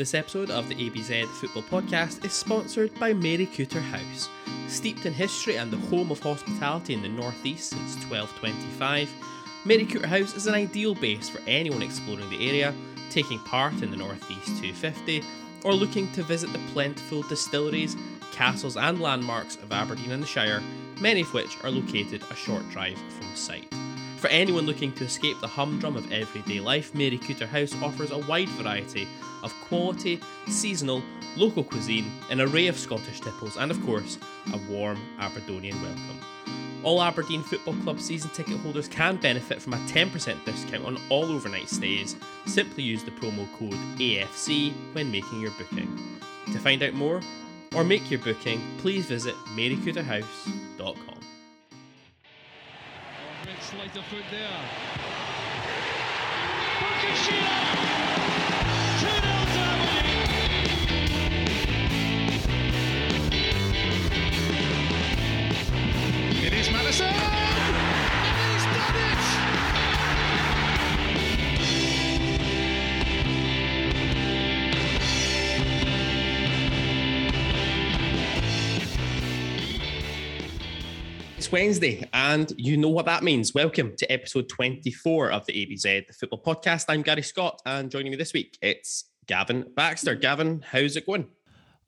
This episode of the ABZ Football Podcast is sponsored by Maryculter House. Steeped in history and the home of hospitality in the Northeast since 1225, Maryculter House is an ideal base for anyone exploring the area, taking part in the Northeast 250, or looking to visit the plentiful distilleries, castles, and landmarks of Aberdeen and the Shire, many of which are located a short drive from site. For anyone looking to escape the humdrum of everyday life, Maryculter House offers a wide variety of quality, seasonal, local cuisine, an array of Scottish tipples, and of course, a warm Aberdonian welcome. All Aberdeen Football Club season ticket holders can benefit from a 10% discount on all overnight stays. Simply use the promo code AFC when making your booking. To find out more or make your booking, please visit maryculterhouse.com. Slight of foot there. It Wednesday, and you know what that means. Welcome to episode 24 of the ABZ the Football Podcast. I'm Gary Scott, and joining me this week, it's Gavin Baxter. Gavin, how's it going?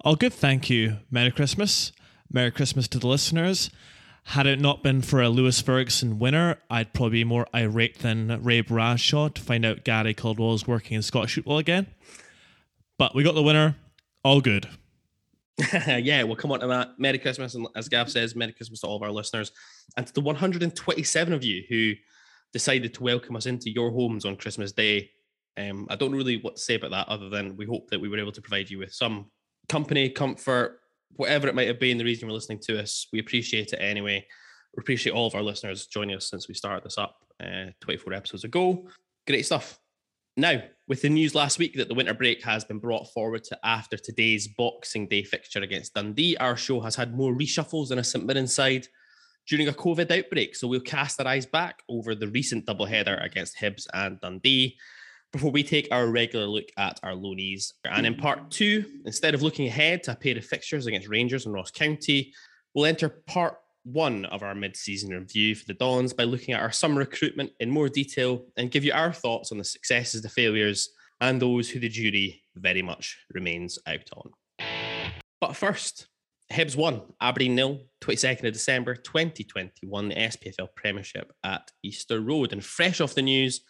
All good, thank you. Merry Christmas. Merry Christmas to the listeners. Had it not been for a Lewis Ferguson winner, I'd probably be more irate than Ray Bradshaw to find out Gary Caldwell is working in Scottish football again. But we got the winner. All good. yeah, we'll come on to that. Merry Christmas, and as Gav says, Merry Christmas to all of our listeners and to the 127 of you who decided to welcome us into your homes on Christmas Day. Um, I don't really what to say about that other than we hope that we were able to provide you with some company, comfort, whatever it might have been. The reason you're listening to us, we appreciate it anyway. We appreciate all of our listeners joining us since we started this up uh, 24 episodes ago. Great stuff. Now, with the news last week that the winter break has been brought forward to after today's Boxing Day fixture against Dundee, our show has had more reshuffles than a St Mirren side during a COVID outbreak. So we'll cast our eyes back over the recent doubleheader against Hibs and Dundee before we take our regular look at our loanees. And in part two, instead of looking ahead to a pair of fixtures against Rangers and Ross County, we'll enter part one of our mid-season review for the Dons by looking at our summer recruitment in more detail and give you our thoughts on the successes, the failures, and those who the jury very much remains out on. But first, Hibs won, Aberdeen nil, 22nd of December 2021, the SPFL Premiership at Easter Road. And fresh off the news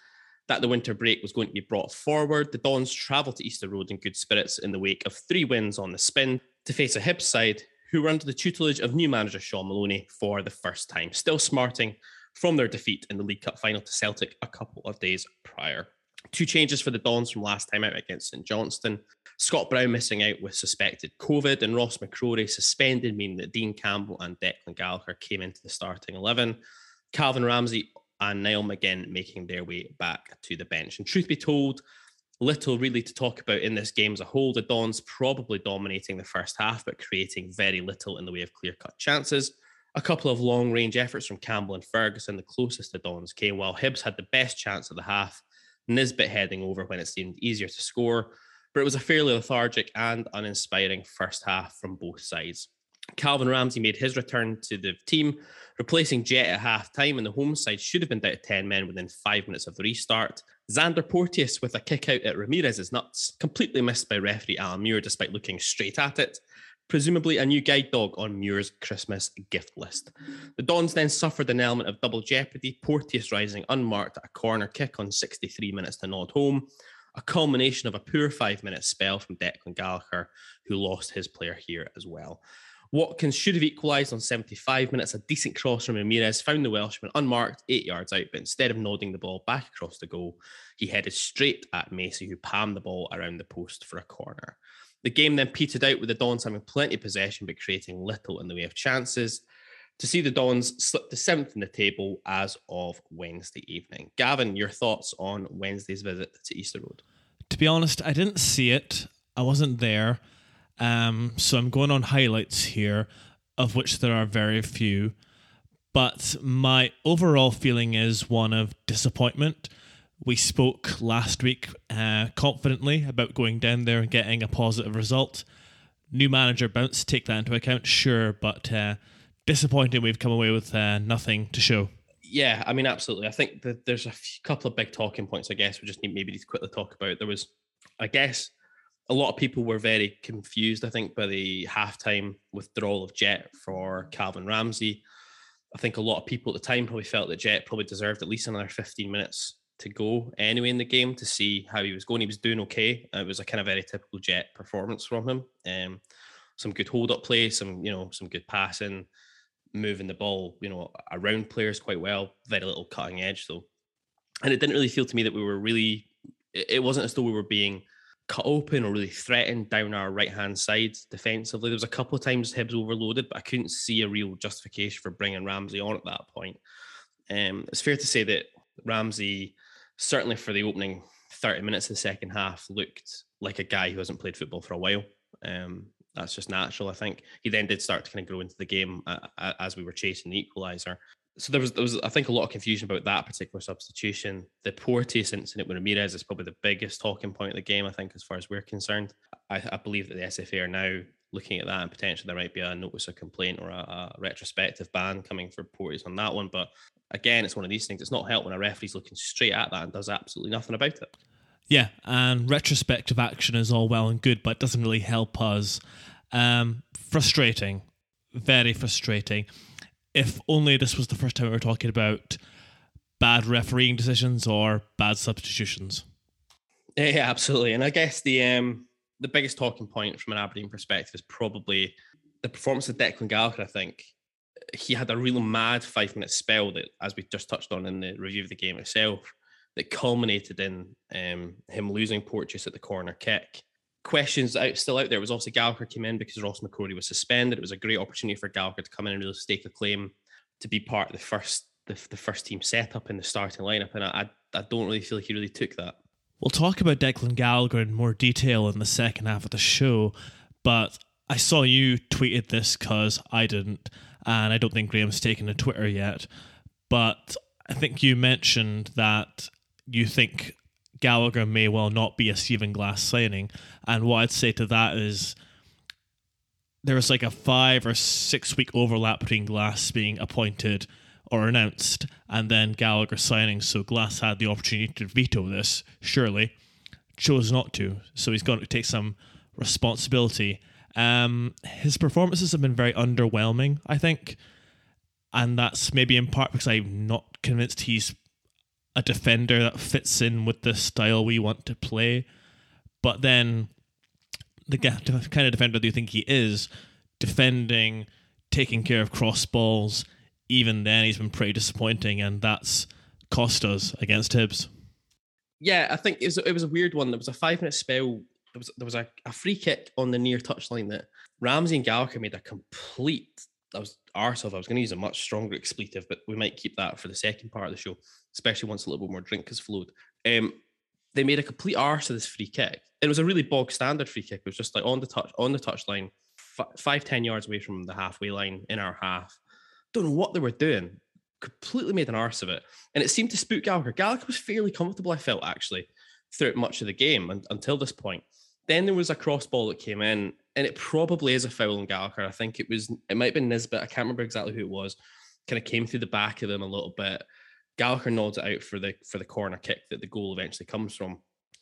that the winter break was going to be brought forward, the Dons travelled to Easter Road in good spirits in the wake of three wins on the spin to face a Hibs side who were under the tutelage of new manager Shaun Maloney for the first time, still smarting from their defeat in the League Cup final to Celtic a couple of days prior. Two changes for the Dons from last time out against St Johnstone. Scott Brown missing out with suspected COVID, and Ross McCrorie suspended, meaning that Dean Campbell and Declan Gallagher came into the starting 11. Calvin Ramsey and Niall McGinn making their way back to the bench. And truth be told, little really to talk about in this game as a whole. The Dons probably dominating the first half, but creating very little in the way of clear cut chances. A couple of long range efforts from Campbell and Ferguson, the closest the Dons came, while Hibs had the best chance of the half. Nisbet heading over when it seemed easier to score, but it was a fairly lethargic and uninspiring first half from both sides. Calvin Ramsey made his return to the team, replacing Jet at half time, and the home side should have been down to 10 men within five minutes of the restart. Xander Porteous with a kick out at Ramirez's nuts, completely missed by referee Alan Muir despite looking straight at it. Presumably a new guide dog on Muir's Christmas gift list. The Dons then suffered an element of double jeopardy, Porteous rising unmarked at a corner kick on 63 minutes to nod home, a culmination of a poor five minute spell from Declan Gallagher, who lost his player here as well. Watkins should have equalised on 75 minutes. A decent cross from Ramirez found the Welshman unmarked, eight yards out, but instead of nodding the ball back across the goal, he headed straight at Macey, who palmed the ball around the post for a corner. The game then petered out with the Dons having plenty of possession but creating little in the way of chances. To see the Dons slip to seventh in the table as of Wednesday evening. Gavin, your thoughts on Wednesday's visit to Easter Road? To be honest, I didn't see it. I wasn't there. Um, so I'm going on highlights here, of which there are very few. But my overall feeling is one of disappointment. We spoke last week uh, confidently about going down there and getting a positive result. New manager bounce, take that into account, sure, but uh, disappointing we've come away with uh, nothing to show. Yeah, I mean, absolutely. I think that there's a few, couple of big talking points. I guess we just need maybe to quickly talk about. There was, I guess, a lot of people were very confused. I think by the halftime withdrawal of Jet for Calvin Ramsey. I think a lot of people at the time probably felt that Jet probably deserved at least another 15 minutes to go anyway in the game to see how he was going. He was doing okay. It was a kind of very typical Jet performance from him. Um, some good hold up play, some you know some good passing, moving the ball you know around players quite well. Very little cutting edge though, and it didn't really feel to me that we were really. It wasn't as though we were being cut open or really threatened down our right hand side defensively. There was a couple of times Hibs overloaded, but I couldn't see a real justification for bringing Ramsey on at that point. Um, it's fair to say that Ramsey certainly for the opening 30 minutes of the second half, looked like a guy who hasn't played football for a while. Um, that's just natural, I think. He then did start to kind of grow into the game uh, uh, as we were chasing the equaliser. So there was, there was, I think, a lot of confusion about that particular substitution. The Porteous incident with Ramirez is probably the biggest talking point of the game, I think, as far as we're concerned. I, I believe that the SFA are now looking at that and potentially there might be a notice of complaint or a, a retrospective ban coming for Porteous on that one. But again, it's one of these things. It's not help when a referee's looking straight at that and does absolutely nothing about it. Yeah, and retrospective action is all well and good, but it doesn't really help us. Um, frustrating, very frustrating. If only this was the first time we were talking about bad refereeing decisions or bad substitutions. Yeah, absolutely. And I guess the um, the biggest talking point from an Aberdeen perspective is probably the performance of Declan Gallagher. I think he had a real mad five minute spell that, as we just touched on in the review of the game itself, that culminated in um, him losing Porteous at the corner kick. Questions out still out there It was obviously Gallagher came in because Ross McCrorie was suspended. It was a great opportunity for Gallagher to come in and really stake a claim to be part of the first the, the first team setup in the starting lineup, and I, I don't really feel like he really took that. We'll talk about Declan Gallagher in more detail in the second half of the show, but I saw you tweeted this because I didn't and I don't think Graham's taken to Twitter yet. But I think you mentioned that you think Gallagher may well not be a Stephen Glass signing, and what I'd say to that is there was like a five or six week overlap between Glass being appointed or announced and then Gallagher signing. So Glass had the opportunity to veto this, surely, chose not to. So he's going to take some responsibility. Um, his performances have been very underwhelming, I think, and that's maybe in part because I'm not convinced he's a defender that fits in with the style we want to play. But then, the kind of defender do you think he is, defending, taking care of cross balls, even then he's been pretty disappointing, and that's cost us against Hibs. Yeah, I think it was, it was a weird one. There was a five minute spell there was there was a, a free kick on the near touchline that Ramsey and Gallagher made a complete. That was arse of. I was going to use a much stronger expletive, but we might keep that for the second part of the show, especially once a little bit more drink has flowed. Um, they made a complete arse of this free kick. It was a really bog standard free kick. It was just like on the touch on the touchline, f- five ten yards away from the halfway line in our half. Don't know what they were doing. Completely made an arse of it, and it seemed to spook Gallagher. Gallagher was fairly comfortable. I felt actually throughout much of the game and, until this point. Then there was a cross ball that came in, and it probably is a foul on Gallagher. I think it was, it might have been Nisbet. I can't remember exactly who it was. Kind of came through the back of them a little bit. Gallagher nods it out for the for the corner kick that the goal eventually comes from.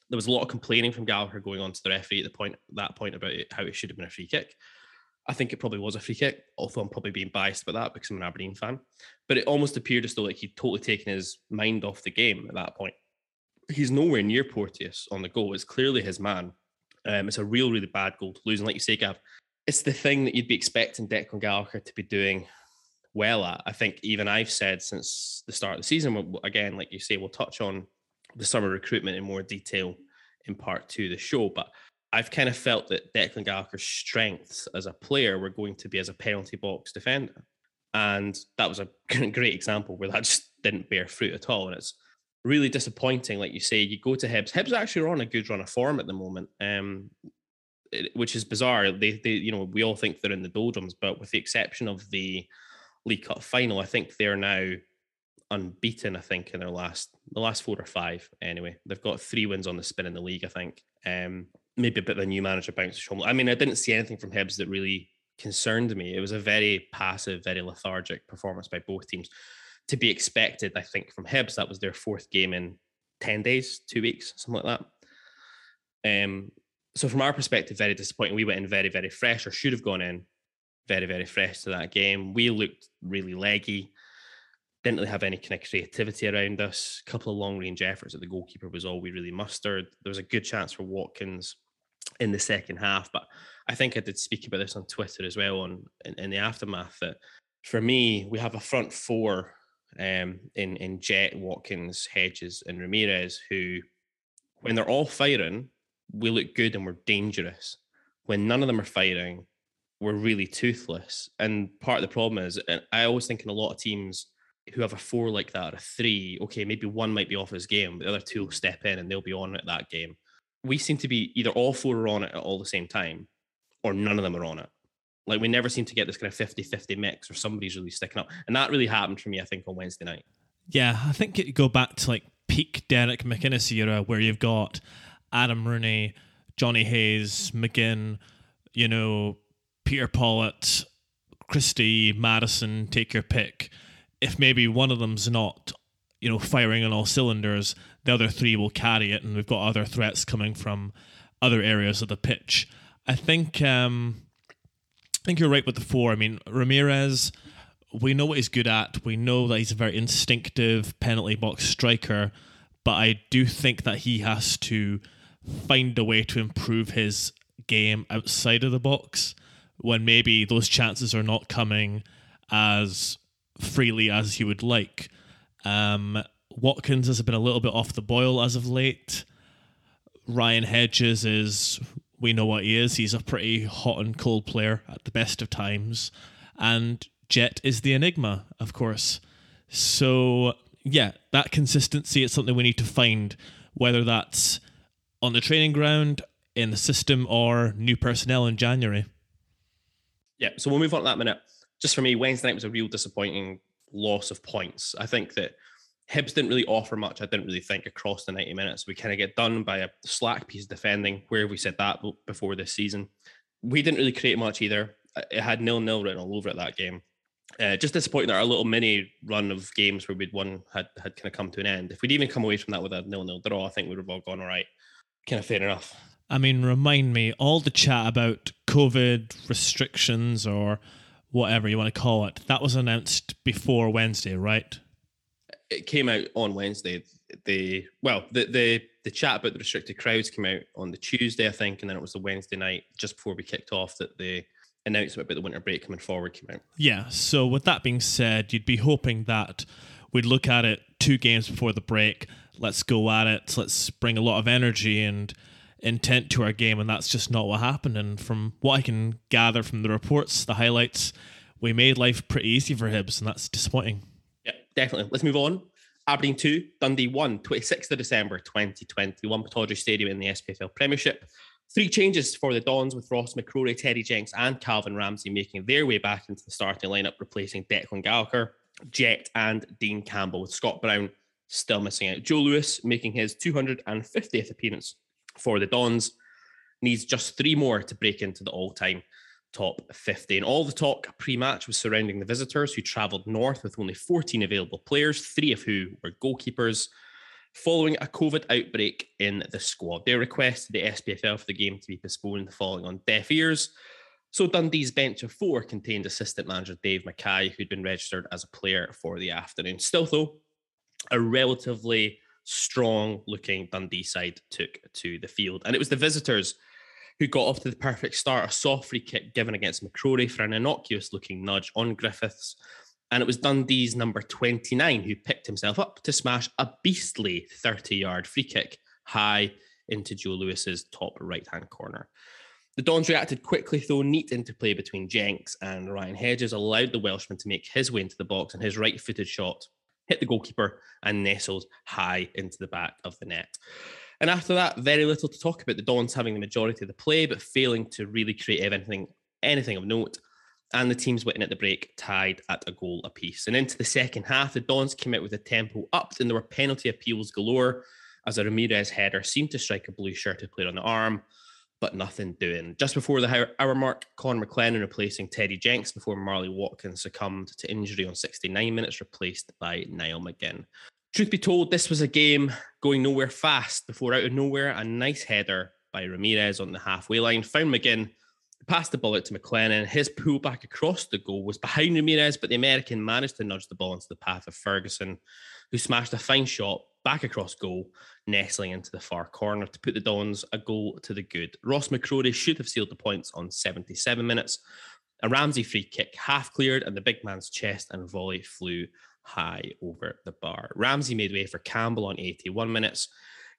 There was a lot of complaining from Gallagher going on to the referee at the point that point about it, how it should have been a free kick. I think it probably was a free kick, although I'm probably being biased about that because I'm an Aberdeen fan. But it almost appeared as though like he'd totally taken his mind off the game at that point. He's nowhere near Porteous on the goal. It's clearly his man. Um, it's a real, really bad goal to lose. And like you say, Gav, it's the thing that you'd be expecting Declan Gallagher to be doing well at. I think even I've said since the start of the season, again, like you say, we'll touch on the summer recruitment in more detail in part two of the show. But I've kind of felt that Declan Gallagher's strengths as a player were going to be as a penalty box defender. And that was a great example where that just didn't bear fruit at all. And it's really disappointing. Like you say, you go to Hibs. Hibs actually are on a good run of form at the moment, um, which is bizarre. They, they, you know, we all think they're in the doldrums, but with the exception of the League Cup final, I think they're now unbeaten, I think, in their last the last four or five. Anyway, they've got three wins on the spin in the league, I think. Um, maybe a bit of a new manager bounce Shaun. I mean, I didn't see anything from Hibs that really concerned me. It was a very passive, very lethargic performance by both teams. To be expected, I think, from Hibs. That was their fourth game in 10 days, two weeks, something like that. Um, so from our perspective, very disappointing. We went in very, very fresh, or should have gone in very, very fresh to that game. We looked really leggy. Didn't really have any kind of creativity around us. A couple of long range efforts at the goalkeeper was all we really mustered. There was a good chance for Watkins in the second half, but I think I did speak about this on Twitter as well on in, in the aftermath that for me, we have a front four um, in in Jet, Watkins, Hedges, and Ramirez, who, when they're all firing, we look good and we're dangerous. When none of them are firing, we're really toothless. And part of the problem is, I always think in a lot of teams who have a four like that or a three, okay, maybe one might be off his game, but the other two will step in and they'll be on at that game. We seem to be either all four are on it at all the same time, or none of them are on it. Like we never seem to get this kind of 50 50 mix or somebody's really sticking up. And that really happened for me, I think, on Wednesday night. Yeah, I think it go back to like peak Derek McInnes era where you've got Adam Rooney, Jonny Hayes, McGinn, you know, Peter Pawlett, Christie, Madison, take your pick. If maybe one of them's not, you know, firing on all cylinders, the other three will carry it, and we've got other threats coming from other areas of the pitch. I think um, I think you're right with the four. I mean, Ramirez, we know what he's good at. We know that he's a very instinctive penalty box striker, but I do think that he has to find a way to improve his game outside of the box when maybe those chances are not coming as freely as he would like. Um, Watkins has been a little bit off the boil as of late. Ryan Hedges is, we know what he is. He's a pretty hot and cold player at the best of times. And Jet is the enigma, of course. So, yeah, that consistency is something we need to find, whether that's on the training ground, in the system, or new personnel in January. Yeah, so we'll move on to that minute. Just for me, Wednesday night was a real disappointing loss of points. I think that Hibs didn't really offer much. I didn't really think across the 90 minutes. We kind of get done by a slack piece of defending. Where have we said that before this season? We didn't really create much either. It had nil nil written all over it that game. Uh, just disappointing that our little mini run of games where we'd won had had kind of come to an end. If we'd even come away from that with a nil nil draw, I think we'd have all gone all right. Kind of fair enough. I mean, remind me, all the chat about COVID restrictions or whatever you want to call it, that was announced before Wednesday, right? It came out on Wednesday. The well, the the the chat about the restricted crowds came out on the Tuesday, I think, and then it was the Wednesday night just before we kicked off that the announcement about the winter break coming forward came out. Yeah. So with that being said, you'd be hoping that we'd look at it two games before the break. Let's go at it. Let's bring a lot of energy and intent to our game, and that's just not what happened. And from what I can gather from the reports, the highlights, we made life pretty easy for Hibs, and that's disappointing. Definitely. Let's move on. Aberdeen 2, Dundee 1, 26th of December 2021, Pittodrie Stadium in the SPFL Premiership. Three changes for the Dons with Ross McCrorie, Teddy Jenks, and Calvin Ramsey making their way back into the starting lineup, replacing Declan Gallagher, Jet, and Dean Campbell, with Scott Brown still missing out. Joe Lewis making his 250th appearance for the Dons. Needs just three more to break into the all time top 50. And all the talk pre match was surrounding the visitors who travelled north with only 14 available players, three of who were goalkeepers. Following a COVID outbreak in the squad, they requested the SPFL for the game to be postponed, falling on deaf ears. So Dundee's bench of four contained assistant manager Dave Mackay, who'd been registered as a player for the afternoon. Still, though, a relatively strong looking Dundee side took to the field. And it was the visitors who got off to the perfect start. A soft free kick given against McCrorie for an innocuous looking nudge on Griffiths. And it was Dundee's number 29 who picked himself up to smash a beastly 30 yard free kick high into Joe Lewis's top right hand corner. The Dons reacted quickly, though. Neat interplay between Jenks and Ryan Hedges allowed the Welshman to make his way into the box, and his right footed shot hit the goalkeeper, and nestled high into the back of the net. And after that, very little to talk about. The Dons having the majority of the play, but failing to really create anything, anything of note. and the teams waiting at the break tied at a goal apiece. And into the second half, the Dons came out with the tempo upped, and there were penalty appeals galore as a Ramirez header seemed to strike a blue shirted player on the arm, but nothing doing. Just before the hour mark, Connor McLennan replacing Teddy Jenks before Marley Watkins succumbed to injury on 69 minutes, replaced by Niall McGinn. Truth be told, this was a game going nowhere fast before out of nowhere, a nice header by Ramirez on the halfway line found McGinn passed the ball out to McLennan. His pullback across the goal was behind Ramirez, but the American managed to nudge the ball into the path of Ferguson, who smashed a fine shot back across goal, nestling into the far corner to put the Dons a goal to the good. Ross McCrorie should have sealed the points on 77 minutes. A Ramsey free kick half cleared, and the big man's chest and volley flew high over the bar. Ramsey made way for Campbell on 81 minutes.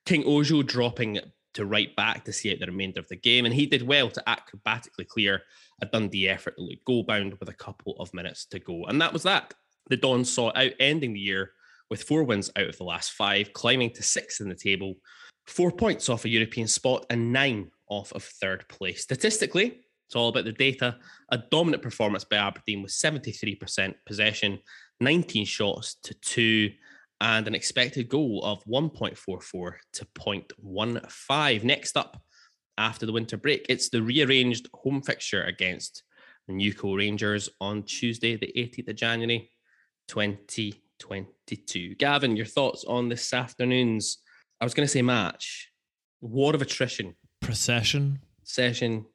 King Ojo dropping to right back to see out the remainder of the game, and he did well to acrobatically clear a Dundee effort that looked goal bound with a couple of minutes to go. And that was that. The Dons saw out ending the year with four wins out of the last five, climbing to sixth in the table, four points off a European spot, and nine off of third place. Statistically, it's all about the data. A dominant performance by Aberdeen with 73% possession, 19 shots to two, and an expected goal of 1.44 to 0.15. Next up, after the winter break, it's the rearranged home fixture against the Newco Rangers on Tuesday, the 18th of January, 2022. Gavin, your thoughts on this afternoon's, I was going to say match, war of attrition. Procession. Session.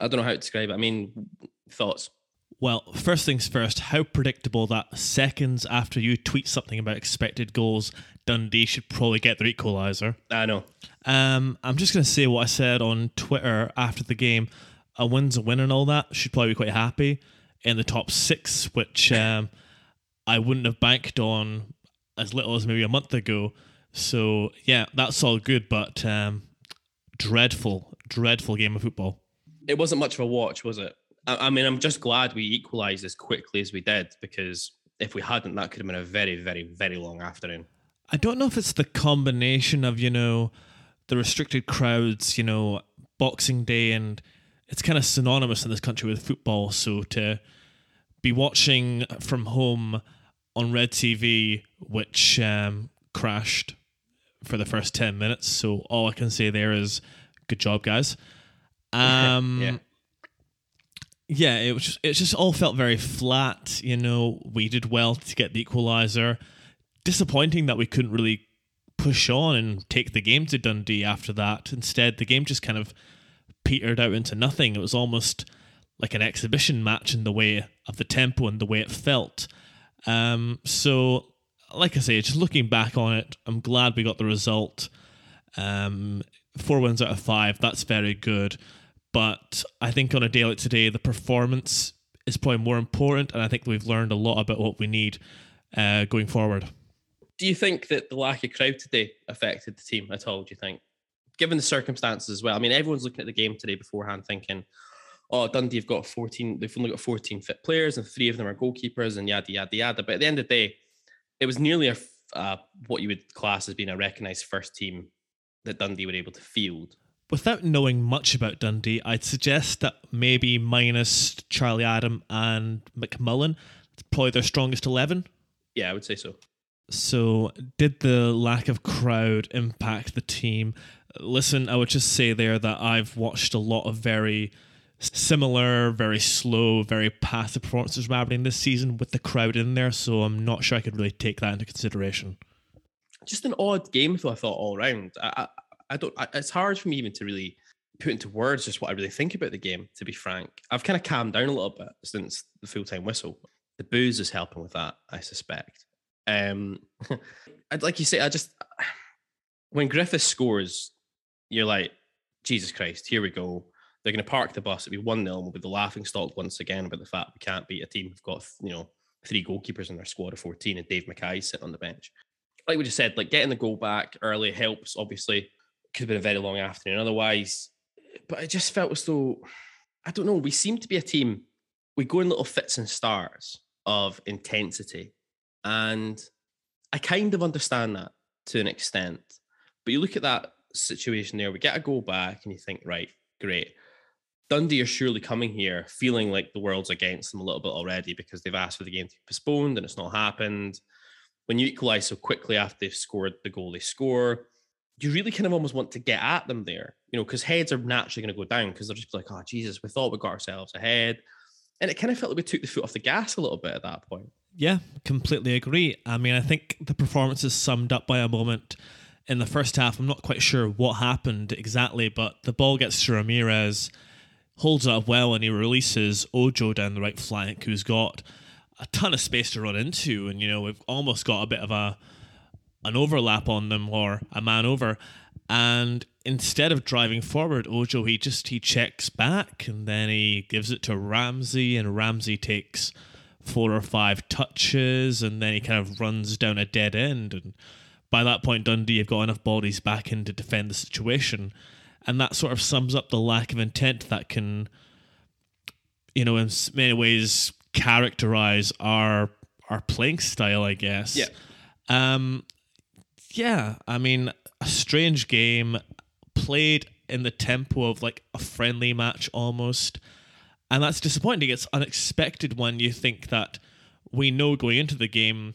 I don't know how to describe it. I mean, thoughts. Well, first things first, how predictable that seconds after you tweet something about expected goals, Dundee should probably get their equaliser. I know. Um, I'm just going to say what I said on Twitter after the game. A win's a win and all that. Should probably be quite happy in the top six, which um, I wouldn't have banked on as little as maybe a month ago. So, yeah, that's all good, but um, dreadful, dreadful game of football. It wasn't much of a watch, was it? I, mean, I'm just glad we equalised as quickly as we did because if we hadn't, that could have been a very, very, very long afternoon. I don't know if it's the combination of, you know, the restricted crowds, you know, Boxing Day, and it's kind of synonymous in this country with football. So to be watching from home on Red TV, which um, crashed for the first 10 minutes. So all I can say there is good job, guys. Um, yeah yeah, it was just, it just all felt very flat. You know, we did well to get the equaliser. Disappointing that we couldn't really push on and take the game to Dundee after that. Instead, the game just kind of petered out into nothing. It was almost like an exhibition match in the way of the tempo and the way it felt. Um, so, like I say, just looking back on it, I'm glad we got the result. Um, four wins out of five, that's very good. But I think on a day like today, the performance is probably more important, and I think we've learned a lot about what we need uh, going forward. Do you think that the lack of crowd today affected the team at all? Do you think, given the circumstances as well? I mean, everyone's looking at the game today beforehand, thinking, "Oh, Dundee have got 14. They've only got 14 fit players, and three of them are goalkeepers, and yada yada yada." But at the end of the day, it was nearly a uh, what you would class as being a recognised first team that Dundee were able to field without knowing much about Dundee, I'd suggest that maybe minus Charlie Adam and McMullan, it's probably their strongest 11. Yeah, I would say so. So, did the lack of crowd impact the team? Listen, I would just say there that I've watched a lot of very similar, very slow, very passive performances from Aberdeen this season with the crowd in there, so I'm not sure I could really take that into consideration. Just an odd game, though, I thought, all round. I, I don't. I, it's hard for me even to really put into words just what I really think about the game. To be frank, I've kind of calmed down a little bit since the full time whistle. The booze is helping with that, I suspect. Um, I'd like you say, I just when Griffiths scores, you're like, Jesus Christ, here we go. They're going to park the bus. It'll be one 0 We'll be the laughing stock once again about the fact we can't beat a team who've got you know three goalkeepers in their squad of 14 and Dave Mackay sitting on the bench. Like we just said, like getting the goal back early helps, obviously could have been a very long afternoon otherwise. But it just felt as though, I don't know, we seem to be a team, we go in little fits and starts of intensity. And I kind of understand that to an extent. But you look at that situation there, we get a goal back and you think, right, great. Dundee are surely coming here feeling like the world's against them a little bit already because they've asked for the game to be postponed and it's not happened. When you equalize so quickly after they've scored the goal they score, you really kind of almost want to get at them there, you know, because heads are naturally going to go down because they're just like, oh, Jesus, we thought we got ourselves ahead. And it kind of felt like we took the foot off the gas a little bit at that point. Yeah, completely agree. I mean, I think the performance is summed up by a moment in the first half. I'm not quite sure what happened exactly, but the ball gets to Ramirez, holds it up well, and he releases Ojo down the right flank, who's got a ton of space to run into. And, you know, we've almost got a bit of a an overlap on them or a man over. And instead of driving forward, Ojo he just he checks back and then he gives it to Ramsey, and Ramsey takes four or five touches, and then he kind of runs down a dead end. And by that point, Dundee have got enough bodies back in to defend the situation, and that sort of sums up the lack of intent that can, you know, in many ways characterize our our playing style, I guess. Yeah. Um, yeah, I mean, a strange game played in the tempo of like a friendly match almost. And that's disappointing. It's unexpected when you think that we know going into the game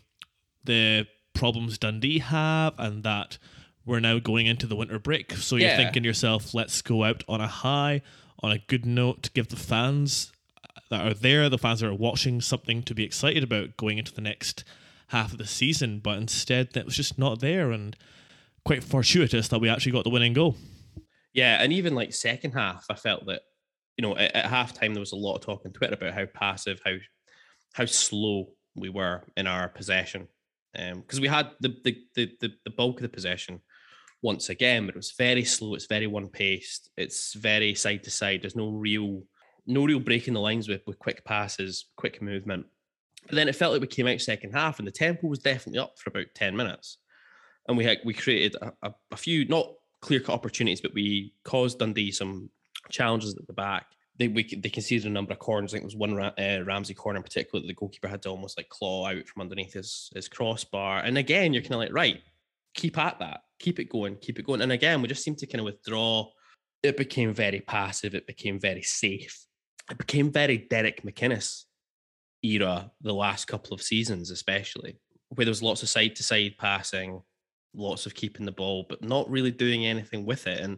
the problems Dundee have and that we're now going into the winter break. So you're Yeah. thinking yourself, let's go out on a high, on a good note, to give the fans that are there, the fans that are watching, something to be excited about going into the next half of the season. But instead, that was just not there, and quite fortuitous that we actually got the winning goal. Yeah, and even like second half, I felt that you know at, at halftime there was a lot of talk on Twitter about how passive, how how slow we were in our possession, um, because we had the the, the the the bulk of the possession once again, but it was very slow. It's very one paced. It's very side to side. There's no real no real breaking the lines with with quick passes, quick movement. But then it felt like we came out second half, and the tempo was definitely up for about ten minutes and we had we created a, a, a few not clear cut opportunities, but we caused Dundee some challenges at the back. They we they conceded a number of corners. I think there was one uh, Ramsey corner in particular that the goalkeeper had to almost like claw out from underneath his his crossbar. And again, you're kind of like right, keep at that, keep it going, keep it going. And again, we just seemed to kind of withdraw. It became very passive. It became very safe. It became very Derek McInnes era the last couple of seasons, especially where there was lots of side to side passing, lots of keeping the ball, but not really doing anything with it. And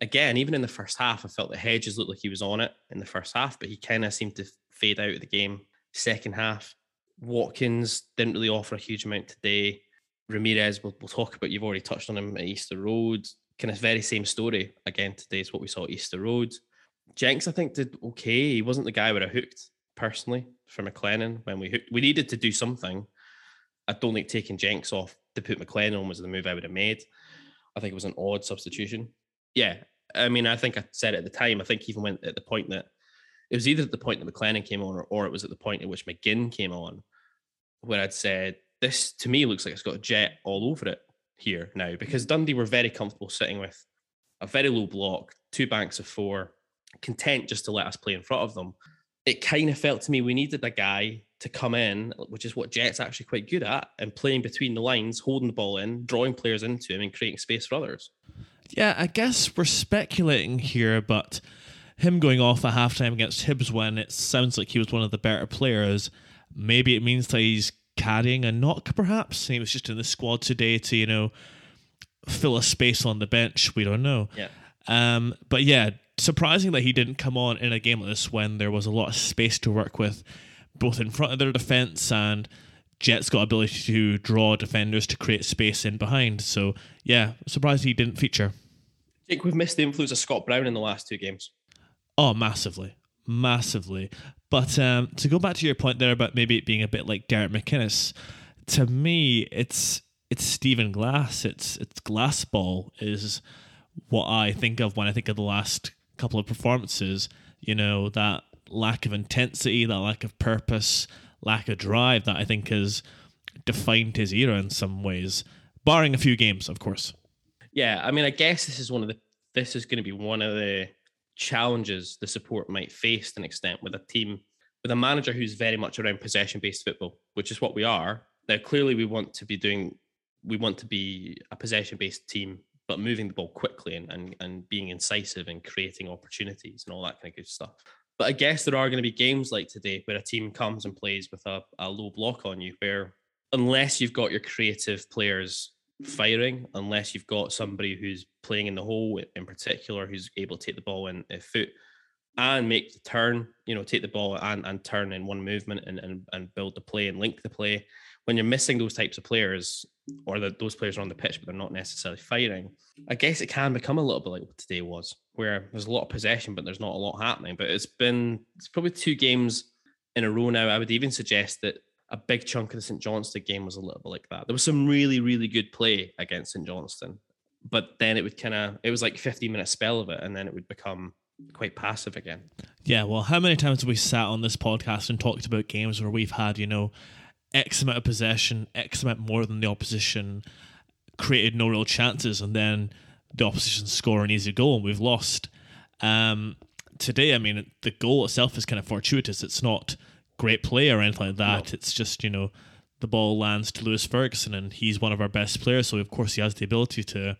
again, even in the first half, I felt that Hedges looked like he was on it in the first half, but he kind of seemed to fade out of the game. Second half, Watkins didn't really offer a huge amount today. Ramirez, we'll, we'll talk about, you've already touched on him at Easter Road. Kind of very same story again today is what we saw at Easter Road. Jenks, I think, did okay. He wasn't the guy where I hooked personally for McLennan when we. We needed to do something. I don't think taking Jenks off to put McLennan on was the move I would have made. I think it was an odd substitution. Yeah, I mean, I think I said at the time. I think even went at the point that it was either at the point that McLennan came on, or, or it was at the point at which McGinn came on, where I'd said this to me looks like it's got a jet all over it here now because Dundee were very comfortable sitting with a very low block, two banks of four, content just to let us play in front of them. It kind of felt to me we needed a guy to come in, which is what Jet's actually quite good at, and playing between the lines, holding the ball in, drawing players into him, and creating space for others. Yeah, I guess we're speculating here, but him going off at halftime against Hibs when it sounds like he was one of the better players, maybe it means that he's carrying a knock, perhaps. He was just in the squad today to, you know, fill a space on the bench. We don't know. Yeah. Um, but yeah, surprising that he didn't come on in a game like this when there was a lot of space to work with, both in front of their defence and Jet's got ability to draw defenders to create space in behind. So yeah, surprised he didn't feature. Jake, we've missed the influence of Scott Brown in the last two games. Oh, massively, massively. But um, to go back to your point there about maybe it being a bit like Derek McInnes, to me, it's it's Stephen Glass. It's it's Glass ball is what I think of when I think of the last couple of performances. You know that lack of intensity, that lack of purpose, lack of drive that I think has defined his era in some ways, barring a few games, of course. Yeah, I mean, I guess this is one of the this is going to be one of the challenges the support might face to an extent with a team with a manager who's very much around possession based football, which is what we are. Now, clearly, we want to be doing we want to be a possession based team but moving the ball quickly and, and, and being incisive and creating opportunities and all that kind of good stuff. But I guess there are going to be games like today where a team comes and plays with a, a low block on you, where unless you've got your creative players firing, unless you've got somebody who's playing in the hole in particular, who's able to take the ball in a foot and make the turn, you know, take the ball and, and turn in one movement and, and, and build the play and link the play. When you're missing those types of players, or that those players are on the pitch, but they're not necessarily firing, I guess it can become a little bit like what today was, where there's a lot of possession, but there's not a lot happening. But it's been, it's probably two games in a row now. I would even suggest that a big chunk of the St. Johnstone game was a little bit like that. There was some really, really good play against St. Johnstone, but then it would kind of, it was like 15 minute spell of it, and then it would become quite passive again. Yeah, well, how many times have we sat on this podcast and talked about games where we've had, you know, X amount of possession, X amount more than the opposition, created no real chances, and then the opposition score an easy goal and we've lost. Um, today, I mean, the goal itself is kind of fortuitous. It's not great play or anything like that. No. It's just, you know, the ball lands to Lewis Ferguson and he's one of our best players. So, of course, he has the ability to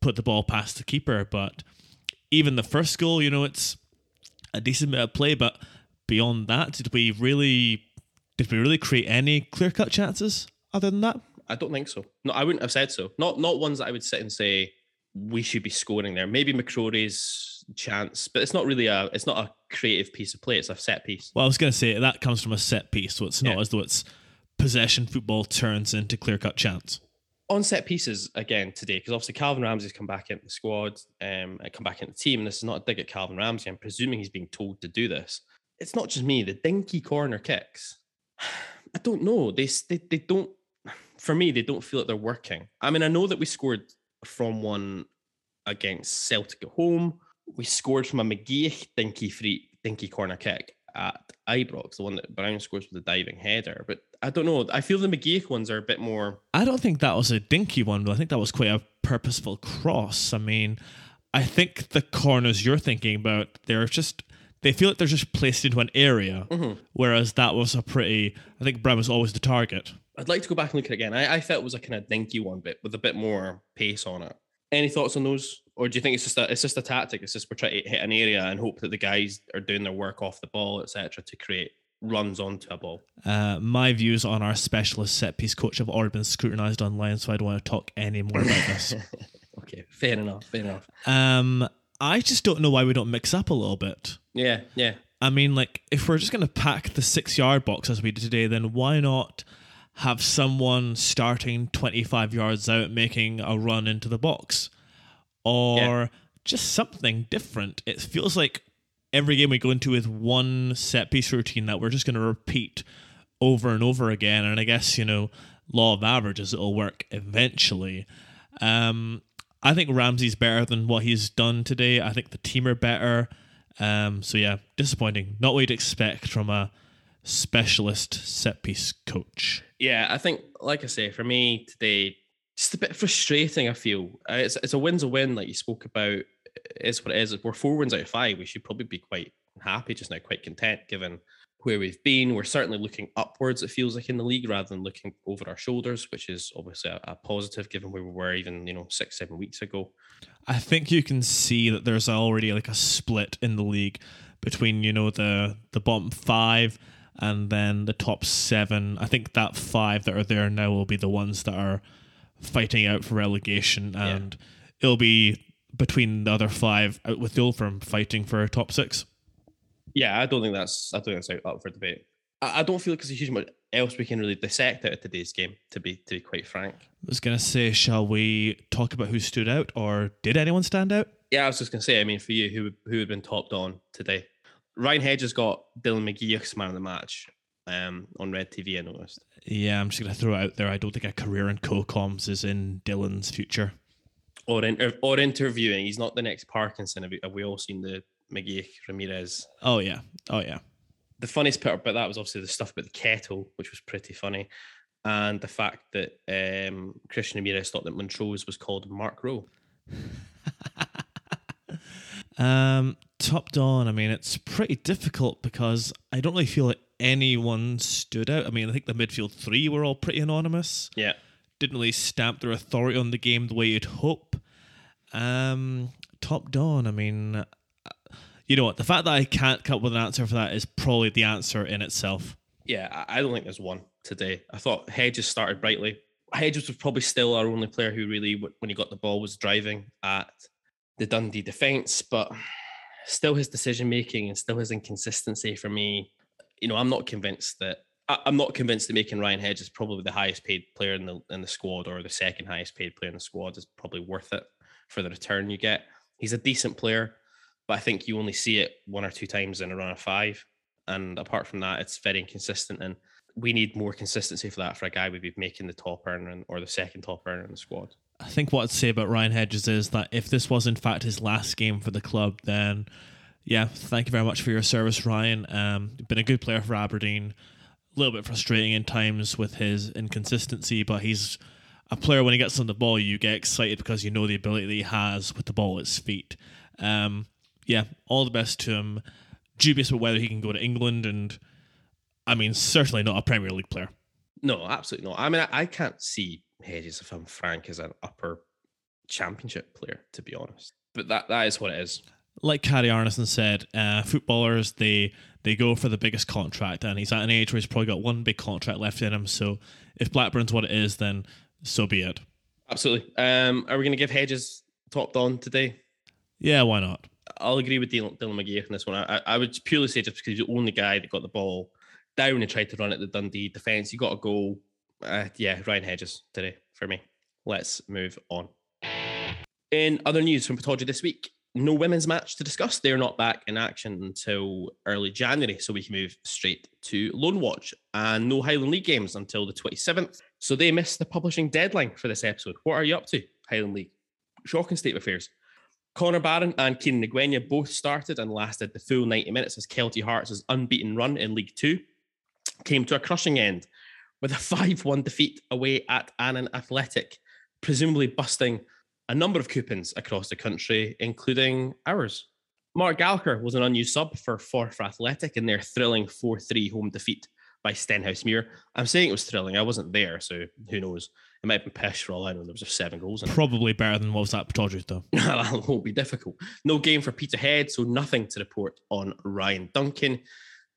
put the ball past the keeper. But even the first goal, you know, it's a decent bit of play. But beyond that, did we really did we really create any clear cut chances other than that? I don't think so. No, I wouldn't have said so. Not not ones that I would sit and say we should be scoring there. Maybe McCrorie's chance, but it's not really a it's not a creative piece of play. It's a set piece. Well, I was going to say that comes from a set piece, so it's not yeah. as though it's possession football turns into clear cut chance. On set pieces again today, because obviously Calvin Ramsey's come back into the squad, um, and come back into the team. And this is not a dig at Calvin Ramsey. I'm presuming he's being told to do this. It's not just me. The dinky corner kicks. I don't know. They they they don't. For me, they don't feel like they're working. I mean, I know that we scored from one against Celtic at home. We scored from a McGeouch dinky free dinky corner kick at Ibrox, the one that Brown scores with the diving header. But I don't know. I feel the McGeouch ones are a bit more. I don't think that was a dinky one, but I think that was quite a purposeful cross. I mean, I think the corners you're thinking about, they're just they feel like they're just placed into an area, mm-hmm. whereas that was a pretty. I think Brown was always the target. I'd like to go back and look at it again. I, I felt it was a kind of dinky one, but with a bit more pace on it. Any thoughts on those, or do you think it's just a it's just a tactic? It's just we're trying to hit an area and hope that the guys are doing their work off the ball, etc., to create runs onto a ball. Uh, my views on our specialist set piece coach have already been scrutinized online, so I don't want to talk any more about this. okay, fair enough. Fair enough. Um, I just don't know why we don't mix up a little bit. Yeah, yeah. I mean, like, if we're just going to pack the six yard box as we did today, then why not have someone starting 25 yards out making a run into the box? Or yeah. just something different. It feels like every game we go into with one set piece routine that we're just going to repeat over and over again. And I guess, you know, law of averages, it'll work eventually. Um, I think Ramsey's better than what he's done today. I think the team are better. Um, so yeah, disappointing. Not what you'd expect from a specialist set piece coach. Yeah, I think, like I say, for me today, just a bit frustrating. I feel uh, it's it's a win's a win, like you spoke about. It's what it is. We're four wins out of five. We should probably be quite happy just now, quite content given where we've been. We're certainly looking upwards, it feels like in the league, rather than looking over our shoulders, which is obviously a, a, positive given where we were even, you know, six, seven weeks ago. I think you can see that there's already like a split in the league between, you know, the the bottom five and then the top seven. I think that five that are there now will be the ones that are fighting out for relegation and yeah. it'll be between the other five out with the old firm fighting for top six. Yeah, I don't think that's I don't think that's up for debate. I, I don't feel like there's a huge amount else we can really dissect out of today's game. To be to be quite frank, I was gonna say, shall we talk about who stood out, or did anyone stand out? Yeah, I was just gonna say. I mean, for you, who who had been topped on today? Ryan Hedges got Dylan McGeouch's man of the match um, on Red TV. I noticed. Yeah, I'm just gonna throw it out there. I don't think a career in co-coms is in Dylan's future. Or in, or interviewing. He's not the next Parkinson. Have we, have we all seen the McGeouch, Ramirez. Oh yeah, oh yeah. The funniest part about that was obviously the stuff about the kettle, which was pretty funny, and the fact that um, Christian Ramirez thought that Montrose was called Mark Rowe. um, top down. I mean, it's pretty difficult because I don't really feel like anyone stood out. I mean, I think the midfield three were all pretty anonymous. Yeah, didn't really stamp their authority on the game the way you'd hope. Um, top Don. I mean, you know what? The fact that I can't come up with an answer for that is probably the answer in itself. Yeah, I don't think there's one today. I thought Hedges started brightly. Hedges was probably still our only player who really, when he got the ball, was driving at the Dundee defence, but still his decision making and still his inconsistency for me. You know, I'm not convinced that I'm not convinced that making Ryan Hedges probably the highest paid player in the in the squad or the second highest paid player in the squad is probably worth it for the return you get. He's a decent player, but I think you only see it one or two times in a run of five. And apart from that, it's very inconsistent. And we need more consistency for that for a guy we'd be making the top earner or the second top earner in the squad. I think what I'd say about Ryan Hedges is that if this was in fact his last game for the club, then yeah, thank you very much for your service, Ryan. Um, you've been a good player for Aberdeen. A little bit frustrating in times with his inconsistency, but he's a player when he gets on the ball, you get excited because you know the ability that he has with the ball at his feet. Um, yeah, all the best to him. Dubious about whether he can go to England, and I mean, certainly not a Premier League player. No, absolutely not. I mean, I, I can't see Hedges, if I'm frank, as an upper championship player, to be honest. But that that is what it is. like Caddy Arneson said, uh, footballers they they go for the biggest contract, and he's at an age where he's probably got one big contract left in him. So if Blackburn's what it is, then so be it. Absolutely. Um, are we going to give Hedges top on today? Yeah, why not? I'll agree with Dylan, Dylan McGee on this one. I, I would purely say just because he's the only guy that got the ball down and tried to run at the Dundee defence, you got to go. Uh, yeah, Ryan Hedges today for me. Let's move on. In other news from Pittodrie this week, no women's match to discuss. They're not back in action until early January, so we can move straight to Loan Watch and no Highland League games until the 27th. So they missed the publishing deadline for this episode. What are you up to, Highland League? Shocking state of affairs. Connor Barron and Kieran Ngwenya both started and lasted the full 90 minutes as Kelty Hearts' unbeaten run in League Two came to a crushing end with a 5 1 defeat away at Annan Athletic, presumably busting a number of coupons across the country, including ours. Mark Gallagher was an unused sub for Forfar Athletic in their thrilling 4 3 home defeat by Stenhousemuir. I'm saying it was thrilling. I wasn't there, so who knows? It might have been pish for all I know. There was just seven goals in it. Probably better than what was at Pittodrie, though. that won't be difficult. No game for Peterhead, so nothing to report on Ryan Duncan.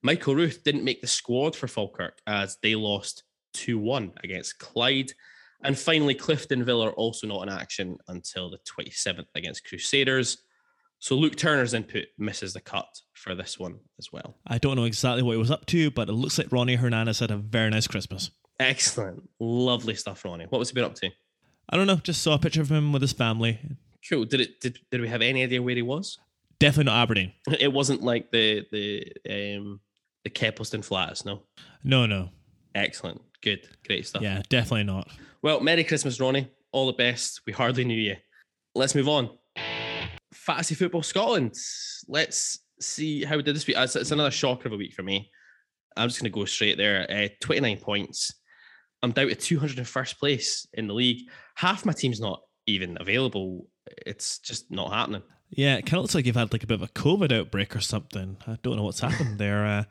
Michael Ruth didn't make the squad for Falkirk as they lost 2 1 against Clyde. And finally, Cliftonville are also not in action until the 27th against Crusaders. So Luke Turner's input misses the cut for this one as well. I don't know exactly what he was up to, but it looks like Ronnie Hernandez had a very nice Christmas. Excellent. Lovely stuff, Ronnie. What was he been up to? I don't know, just saw a picture of him with his family. Cool. Did it did, did we have any idea where he was? Definitely not Aberdeen. It wasn't like the the um the Kepplestone flats, no. No, no. Excellent. Good. Great stuff. Yeah, definitely not. Well, Merry Christmas, Ronnie. All the best. We hardly knew you. Let's move on. Fantasy Football Scotland. Let's see how we did this week. It's, it's another shocker of a week for me. I'm just going to go straight there. Uh, 29 points. I'm down to 201st place in the league. Half my team's not even available. It's just not happening. Yeah, it kind of looks like you've had like a bit of a COVID outbreak or something. I don't know what's happened there. Uh,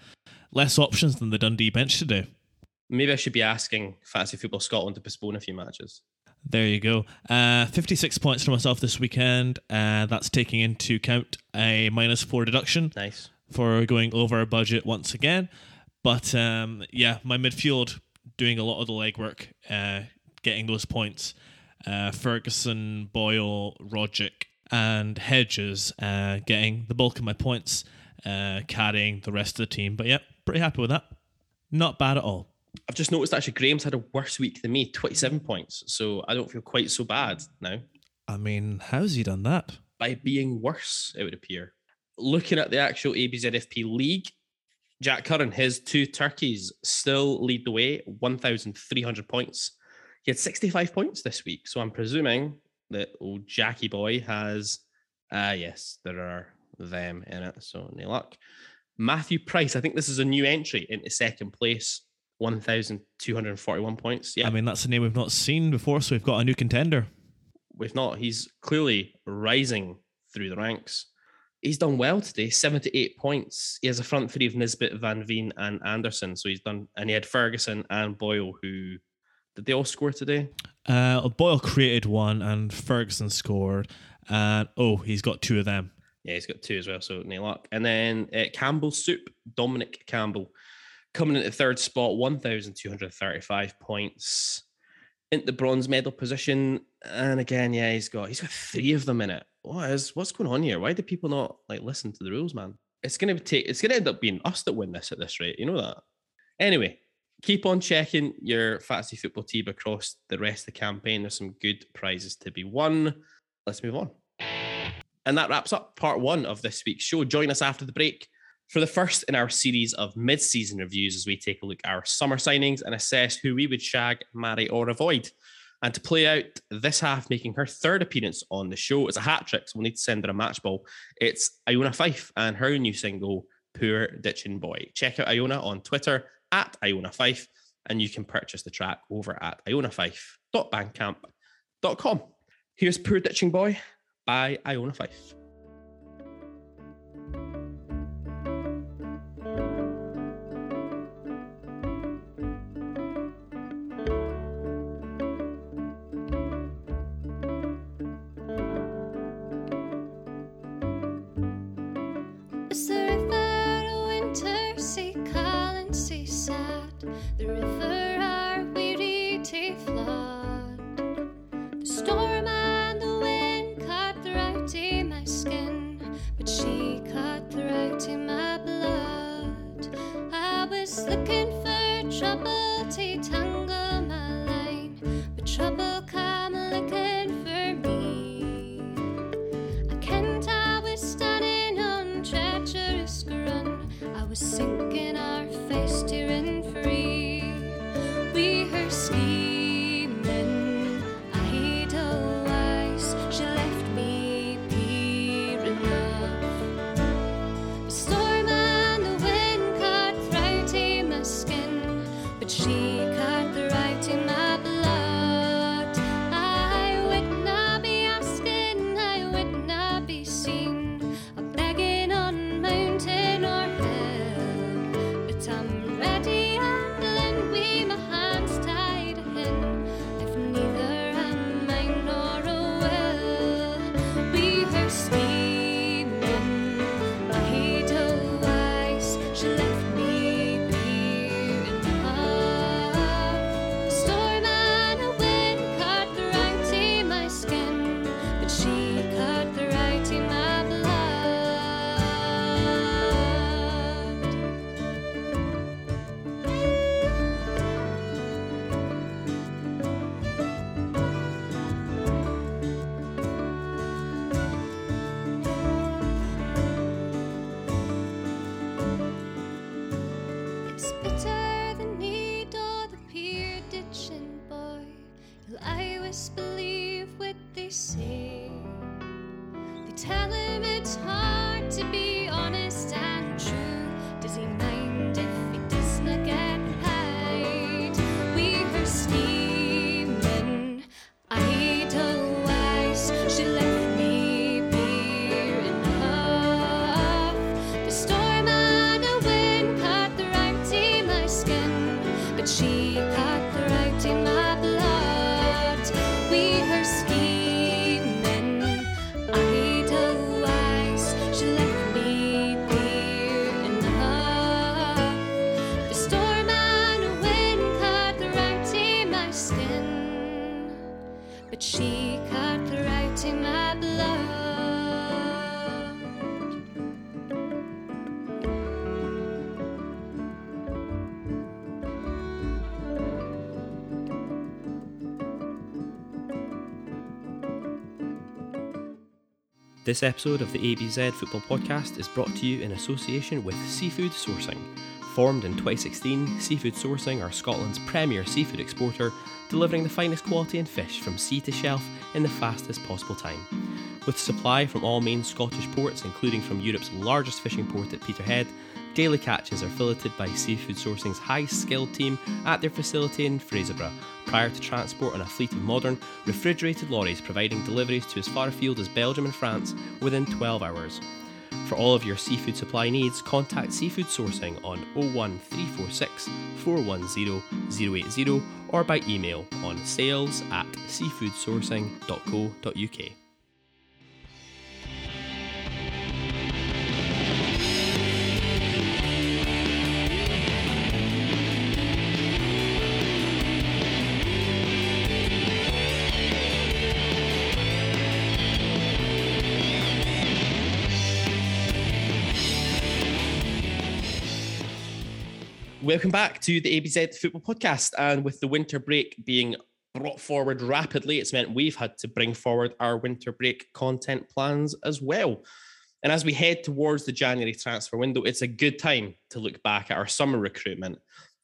less options than the Dundee bench today. Maybe I should be asking Fantasy Football Scotland to postpone a few matches. There you go. Uh, 56 points for myself this weekend. Uh, that's taking into account a minus four deduction Nice. for going over budget once again. But um, yeah, my midfield doing a lot of the legwork, uh, getting those points. Uh, Ferguson, Boyle, Rogic, and Hedges uh, getting the bulk of my points, uh, carrying the rest of the team. But yeah, pretty happy with that. Not bad at all. I've just noticed actually Graham's had a worse week than me, 27 points. So I don't feel quite so bad now. I mean, how's he done that? By being worse, it would appear. Looking at the actual ABZFP league, Jack Curran, his two turkeys still lead the way, 1,300 points. He had 65 points this week. So I'm presuming that old Jackie boy has, ah, yes, there are them in it. So no luck. Matthew Price, I think this is a new entry into second place, 1,241 points. Yeah, I mean, that's a name we've not seen before, so we've got a new contender. we've not. He's clearly rising through the ranks. He's done well today, 78 points. He has a front three of Nisbet, Van Veen, and Anderson. So he's done, and he had Ferguson and Boyle, who did they all score today? Uh, Boyle created one, and Ferguson scored. And oh, he's got two of them. Yeah, he's got two as well, so no luck. And then uh, Campbell Soup, Dominic Campbell, coming into third spot, 1,235 points. Into the bronze medal position. And again, yeah, he's got he's got three of them in it. What is what's going on here? Why do people not like listen to the rules, man? It's gonna take it's gonna end up being us that win this at this rate. You know that. Anyway, keep on checking your fantasy football team across the rest of the campaign. There's some good prizes to be won. Let's move on. And that wraps up part one of this week's show. Join us after the break for the first in our series of mid season reviews as we take a look at our summer signings and assess who we would shag, marry, or avoid. And to play out this half, making her third appearance on the show, it's a hat trick, so we'll need to send her a match ball. It's Iona Fyfe and her new single, Poor Ditching Boy. Check out Iona on Twitter at Iona Fyfe, and you can purchase the track over at ionafyfe.bandcamp.com. Here's Poor Ditching Boy by Iona Fyfe. The river are weary flood. The storm and the wind cut through to my skin, but she cut through to my blood. I was looking for trouble to tangle my line, but trouble come looking for me. I kent I was standing on treacherous ground. I was sinking our This episode of the ABZ Football Podcast is brought to you in association with Seafood Sourcing. Formed in 2016, Seafood Sourcing are Scotland's premier seafood exporter, delivering the finest quality in fish from sea to shelf in the fastest possible time. With supply from all main Scottish ports, including from Europe's largest fishing port at Peterhead, daily catches are filleted by Seafood Sourcing's high skilled team at their facility in Fraserburgh, prior to transport on a fleet of modern, refrigerated lorries providing deliveries to as far afield as Belgium and France within 12 hours. For all of your seafood supply needs, contact Seafood Sourcing on 01346 410 080 or by email on sales at seafoodsourcing.co.uk. Welcome back to the ABZ Football Podcast. And with the winter break being brought forward rapidly, it's meant we've had to bring forward our winter break content plans as well. And as we head towards the January transfer window, it's a good time to look back at our summer recruitment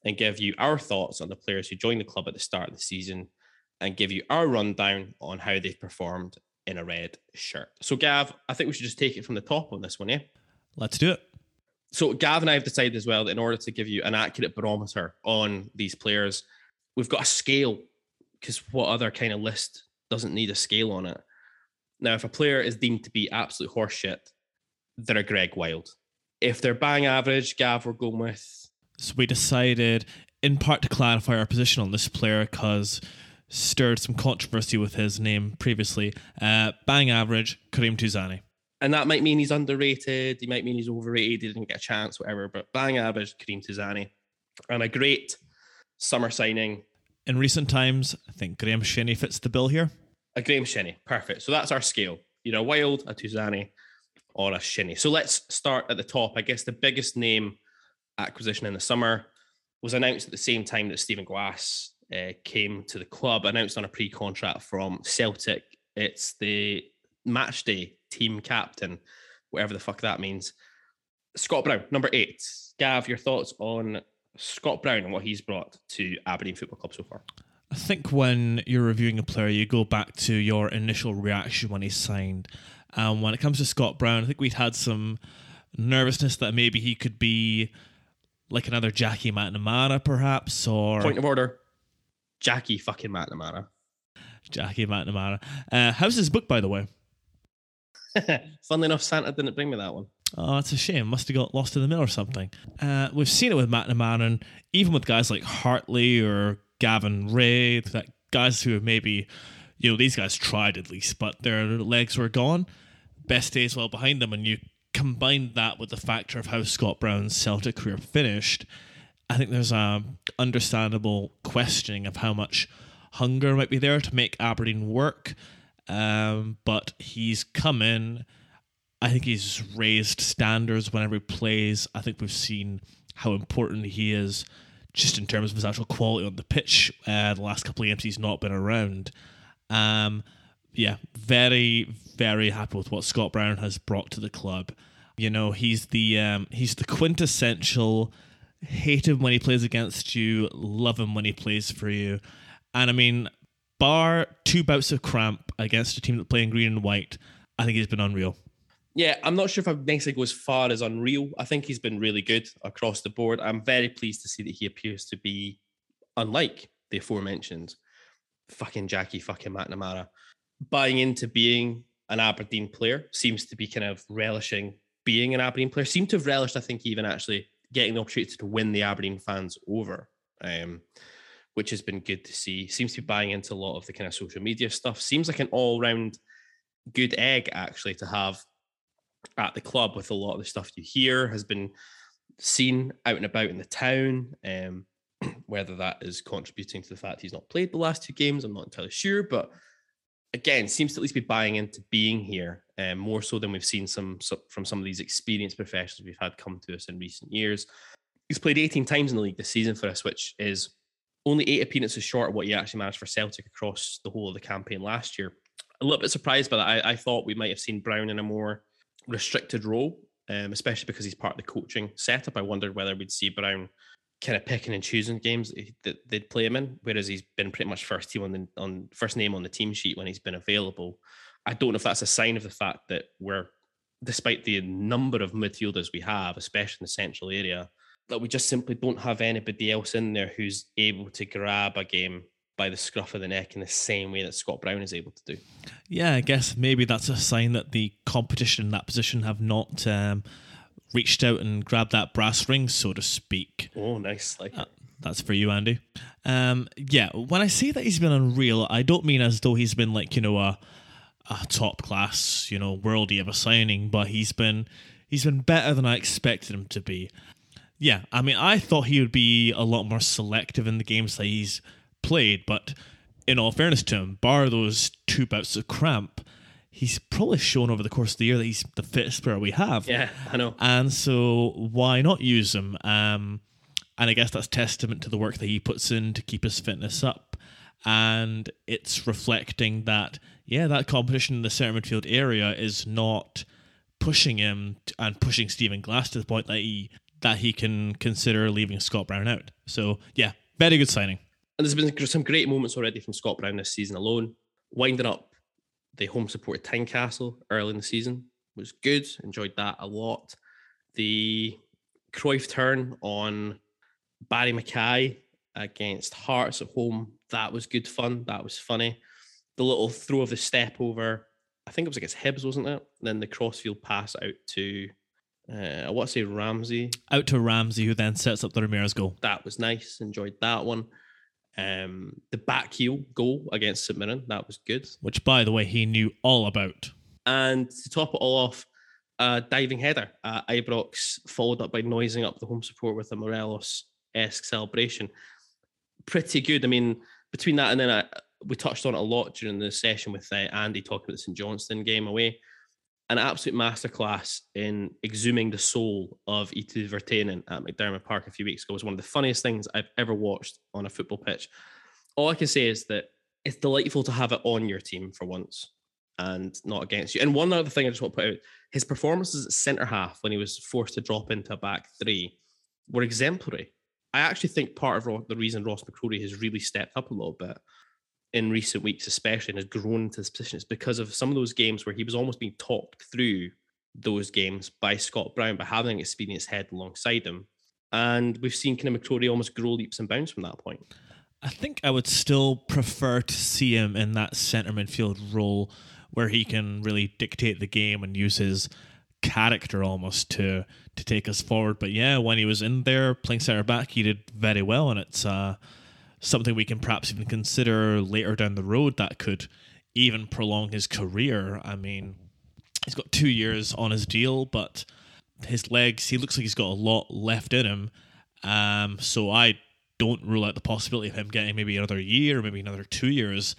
and give you our thoughts on the players who joined the club at the start of the season and give you our rundown on how they've performed in a red shirt. So, Gav, I think we should just take it from the top on this one, yeah? Let's do it. So Gav and I have decided as well that in order to give you an accurate barometer on these players, we've got a scale because what other kind of list doesn't need a scale on it? Now, if a player is deemed to be absolute horseshit, they're a Greg Wild. If they're bang average, Gav, we're going with So we decided, in part, to clarify our position on this player because stirred some controversy with his name previously. Uh, bang average, Kareem Tuzani. And that might mean he's underrated, he might mean he's overrated, he didn't get a chance, whatever. But bang average, Kareem Tuzani. And a great summer signing, In recent times, I think Graeme Shinnie fits the bill here. a Graeme Shinnie. Perfect. So that's our scale. Either a Wild, a Tuzani, or a Shinnie. So let's start at the top. I guess the biggest name acquisition in the summer was announced at the same time that Stephen Glass uh, came to the club, announced on a pre-contract from Celtic. It's the match day team captain, whatever the fuck that means. Scott Brown, number eight. Gav, your thoughts on Scott Brown and what he's brought to Aberdeen Football Club so far? I think when you're reviewing a player, you go back to your initial reaction when he signed. And when it comes to Scott Brown, I think we'd had some nervousness that maybe he could be like another Jackie McNamara, perhaps, or Point of order. Jackie fucking McNamara. Jackie McNamara. Uh, how's his book, by the way? Funnily enough, Santa didn't bring me that one. Oh, it's a shame. Must have got lost in the mail or something. Uh, we've seen it with McNamara, and even with guys like Hartley or Gavin Rae, that guys who have maybe, you know, these guys tried at least, but their legs were gone. Best days well behind them, and you combine that with the factor of how Scott Brown's Celtic career finished. I think there's a understandable questioning of how much hunger might be there to make Aberdeen work. Um, but he's come in. I think he's raised standards whenever he plays. I think we've seen how important he is just in terms of his actual quality on the pitch. Uh, the last couple of games he's not been around. Um, yeah, very, very happy with what Scott Brown has brought to the club. You know, he's the um, he's the quintessential hate him when he plays against you, love him when he plays for you. And I mean, bar two bouts of cramp against a team that play in green and white, I think he's been unreal. Yeah, I'm not sure if I'd necessarily go as far as unreal. I think he's been really good across the board. I'm very pleased to see that he appears to be unlike the aforementioned fucking Jackie fucking McNamara. Buying into being an Aberdeen player seems to be kind of relishing being an Aberdeen player. Seem to have relished, I think, even actually getting the opportunity to win the Aberdeen fans over, um, which has been good to see. Seems to be buying into a lot of the kind of social media stuff. Seems like an all round good egg actually to have at the club with a lot of the stuff you hear has been seen out and about in the town. Um, whether that is contributing to the fact he's not played the last two games, I'm not entirely sure. But again, seems to at least be buying into being here um, more so than we've seen some so- from some of these experienced professionals we've had come to us in recent years. He's played 18 times in the league this season for us, which is only eight appearances short of what he actually managed for Celtic across the whole of the campaign last year. A little bit surprised by that. I, I thought we might have seen Brown in a more restricted role, um, especially because he's part of the coaching setup. I wondered whether we'd see Brown kind of picking and choosing games that, they'd play him in, whereas he's been pretty much first team on the on first name on the team sheet when he's been available. I don't know if that's a sign of the fact that we're, despite the number of midfielders we have, especially in the central area, that we just simply don't have anybody else in there who's able to grab a game by the scruff of the neck in the same way that Scott Brown is able to do. Yeah, I guess maybe that's a sign that the competition in that position have not um, reached out and grabbed that brass ring, so to speak. Oh, nice! Like Uh, That's for you, Andy. Um, yeah, when I say that he's been unreal, I don't mean as though he's been like you know a, a top class, you know, worldy of a signing, but he's been he's been better than I expected him to be. Yeah, I mean, I thought he would be a lot more selective in the games that he's played, but in all fairness to him, bar those two bouts of cramp, he's probably shown over the course of the year that he's the fittest player we have. yeah, I know. And so why not use him? Um, And I guess that's testament to the work that he puts in to keep his fitness up. And it's reflecting that, yeah, that competition in the centre midfield area is not pushing him and pushing Stephen Glass to the point that he that he can consider leaving Scott Brown out. So yeah, very good signing. And there's been some great moments already from Scott Brown this season alone. Winding up the home support at Tynecastle early in the season was good. Enjoyed that a lot. The Cruyff turn on Barry Mackay against Hearts at home, that was good fun. That was funny. The little throw of the step over, I think it was against Hibs, wasn't it? Then the crossfield pass out to, uh, I want to say Ramsey. Out to Ramsey, who then sets up the Ramirez goal. That was nice. Enjoyed that one. Um, the back heel goal against St Mirren, that was good. Which, by the way, he knew all about. And to top it all off, a diving header at Ibrox, followed up by noising up the home support with a Morelos esque celebration. Pretty good. I mean, between that and then I, we touched on it a lot during the session with uh, Andy talking about the St Johnstone game away. An absolute masterclass in exhuming the soul of Eetu Vertainen at McDiarmid Park a few weeks ago. It was one of the funniest things I've ever watched on a football pitch. All I can say is that it's delightful to have it on your team for once and not against you. And one other thing I just want to put out his performances at centre half when he was forced to drop into a back three were exemplary. I actually think part of the reason Ross McCrorie has really stepped up a little bit in recent weeks, especially, and has grown into this position, is because of some of those games where he was almost being talked through those games by Scott Brown, by having an experienced head alongside him. And we've seen kind of McCrorie almost grow leaps and bounds from that point. I think I would still prefer to see him in that centre midfield role where he can really dictate the game and use his character almost to to take us forward. But yeah, when he was in there playing centre back, he did very well, and it's uh, something we can perhaps even consider later down the road that could even prolong his career. I mean, he's got two years on his deal, but his legs, he looks like he's got a lot left in him. Um, so I don't rule out the possibility of him getting maybe another year, maybe another two years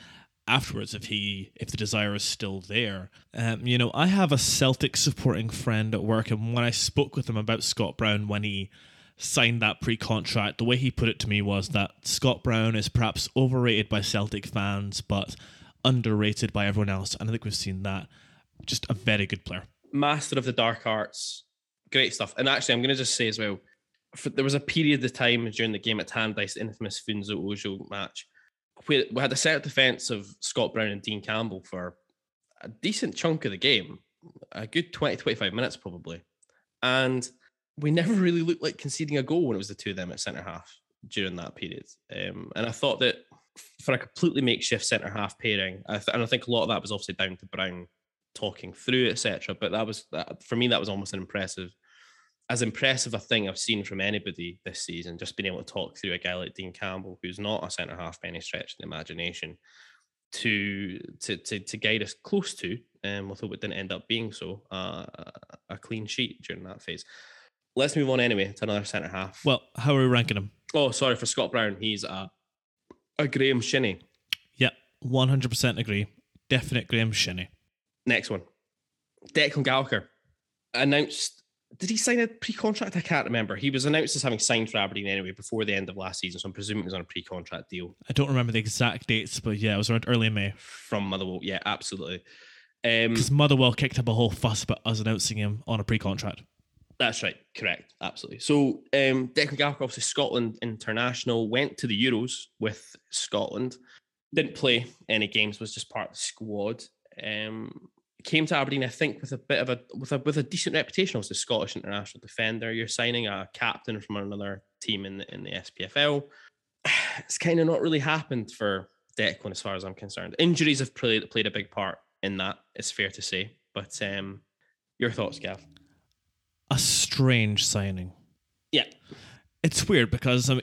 afterwards if he if the desire is still there. Um, you know, I have a Celtic supporting friend at work, and when I spoke with him about Scott Brown when he signed that pre-contract, the way he put it to me was that Scott Brown is perhaps overrated by Celtic fans, but underrated by everyone else. And I think we've seen that. Just a very good player. master of the dark arts, great stuff. And actually, I'm going to just say as well, for, there was a period of time during the game at Tannadice, the infamous Funso Ojo match, where we had a set defence of Scott Brown and Dean Campbell for a decent chunk of the game, a good 20, 25 minutes probably. And we never really looked like conceding a goal when it was the two of them at centre half during that period. Um, and I thought that for a completely makeshift centre half pairing, I th- and I think a lot of that was obviously down to Brown talking through, etc. But that was that for me, that was almost an impressive, as impressive a thing I've seen from anybody this season. Just being able to talk through a guy like Dean Campbell, who's not a centre half by any stretch of the imagination, to to to, to guide us close to, um, although it didn't end up being so, uh, a clean sheet during that phase. Let's move on anyway to another centre half. Well, how are we ranking him? oh, sorry for Scott Brown. He's a a Graeme Shinnie. Yeah, 100% agree. Definite Graeme Shinnie. Next one. Declan Gallagher announced. Did he sign a pre-contract? I can't remember. He was announced as having signed for Aberdeen anyway before the end of last season, so I'm presuming it was on a pre-contract deal I don't remember the exact dates, but yeah, it was around early May. from Motherwell. Yeah, absolutely. Um, Because Motherwell kicked up a whole fuss about us announcing him on a pre-contract. That's right, correct, absolutely. So um, Declan Gallagher, obviously Scotland international, went to the Euros with Scotland. Didn't play any games, was just part of the squad. Um, came to Aberdeen, I think, with a bit of a with a with a decent reputation as a Scottish international defender. You're signing a captain from another team in the in the SPFL. It's kind of not really happened for Declan, as far as I'm concerned. Injuries have played played a big part in that. It's fair to say. But um, your thoughts, Gav? A strange signing. Yeah. It's weird because um,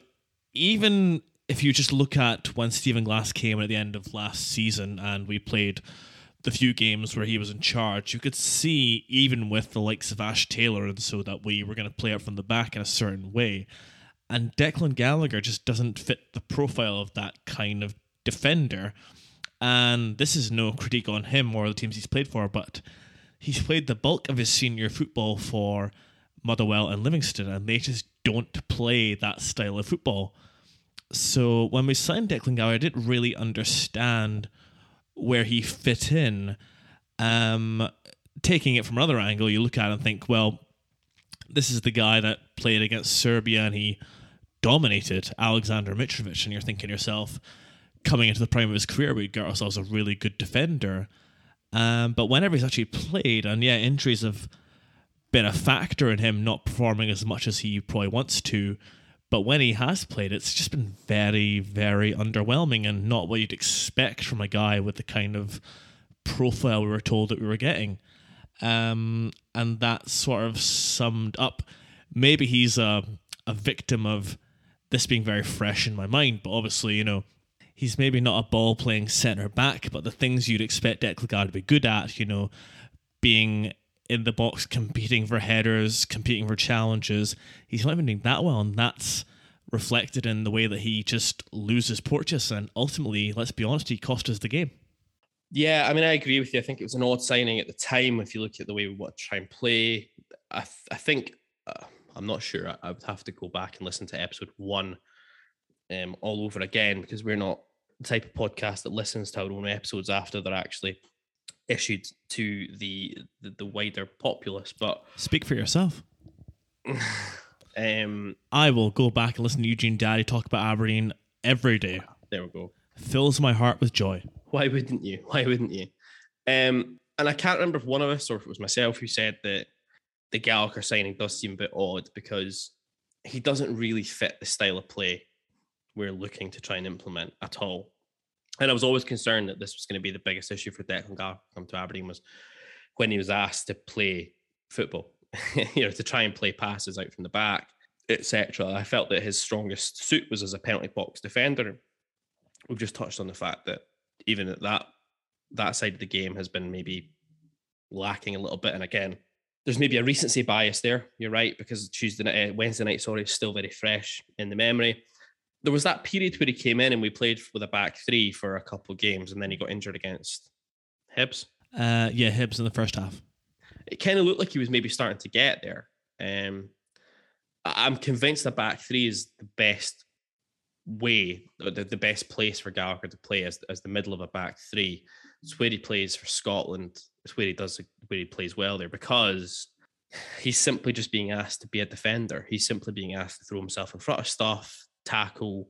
even if you just look at when Stephen Glass came at the end of last season and we played the few games where he was in charge, you could see even with the likes of Ash Taylor and so that we were going to play out from the back in a certain way. And Declan Gallagher just doesn't fit the profile of that kind of defender. And this is no critique on him or the teams he's played for, but he's played the bulk of his senior football for Motherwell and Livingston, and they just don't play that style of football. So when we signed Declan Gallagher, I didn't really understand where he fit in. Um, taking it from another angle, you look at it and think, well, this is the guy that played against Serbia and he dominated Alexander Mitrovic, and you're thinking yourself, coming into the prime of his career, we got ourselves a really good defender. Um, but whenever he's actually played, and yeah, injuries have been a factor in him not performing as much as he probably wants to. But when he has played, it's just been very, very underwhelming and not what you'd expect from a guy with the kind of profile we were told that we were getting. Um, and that sort of summed up. Maybe he's a, a victim of this being very fresh in my mind, but obviously, you know, he's maybe not a ball playing centre back, but the things you'd expect Declan to be good at, you know, being in the box, competing for headers, competing for challenges, he's not even doing that well, and that's reflected in the way that he just loses Porteous, and ultimately, let's be honest, he cost us the game. Yeah, I mean, I agree with you. I think it was an odd signing at the time. If you look at the way we want to try and play, I, th- I think uh, I'm not sure. I, I would have to go back and listen to episode one um, all over again because we're not type of podcast that listens to our own episodes after they're actually issued to the the, the wider populace. But Speak for yourself. um, I will go back and listen to Eugene Daddy talk about Aberdeen every day. there we go. Fills my heart with joy. Why wouldn't you? Why wouldn't you? Um, and I can't remember if one of us or if it was myself who said that the Gallagher signing does seem a bit odd because he doesn't really fit the style of play we're looking to try and implement at all. And I was always concerned that this was going to be the biggest issue for Declan Gallagher come to Aberdeen was when he was asked to play football, you know, to try and play passes out from the back, etc. I felt that his strongest suit was as a penalty box defender. We've just touched on the fact that even at that that side of the game has been maybe lacking a little bit. And again, there's maybe a recency bias there. You're right because Tuesday night, uh, Wednesday night, sorry, is still very fresh in the memory. There was that period where he came in and we played with a back three for a couple of games, and then he got injured against Hibs. Uh, yeah, Hibs in the first half. It kind of looked like he was maybe starting to get there. Um, I'm convinced the back three is the best way, the, the best place for Gallagher to play as, as the middle of a back three. It's where he plays for Scotland. It's where he does where he plays well there because he's simply just being asked to be a defender. He's simply being asked to throw himself in front of stuff, tackle.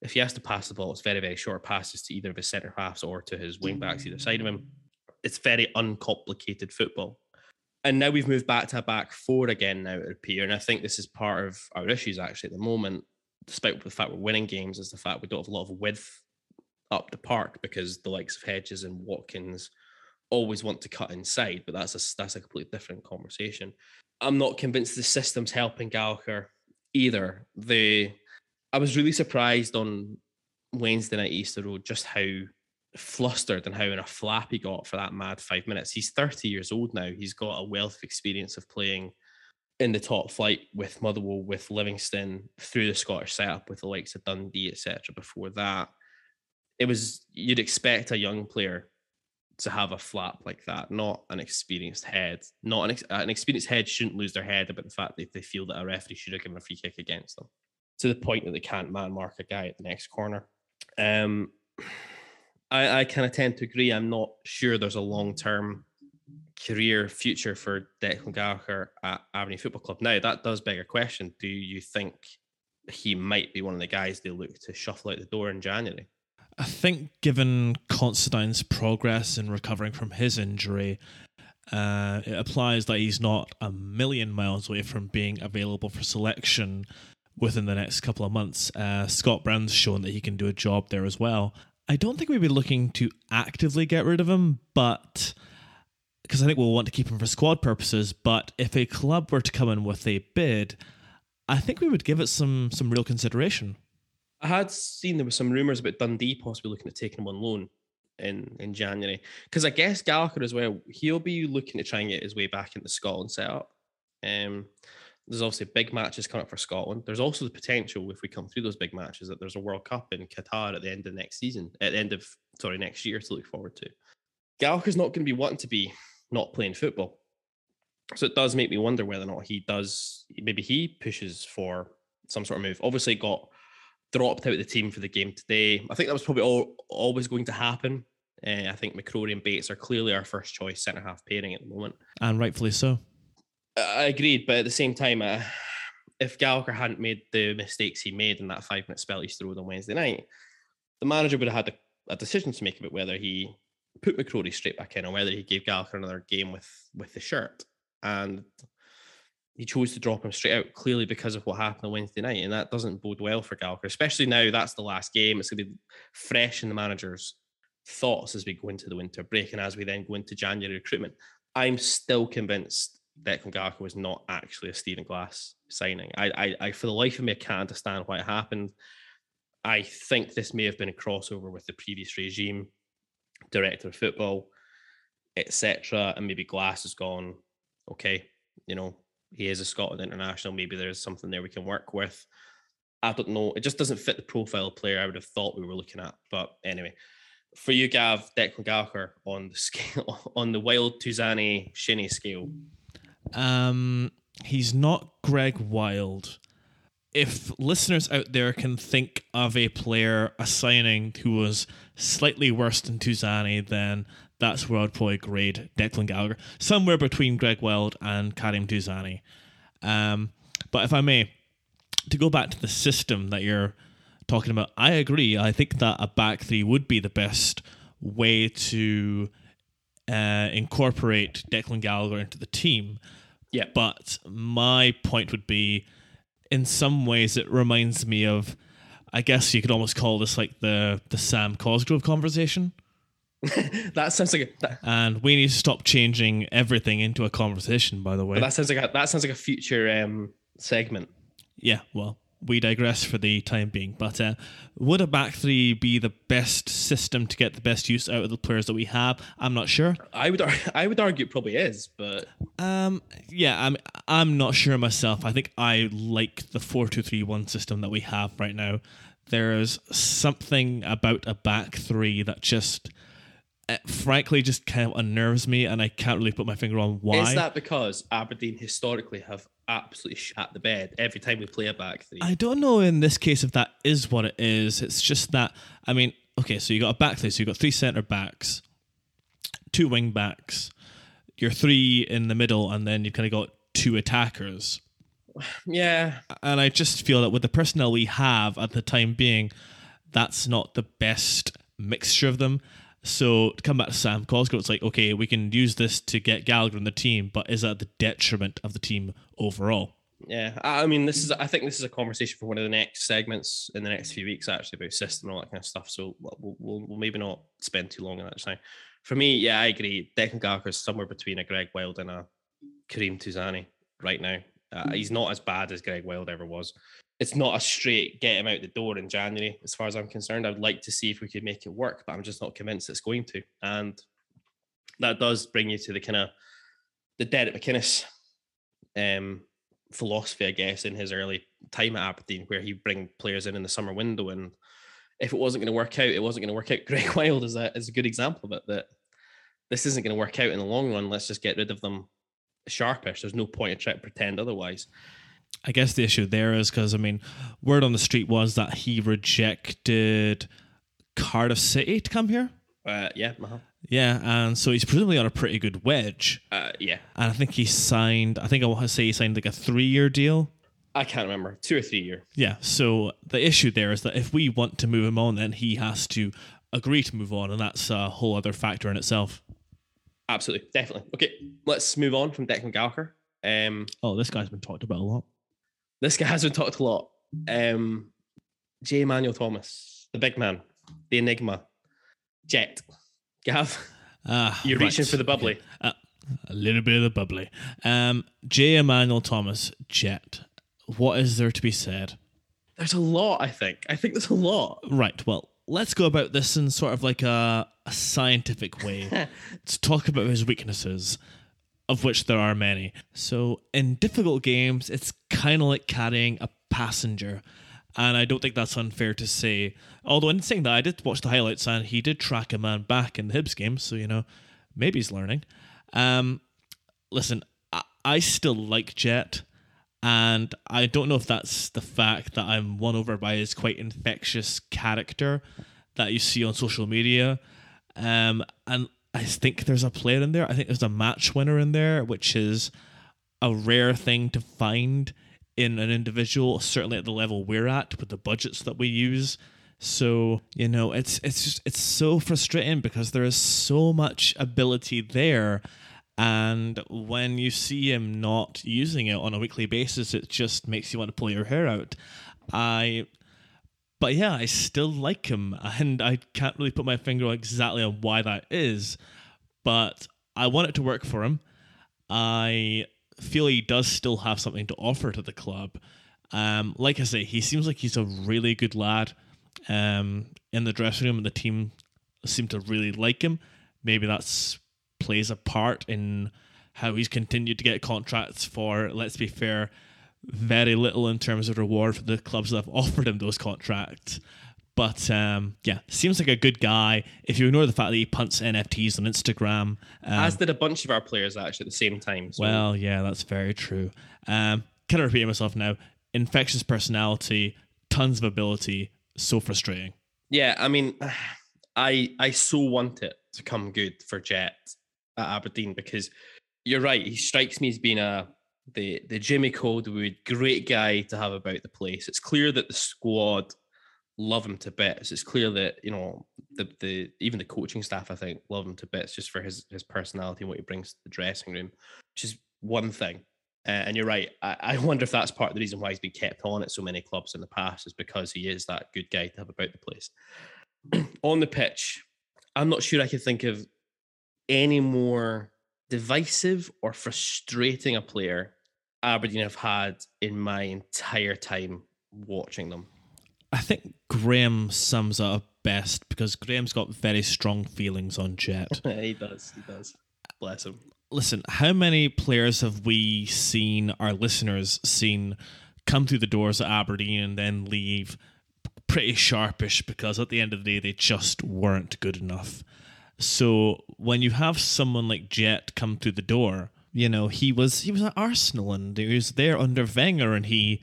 If he has to pass the ball, it's very, very short passes to either of his centre halves or to his wing backs either side of him. It's very uncomplicated football. And now we've moved back to a back four again now, it would appear. And I think this is part of our issues actually at the moment, despite the fact we're winning games, is the fact we don't have a lot of width up the park because the likes of Hedges and Watkins always want to cut inside, but that's a that's a completely different conversation. I'm not convinced the system's helping Gallagher either. The I was really surprised on Wednesday night Easter Road just how flustered and how in a flap he got for that mad five minutes. He's 30 years old now. He's got a wealth of experience of playing in the top flight with Motherwell, with Livingston, through the Scottish setup with the likes of Dundee, etc. Before that, it was you'd expect a young player to have a flap like that, not an experienced head. Not an, an experienced head shouldn't lose their head about the fact that they feel that a referee should have given a free kick against them, to the point that they can't man mark a guy at the next corner. Um, I, I kind of tend to agree. I'm not sure there's a long term career future for Declan Gallagher at Aberdeen Football Club. Now that does beg a question: Do you think he might be one of the guys they look to shuffle out the door in January? I think, given Considine's progress in recovering from his injury, uh, it applies that he's not a million miles away from being available for selection within the next couple of months. Uh, Scott Brown's shown that he can do a job there as well. I don't think we'd be looking to actively get rid of him, but because I think we'll want to keep him for squad purposes. But if a club were to come in with a bid, I think we would give it some some real consideration. I had seen there were some rumours about Dundee possibly looking at taking him on loan in in January because I guess Gallagher as well. He'll be looking to try and get his way back into Scotland setup. Um, there's obviously big matches coming up for Scotland. There's also the potential if we come through those big matches that there's a World Cup in Qatar at the end of next season, at the end of sorry next year to look forward to. Gallagher's not going to be wanting to be not playing football. So it does make me wonder whether or not he does, maybe he pushes for some sort of move. Obviously, got dropped out of the team for the game today. I think that was probably all, always going to happen. Uh, I think McCrorie and Bates are clearly our first choice centre half pairing at the moment. And rightfully so. I agreed, but at the same time, uh, if Gallagher hadn't made the mistakes he made in that five minute spell he threw on Wednesday night, the manager would have had a, a decision to make about whether he put McCrorie straight back in or whether he gave Gallagher another game with with the shirt. And he chose to drop him straight out, clearly because of what happened on Wednesday night. And that doesn't bode well for Gallagher, especially now that's the last game. It's going to be fresh in the manager's thoughts as we go into the winter break and as we then go into January recruitment. I'm still convinced Declan Gallagher was not actually a Stephen Glass signing. I, I, I, for the life of me, I can't understand why it happened. I think this may have been a crossover with the previous regime, director of football, etc. And maybe Glass has gone, okay, you know, he is a Scotland international. Maybe there's something there we can work with. I don't know. It just doesn't fit the profile player I would have thought we were looking at. But anyway, for you, Gav, Declan Gallagher on the scale, on the wild Tuzani Shinnie scale, Um, he's not Greg Wild. If listeners out there can think of a player, a signing who was slightly worse than Tuzani, then that's where I'd probably grade Declan Gallagher, somewhere between Greg Wild and Karim Tuzani. Um, but if I may, to go back to the system that you're talking about, I agree. I think that a back three would be the best way to uh, incorporate Declan Gallagher into the team. Yeah. But my point would be, in some ways, it reminds me of, I guess you could almost call this like the the Sam Cosgrove conversation. that sounds like a that, And we need to stop changing everything into a conversation. By the way, that sounds like a that sounds like a future um, segment. yeah. Well, we digress for the time being. But uh, would a back three be the best system to get the best use out of the players that we have? I'm not sure. I would ar- I would argue it probably is, but Um, yeah, I'm I'm not sure myself. I think I like the four two three one system that we have right now. There's something about a back three that just, Uh, frankly, just kind of unnerves me, and I can't really put my finger on why. is that because Aberdeen historically have absolutely shot the bed every time we play a back three? I don't know in this case if that is what it is. It's just that I mean, okay, so you got a back three, so you've got three centre backs, two wing backs, your three in the middle, and then you've kind of got two attackers. yeah, And I just feel that with the personnel we have at the time being, that's not the best mixture of them. So to come back to Sam Cosgrove, it's like, okay, we can use this to get Gallagher in the team, but is that the detriment of the team overall? yeah. I mean, this is I think this is a conversation for one of the next segments in the next few weeks, actually, about system and all that kind of stuff. So we'll, we'll, we'll maybe not spend too long on that. For me, yeah, I agree. Declan Gallagher is somewhere between a Greg Wild and a Kareem Tuzani right now. Uh, he's not as bad as Greg Wild ever was. It's not a straight get him out the door in January, as far as I'm concerned. I'd like to see if we could make it work, but I'm just not convinced it's going to. And that does bring you to the kind of the Derek McInnes um, philosophy, I guess, in his early time at Aberdeen, where he'd bring players in in the summer window, and if it wasn't going to work out, it wasn't going to work out. Greg Wild is a is a good example of it. That this isn't going to work out in the long run. Let's just get rid of them sharpish. There's no point in trying to pretend otherwise. I guess the issue there is because I mean, word on the street was that he rejected Cardiff City to come here. Uh, yeah, uh-huh. Yeah, and so he's presumably on a pretty good wedge. uh, yeah. And I think he signed. I think I want to say he signed like a three-year deal. I can't remember two or three year. Yeah. So the issue there is that if we want to move him on, then he has to agree to move on, and that's a whole other factor in itself. Absolutely, definitely. Okay, let's move on from Declan Gallagher. Um, Oh, this guy's been talked about a lot. This guy hasn't talked a lot. Um, Jay Emmanuel-Thomas, the big man, the enigma, Jet. Gav, Ah, you're reaching for the bubbly. Uh, a little bit of the bubbly. Um, Jay Emmanuel-Thomas, Jet. What is there to be said? There's a lot, I think. I think there's a lot. Right. Well, let's go about this in sort of like a, a scientific way to talk about his weaknesses, of which there are many. So, in difficult games, it's kind of like carrying a passenger. And I don't think that's unfair to say. Although, in saying that, I did watch the highlights and he did track a man back in the Hibs game. So, you know, maybe he's learning. Um, listen, I, I still like Jet, and I don't know if that's the fact that I'm won over by his quite infectious character that you see on social media. Um, and I think there's a player in there. I think there's a match winner in there, which is a rare thing to find in an individual, certainly at the level we're at with the budgets that we use. So, you know, it's it's just it's so frustrating because there is so much ability there and when you see him not using it on a weekly basis, it just makes you want to pull your hair out. I but yeah, I still like him, and I can't really put my finger exactly on why that is, but I want it to work for him. I feel he does still have something to offer to the club. Um, like I say, he seems like he's a really good lad. Um, in the dressing room, and the team seem to really like him. Maybe that plays a part in how he's continued to get contracts for. Let's be fair, very little in terms of reward for the clubs that have offered him those contracts. But um, yeah, seems like a good guy. If you ignore the fact that he punts NFTs on Instagram, um, As did a bunch of our players actually at the same time. So. well, yeah, that's very true. Um, kind of repeating myself now. Infectious personality, tons of ability, so frustrating. Yeah, I mean, I I so want it to come good for Jet at Aberdeen because you're right. He strikes me as being a the the Jimmy Coldwood great guy to have about the place. It's clear that the squad love him to bits. It's clear that you know the the even the coaching staff I think love him to bits just for his his personality and what he brings to the dressing room, which is one thing. Uh, and you're right. I, I wonder if that's part of the reason why he's been kept on at so many clubs in the past is because he is that good guy to have about the place. on the pitch, I'm not sure I could think of any more divisive or frustrating a player Aberdeen have had in my entire time watching them. I think Graham sums it up best because Graham's got very strong feelings on Jet. he does. He does. Bless him. Listen, how many players have we seen, our listeners seen, come through the doors at Aberdeen and then leave pretty sharpish because at the end of the day they just weren't good enough? So when you have someone like Jet come through the door, you know he was he was at Arsenal and he was there under Wenger and he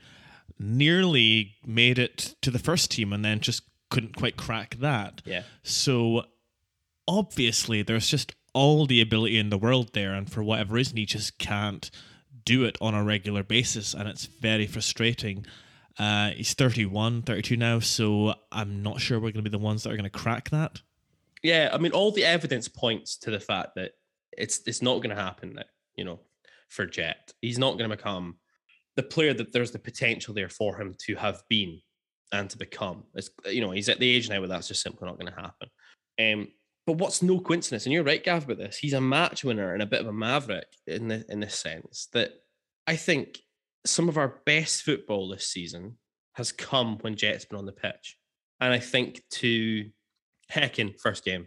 nearly made it to the first team and then just couldn't quite crack that. Yeah. So obviously there's just all the ability in the world there and for whatever reason he just can't do it on a regular basis and it's very frustrating. Uh, he's 31, 32 now, so I'm not sure we're going to be the ones that are going to crack that. Yeah, I mean, all the evidence points to the fact that it's it's not going to happen. That you know, for Jet, he's not going to become the player that there's the potential there for him to have been and to become. It's, you know, he's at the age now where that's just simply not going to happen. Um, but what's no coincidence, and you're right, Gav, about this. He's a match winner and a bit of a maverick in the in this sense that I think some of our best football this season has come when Jet's been on the pitch, and I think to Häcken first game,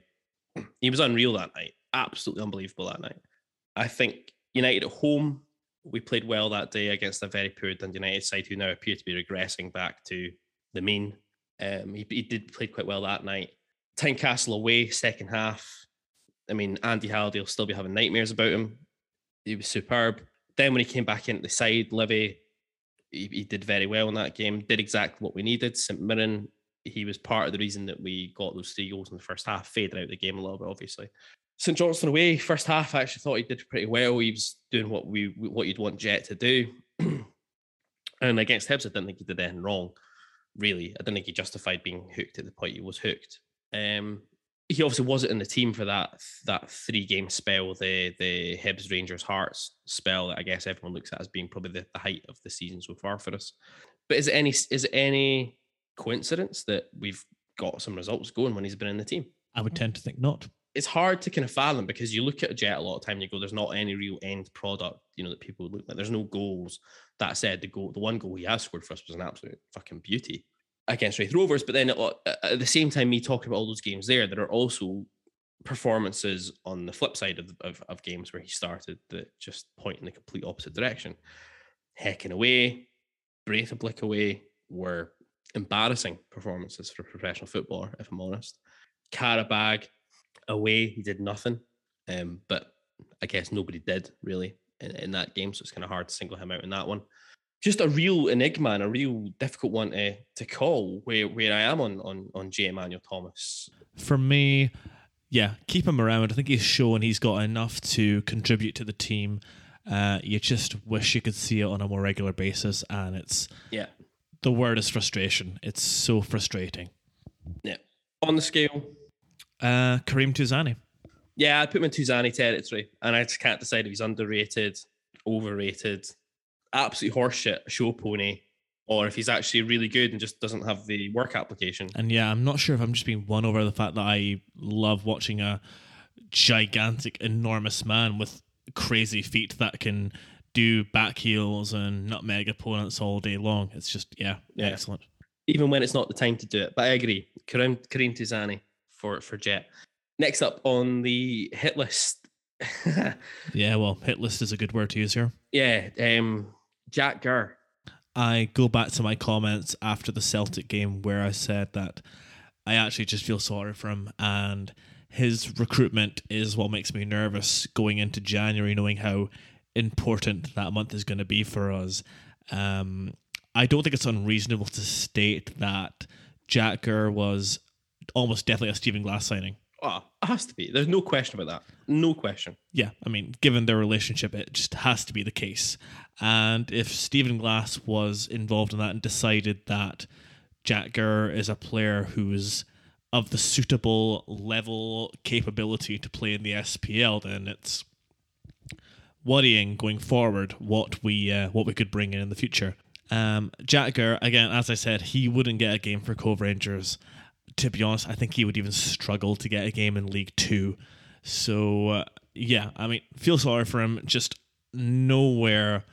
he was unreal that night, absolutely unbelievable that night. I think United at home we played well that day against a very poor Dundee United side who now appear to be regressing back to the mean. Um, he, he did play quite well that night. Tynecastle away, second half. I mean, Andy Halliday will still be having nightmares about him. He was superb. Then when he came back into the side, Livy, he, he did very well in that game. Did exactly what we needed. St Mirren, he was part of the reason that we got those three goals in the first half. Faded out the game a little bit, obviously. St Johnstone away, first half, I actually thought he did pretty well. He was doing what we what you'd want Jet to do. and against Hibs, I didn't think he did anything wrong. Really, I didn't think he justified being hooked at the point he was hooked. Um, he obviously wasn't in the team for that that three game spell, the the Hibs Rangers Hearts spell that I guess everyone looks at as being probably the, the height of the season so far for us. But is it any is it any coincidence that we've got some results going when he's been in the team? I would tend to think not. it's hard to kind of fathom because you look at a jet a lot of time and you go, there's not any real end product, you know, that people look like. There's no goals. That said, the goal, the one goal he has scored for us was an absolute fucking beauty against Raith Rovers. But then at, at the same time, me talking about all those games there, there are also performances on the flip side of, of, of games where he started that just point in the complete opposite direction. Häcken away, Breidablik away were embarrassing performances for a professional footballer, if I'm honest. Qarabag away, he did nothing. Um, but I guess nobody did really. in, in that game, so it's kind of hard to single him out in that one. Just a real enigma and a real difficult one to, to call where, where I am on on on Jay Emmanuel-Thomas. For me, yeah, keep him around. I think he's shown he's got enough to contribute to the team. Uh, you just wish you could see it on a more regular basis, and it's Yeah. The word is frustration. It's so frustrating. Yeah. On the scale, Uh, Kareem Tuzani. yeah, I'd put him in Tuzani territory, and I just can't decide if he's underrated, overrated, absolute horseshit, show pony, or if he's actually really good and just doesn't have the work application. And yeah, I'm not sure if I'm just being won over the fact that I love watching a gigantic, enormous man with crazy feet that can do back heels and nutmeg opponents all day long. It's just, yeah, Yeah. excellent. even when it's not the time to do it. But I agree. Karim Kareem Tuzani for for Jet. Next up on the hit list. Yeah, well, hit list is a good word to use here. yeah, um, Jack Gurr. I go back to my comments after the Celtic game where I said that I actually just feel sorry for him and his recruitment is what makes me nervous going into January, knowing how important that month is going to be for us. Um, I don't think it's unreasonable to state that Jack Gurr was almost definitely a Stephen Glass signing. Oh, it has to be. There's no question about that. No question. Yeah, I mean, given their relationship, it just has to be the case. And if Stephen Glass was involved in that and decided that Jack Gurr is a player who is of the suitable level capability to play in the SPL, then it's worrying going forward what we uh, what we could bring in in the future. Um, Jack Gurr, again, as I said, he wouldn't get a game for Cove Rangers. To be honest, I think he would even struggle to get a game in League Two. So uh, yeah, I mean, feel sorry for him. Just nowhere,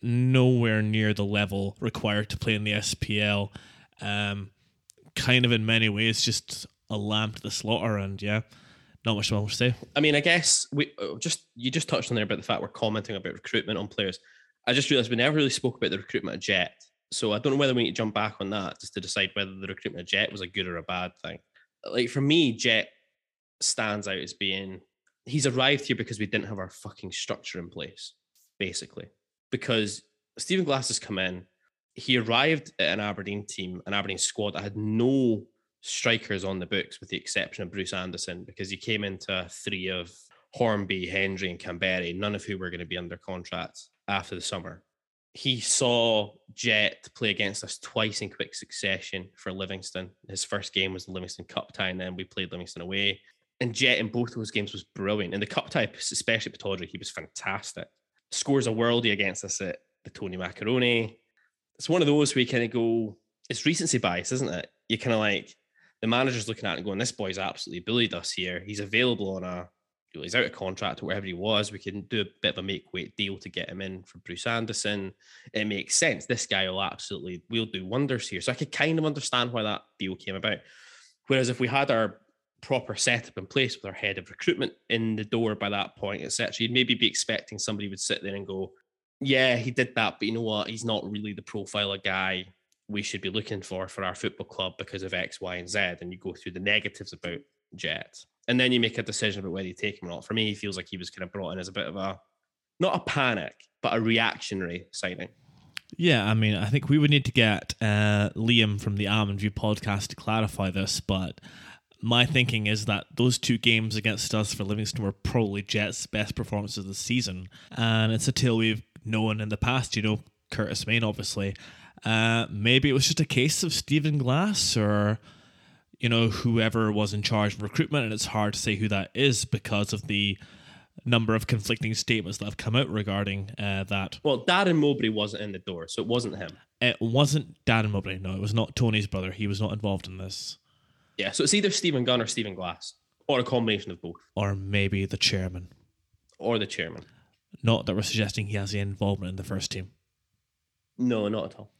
nowhere near the level required to play in the SPL. Um, kind of in many ways, just a lamb to the slaughter, and yeah, not much more to say. I mean, I guess we uh, just you just touched on there about the fact we're commenting about recruitment on players. I just realized we never really spoke about the recruitment of Jet. So I don't know whether we need to jump back on that just to decide whether the recruitment of Jet was a good or a bad thing. Like for me, Jet stands out as being he's arrived here because we didn't have our fucking structure in place, basically. Because Stephen Glass has come in, he arrived at an Aberdeen team, an Aberdeen squad that had no strikers on the books, with the exception of Bruce Anderson, because he came into three of Hornby, Hendry, and Kamberi, none of who were going to be under contract after the summer. He saw Jet play against us twice in quick succession for Livingston. His first game was the Livingston Cup tie, and then we played Livingston away. And Jet in both those games was brilliant. And the cup tie, especially at Pittodrie, he was fantastic. Scores a worldie against us at the Tony Macaroni. It's one of those where you kind of go, it's recency bias, isn't it? You kind of like the manager's looking at it and going, this boy's absolutely bullied us here. He's available on a, he's out of contract or wherever he was. We can do a bit of a make weight deal to get him in for Bruce Anderson. It makes sense. This guy will absolutely, we'll do wonders here. So I could kind of understand why that deal came about. Whereas if we had our proper setup in place with our head of recruitment in the door by that point, etc., you'd maybe be expecting somebody would sit there and go, yeah, he did that, but you know what? He's not really the profile of guy we should be looking for for our football club because of X, Y, and Z. And you go through the negatives about Jet, and then you make a decision about whether you take him or not. For me, he feels like he was kind of brought in as a bit of a not a panic, but a reactionary signing. Yeah, I mean, I think we would need to get uh, Liam from the Almond View podcast to clarify this, but my thinking is that those two games against us for Livingston were probably Jets' best performances of the season, and it's a tale we've known in the past. You know, Curtis Main, obviously. Uh, maybe it was just a case of Stephen Glass or you know whoever was in charge of recruitment, and it's hard to say who that is because of the number of conflicting statements that have come out regarding uh, that. Well, Darren Mowbray wasn't in the door, so it wasn't him. It wasn't Darren Mowbray. No, it was not Tony's brother. He was not involved in this. Yeah, so it's either Stephen Gunn or Stephen Glass, or a combination of both, Or maybe the chairman. or the chairman. Not that we're suggesting he has any involvement in the first team. No, not at all.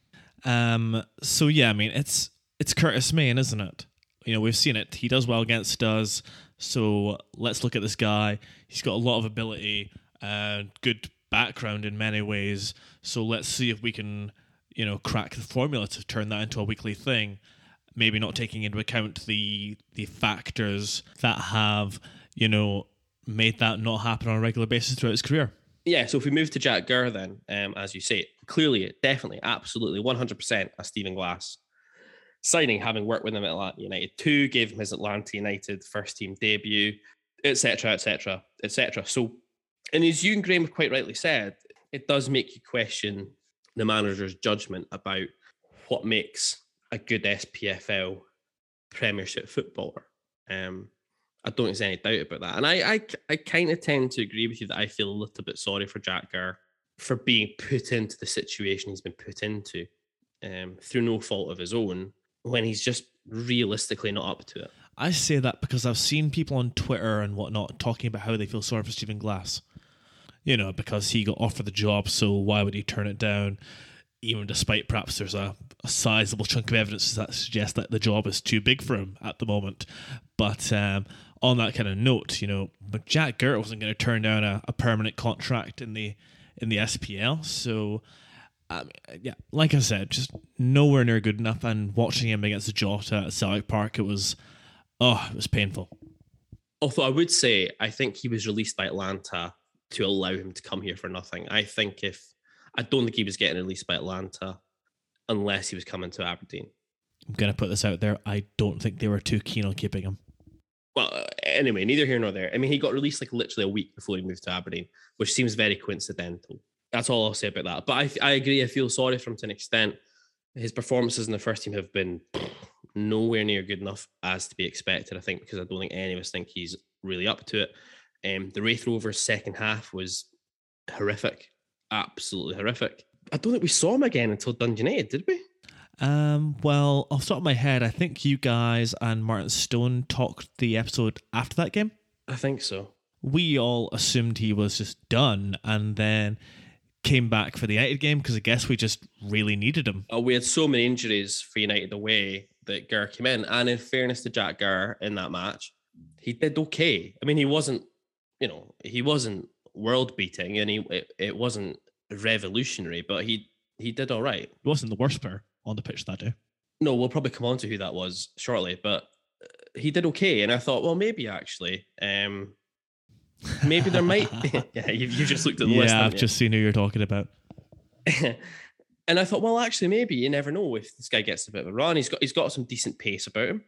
Um. So yeah, I mean, it's it's Curtis Main, isn't it? You know, we've seen it. He does well against us. So let's look at this guy. He's got a lot of ability, uh, good background in many ways. So let's see if we can, you know, crack the formula to turn that into a weekly thing. Maybe not taking into account the the factors that have, you know, made that not happen on a regular basis throughout his career. Yeah, so if we move to Jack Gurr, then, um, as you say, clearly, definitely, absolutely, 100% a Stephen Glass signing, having worked with him at Atlanta United 2, gave him his Atlanta United first team debut, etc., etc., etc. So, and as you and Graham have quite rightly said, it does make you question the manager's judgment about what makes a good SPFL Premiership footballer. Um, I don't there's any doubt about that. And I I, I kind of tend to agree with you that I feel a little bit sorry for Jack Gurr for being put into the situation he's been put into um, through no fault of his own when he's just realistically not up to it. I say that because I've seen people on Twitter and whatnot talking about how they feel sorry for Stephen Glass. You know, because he got offered the job, so why would he turn it down? Even despite perhaps there's a, a sizable chunk of evidence that suggests that the job is too big for him at the moment. But um, on that kind of note, you know, but Jack Gurr wasn't going to turn down a, a, permanent contract in the in the SPL. So, um, yeah, like I said, just nowhere near good enough. And watching him against the Jota at Celtic Park, it was, oh, it was painful. Although I would say, I think he was released by Atlanta to allow him to come here for nothing. I think if I don't think he was getting released by Atlanta unless he was coming to Aberdeen. I'm going to put this out there. I don't think they were too keen on keeping him well, uh, anyway, neither here nor there. I mean, he got released like literally a week before he moved to Aberdeen, which seems very coincidental. That's all I'll say about that. But I, I agree. I feel sorry for him to an extent. His performances in the first team have been nowhere near good enough as to be expected. I think because I don't think any of us think he's really up to it. Um, the Raith Rovers' second half was horrific, absolutely horrific. I don't think we saw him again until United, did we? Um, well, off the top of my head, I think you guys and Martin Stone talked the episode after that game. I think so. We all assumed he was just done and then came back for the United game because I guess we just really needed him. Oh, we had so many injuries for United away that Gurr came in. And in fairness to Jack Gurr in that match, he did okay. I mean, he wasn't, you know, he wasn't world beating and he it, it wasn't revolutionary, but he he did all right. He wasn't the worst player on the pitch that day. No, we'll probably come on to who that was shortly, but uh, he did okay. And I thought, well, maybe actually, um, maybe there might. be. yeah, you, you just looked at the yeah, list. Yeah, I've just seen who you're talking about. and I thought, well, actually, maybe you never know if this guy gets a bit of a run. He's got he's got some decent pace about him.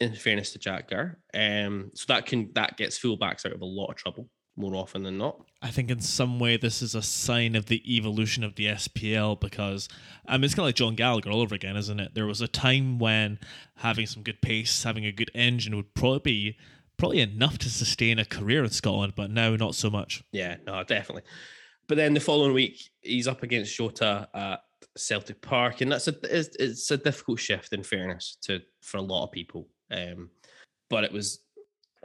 In fairness to Jack Gurr, um, so that can that gets fullbacks out of a lot of trouble more often than not. I think in some way this is a sign of the evolution of the SPL because I mean it's kind of like John Gallagher all over again, isn't it? There was a time when having some good pace, having a good engine would probably be probably enough to sustain a career in Scotland, but now not so much. Yeah, no, definitely. But then the following week he's up against Jota at Celtic Park, and that's a it's, it's a difficult shift in fairness to for a lot of people. Um, but it was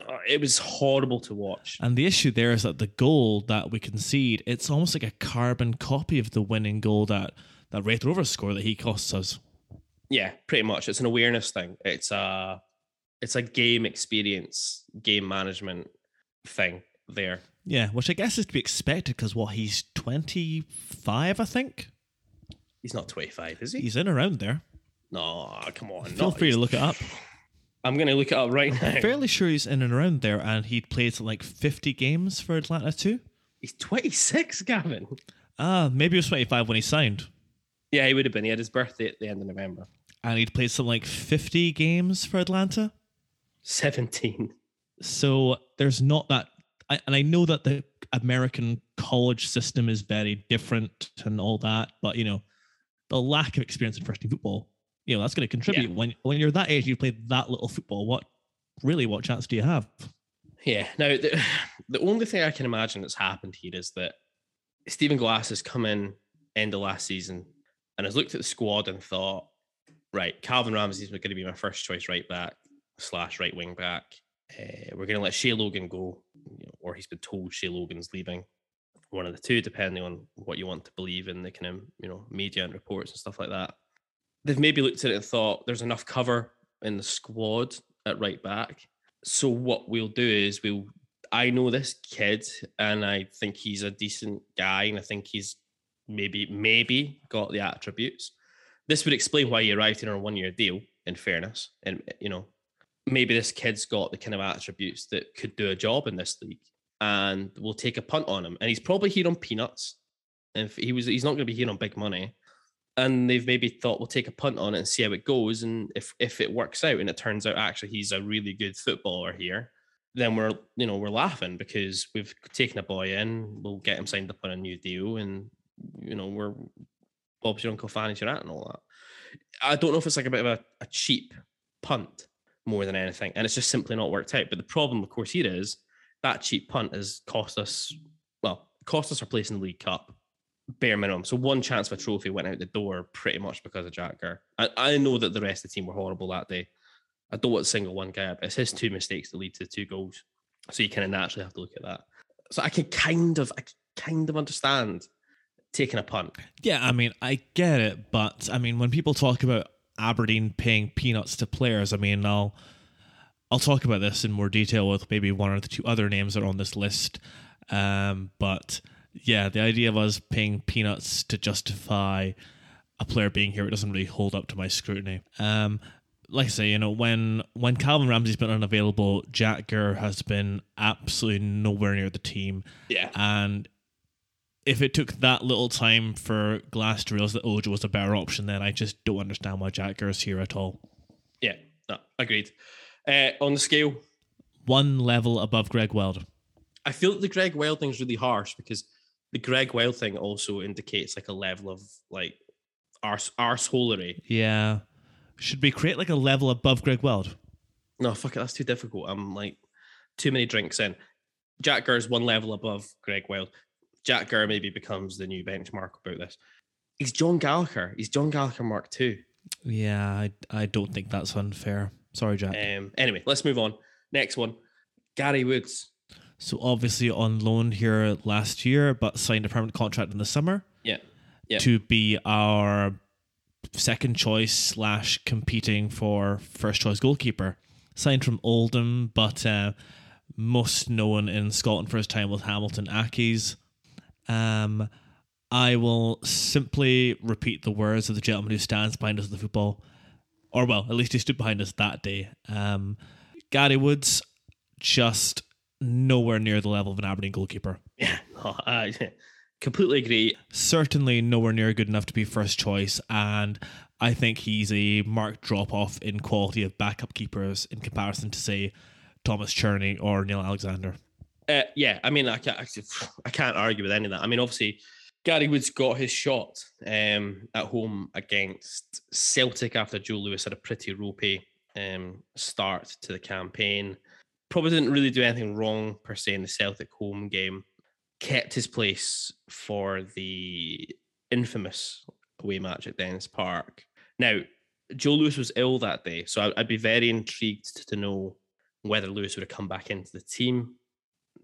Uh, it was horrible to watch. And the issue there is that the goal that we concede, it's almost like a carbon copy of the winning goal that that Raith Rovers score that he costs us. Yeah, pretty much. It's an awareness thing. It's a it's a game experience, game management thing there. Yeah, which I guess is to be expected because what he's twenty five, I think. He's not twenty five, is he? He's in around there. No, come on. Feel free to look it up. I'm going to look it up right now. I'm fairly sure he's in and around there, and he'd played like 50 games for Atlanta too. He's 26, Gavin. Ah, maybe he was 25 when he signed. Yeah, he would have been. He had his birthday at the end of November. And he'd played some like 50 games for Atlanta. 17. So there's not that. I, and I know that the American college system is very different and all that, but you know, the lack of experience in first team football you know that's going to contribute. Yeah. when when you're that age you play that little football what really what chance do you have? Yeah. Now the, the only thing i can imagine that's happened here is that stephen glass has come in end of last season and has looked at the squad and thought right calvin ramsey's going to be my first choice right back slash right wing back. Uh, we're going to let Shay Logan go you know, or he's been told Shay Logan's leaving. One of the two depending on what you want to believe in the kind of you know media and reports and stuff like that they've maybe looked at it and thought there's enough cover in the squad at right back. So what we'll do is we'll I know this kid and I think he's a decent guy and I think he's maybe maybe got the attributes. This would explain why he arrived in a one year deal, in fairness. And you know, maybe this kid's got the kind of attributes that could do a job in this league. and we'll take a punt on him. And he's probably here on peanuts. If he was, he's not going to be here on big money. And they've maybe thought we'll take a punt on it and see how it goes. And if if it works out and it turns out actually he's a really good footballer here, then we're you know we're laughing because we've taken a boy in. We'll get him signed up on a new deal, and you know we're Bob's your uncle, Fanny's your aunt, and all that. I don't know if it's like a bit of a, a cheap punt more than anything, and it's just simply not worked out. But the problem, of course, here is that cheap punt has cost us well, cost us our place in the League Cup, bare minimum. So one chance of a trophy went out the door pretty much because of Jack. I, I know that the rest of the team were horrible that day. I don't want to single one guy up. It's his two mistakes that lead to the two goals. So you kind of naturally have to look at that. So I can kind of, I kind of understand taking a punt. Yeah, I mean, I get it, but I mean, when people talk about Aberdeen paying peanuts to players, I mean, I'll I'll talk about this in more detail with maybe one or the two other names that are on this list. Um, but yeah, the idea of us paying peanuts to justify a player being here, it doesn't really hold up to my scrutiny. Um, like I say, you know, when when Calvin Ramsey's been unavailable, Jack Gurr has been absolutely nowhere near the team. Yeah. And if it took that little time for Glass to realize that Ojo was a better option, then I just don't understand why Jack Gurr's here at all. Yeah, no, agreed. Uh, on the scale, One level above Greg Weld. I feel that the Greg Wild thing's really harsh because the Greg Wild thing also indicates like a level of like arse arseholery. Yeah. Should we create like a level above Greg Weld? No, fuck it, that's too difficult. I'm like too many drinks in. Jack Gurr's one level above Greg Wild. Jack Gurr maybe becomes the new benchmark about this. He's John Gallagher. He's John Gallagher Mark II. Yeah, I, I don't think that's unfair. Sorry, Jack. Um, anyway, let's move on. Next one, Gary Woods. So obviously on loan here last year, but signed a permanent contract in the summer Yeah, yeah. to be our second choice slash competing for first choice goalkeeper. Signed from Oldham, but uh, most known in Scotland for his time with Hamilton Accies. Um, I will simply repeat the words of the gentleman who stands behind us in the football, or well, at least he stood behind us that day. Um, Gary Woods, just nowhere near the level of an Aberdeen goalkeeper. Yeah, no, I completely agree. Certainly nowhere near good enough to be first choice, and I think he's a marked drop off in quality of backup keepers in comparison to say Thomas Cherney or Neil Alexander. Uh, yeah, I mean, I can't, I can't argue with any of that. I mean, obviously, Gary Woods got his shot um, at home against Celtic after Joe Lewis had a pretty ropey um, start to the campaign. Probably didn't really do anything wrong per se in the Celtic home game. Kept his place for the infamous away match at Dens Park. Now, Joe Lewis was ill that day, so I'd be very intrigued to know whether Lewis would have come back into the team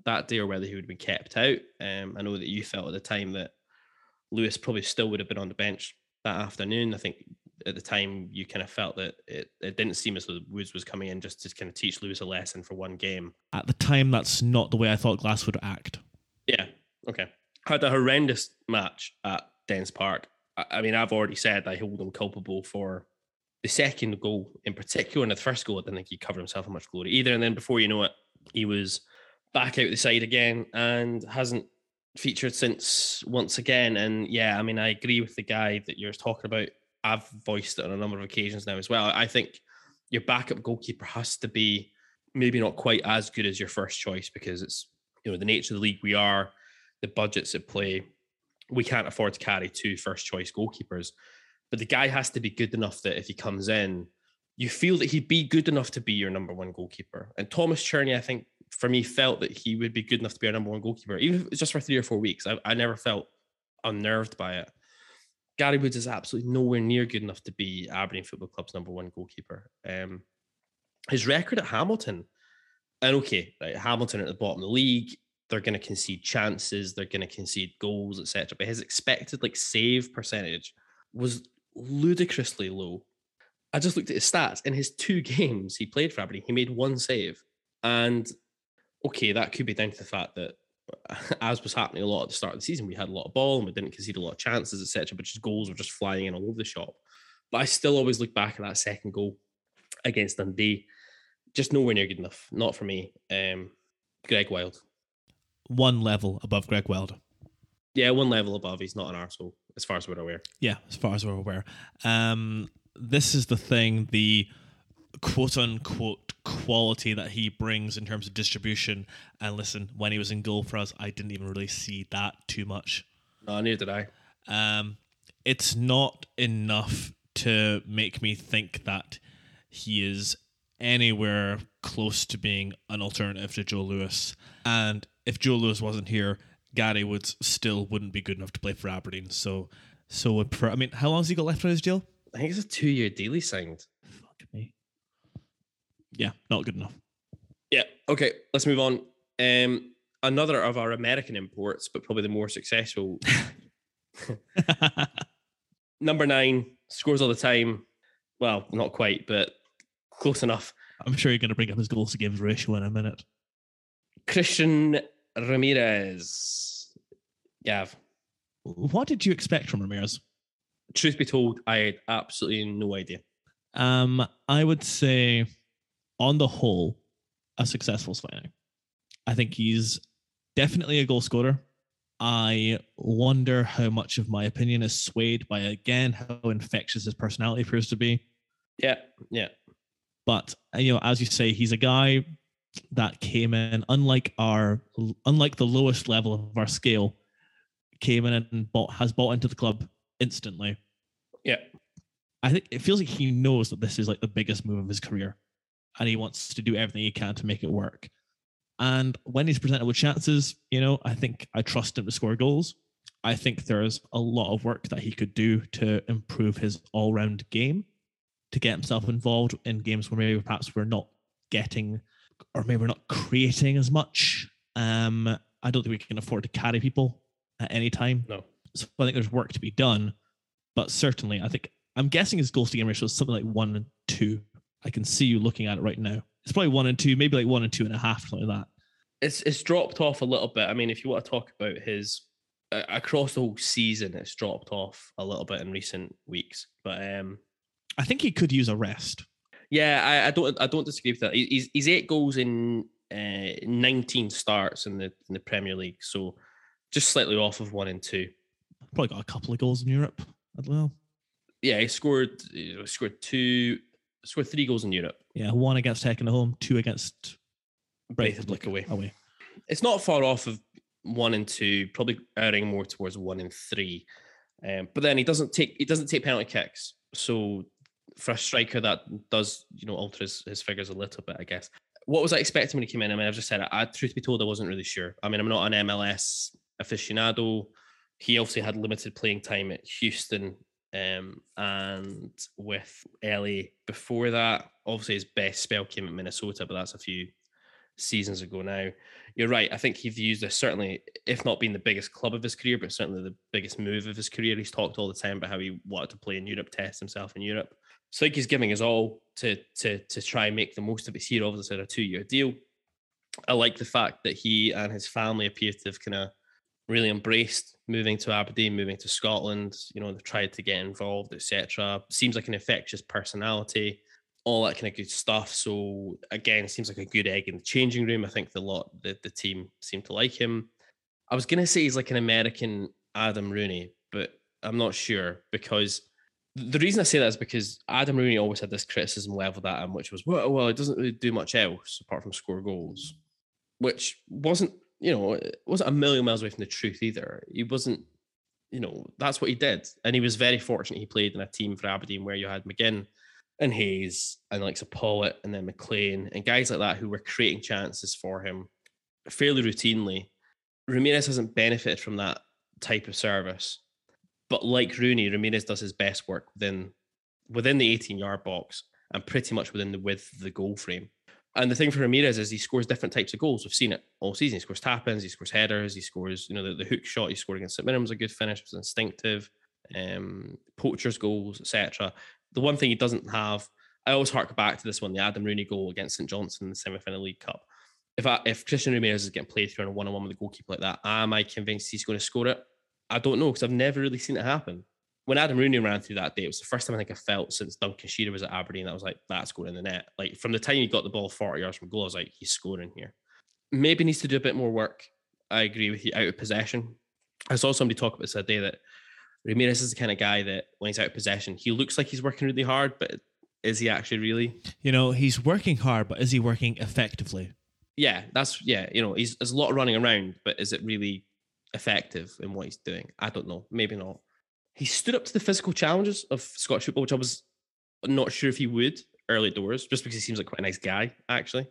that day or whether he would have been kept out. Um, I know that you felt at the time that Lewis probably still would have been on the bench that afternoon. I think at the time you kind of felt that it, it didn't seem as though Woods was coming in just to kind of teach Lewis a lesson for one game. At the time, that's not the way I thought Glass would act. Yeah, okay. Had a horrendous match at Dens Park. I, I mean, I've already said I hold him culpable for the second goal in particular. And the first goal, I didn't think he covered himself in much glory either. And then before you know it, he was back out the side again and hasn't featured since once again. And yeah, I mean, I agree with the guy that you're talking about. I've voiced it on a number of occasions now as well. I think your backup goalkeeper has to be maybe not quite as good as your first choice because it's you know the nature of the league we are, the budgets at play. We can't afford to carry two first choice goalkeepers, but the guy has to be good enough that if he comes in, you feel that he'd be good enough to be your number one goalkeeper. And Thomas Cherney, I think for me, felt that he would be good enough to be our number one goalkeeper, even if just for three or four weeks. I, I never felt unnerved by it. Gary Woods is absolutely nowhere near good enough to be Aberdeen Football Club's number one goalkeeper. Um, his record at Hamilton, and okay, right, Hamilton at the bottom of the league, they're going to concede chances, they're going to concede goals, etc. But his expected like save percentage was ludicrously low. I just looked at his stats. In his two games he played for Aberdeen, he made one save, and okay, that could be down to the fact that as was happening a lot at the start of the season, we had a lot of ball and we didn't concede a lot of chances, etc. But just goals were just flying in all over the shop. But I still always look back at that second goal against Dundee, just nowhere near good enough. Not for me. Um, Greg Wild. one level above Greg Weld. Yeah, one level above. He's not an arsehole, as far as we're aware. Yeah, as far as we're aware. Um, this is the thing, the quote unquote quality that he brings in terms of distribution. And listen, when he was in goal for us, I didn't even really see that too much. No, neither did I. Um, it's not enough to make me think that he is anywhere close to being an alternative to Joe Lewis. And if Joe Lewis wasn't here, Gary would still wouldn't be good enough to play for Aberdeen. So, so would prefer. I mean, how long has he got left on his deal? I think it's a two-year deal he signed. Yeah, not good enough. Yeah. Okay, let's move on. Um, another of our American imports, but probably the more successful. Number nine scores all the time. Well, not quite, but close enough. I'm sure you're going to bring up his goals against ratio in a minute. Christian Ramirez. Gav. What did you expect from Ramirez? Truth be told, I had absolutely no idea. Um, I would say, on the whole, a successful signing. I think he's definitely a goal scorer. I wonder how much of my opinion is swayed by again how infectious his personality appears to be. Yeah, yeah. But you know, as you say, he's a guy that came in unlike our unlike the lowest level of our scale, came in and bought has bought into the club instantly. Yeah. I think it feels like he knows that this is like the biggest move of his career, and he wants to do everything he can to make it work. And when he's presented with chances, you know, I think I trust him to score goals. I think there's a lot of work that he could do to improve his all-round game, to get himself involved in games where maybe perhaps we're not getting, or maybe we're not creating as much. Um, I don't think we can afford to carry people at any time. No. So I think there's work to be done, but certainly I think I'm guessing his goals to game ratio is something like one and two. I can see you looking at it right now. It's probably one and two, maybe like one and two and a half, something like that. It's it's dropped off a little bit. I mean, if you want to talk about his uh, across the whole season, it's dropped off a little bit in recent weeks. But um, I think he could use a rest. yeah, I, I don't I don't disagree with that. He- He's he's eight goals in uh, 19 starts in the in the Premier League, so just slightly off of one and two. Probably got a couple of goals in Europe as well. Yeah, he scored he scored two scored three goals in Europe. Yeah, one against Häcken at home, two against Breidablik away. away. It's not far off of one and two, probably erring more towards one and three. Um, but then he doesn't take he doesn't take penalty kicks. So for a striker, that does you know alter his, his figures a little bit, I guess. What was I expecting when he came in? I mean, I've just said it. I, truth be told, I wasn't really sure. I mean, I'm not an MLS aficionado. He obviously had limited playing time at Houston um, and with LA before that. Obviously, his best spell came at Minnesota, but that's a few seasons ago now. You're right. I think he views this certainly, if not being the biggest club of his career, but certainly the biggest move of his career. He's talked all the time about how he wanted to play in Europe, test himself in Europe. So I think he's giving his all to to to try and make the most of it. Here, obviously, a two year deal. I like the fact that he and his family appear to have kind of really embraced moving to Aberdeen, moving to Scotland. You know, they've tried to get involved, etc. Seems like an infectious personality, all that kind of good stuff. So again, seems like a good egg in the changing room. I think the lot the, the team seem to like him. I was gonna say he's like an American Adam Rooney, but I'm not sure because the reason I say that is because Adam Rooney always had this criticism leveled at him, which was, well, well, it doesn't really do much else apart from score goals, which wasn't, you know, it wasn't a million miles away from the truth either. He wasn't, you know, that's what he did. And he was very fortunate he played in a team for Aberdeen where you had McGinn and Hayes and like Pawlett and then McLean and guys like that who were creating chances for him fairly routinely. Ramirez hasn't benefited from that type of service. But like Rooney, Ramirez does his best work within within the 18 yard box and pretty much within the width of the goal frame. And the thing for Ramirez is he scores different types of goals. We've seen it all season. He scores tap ins, he scores headers, he scores, you know, the, the hook shot he scored against St. Mirren was a good finish, was instinctive, um, poachers goals, etc. The one thing he doesn't have, I always hark back to this one, the Adam Rooney goal against St. Johnstone in the semi final League Cup. If I, if Christian Ramirez is getting played through on a one on one with a goalkeeper like that, am I convinced he's going to score it? I don't know because I've never really seen it happen. When Adam Rooney ran through that day, it was the first time I think I felt since Duncan Shearer was at Aberdeen. I was like, that's going in the net. Like from the time he got the ball 40 yards from goal, I was like, he's scoring here. Maybe needs to do a bit more work. I agree with you. Out of possession. I saw somebody talk about this the other day that Ramirez is the kind of guy that when he's out of possession, he looks like he's working really hard, but is he actually really? You know, he's working hard, but is he working effectively? Yeah, that's yeah. You know, he's there's a lot of running around, but is it really effective in what he's doing? I don't know. Maybe not. He stood up to the physical challenges of Scottish football, which I was not sure if he would early doors, just because he seems like quite a nice guy, actually.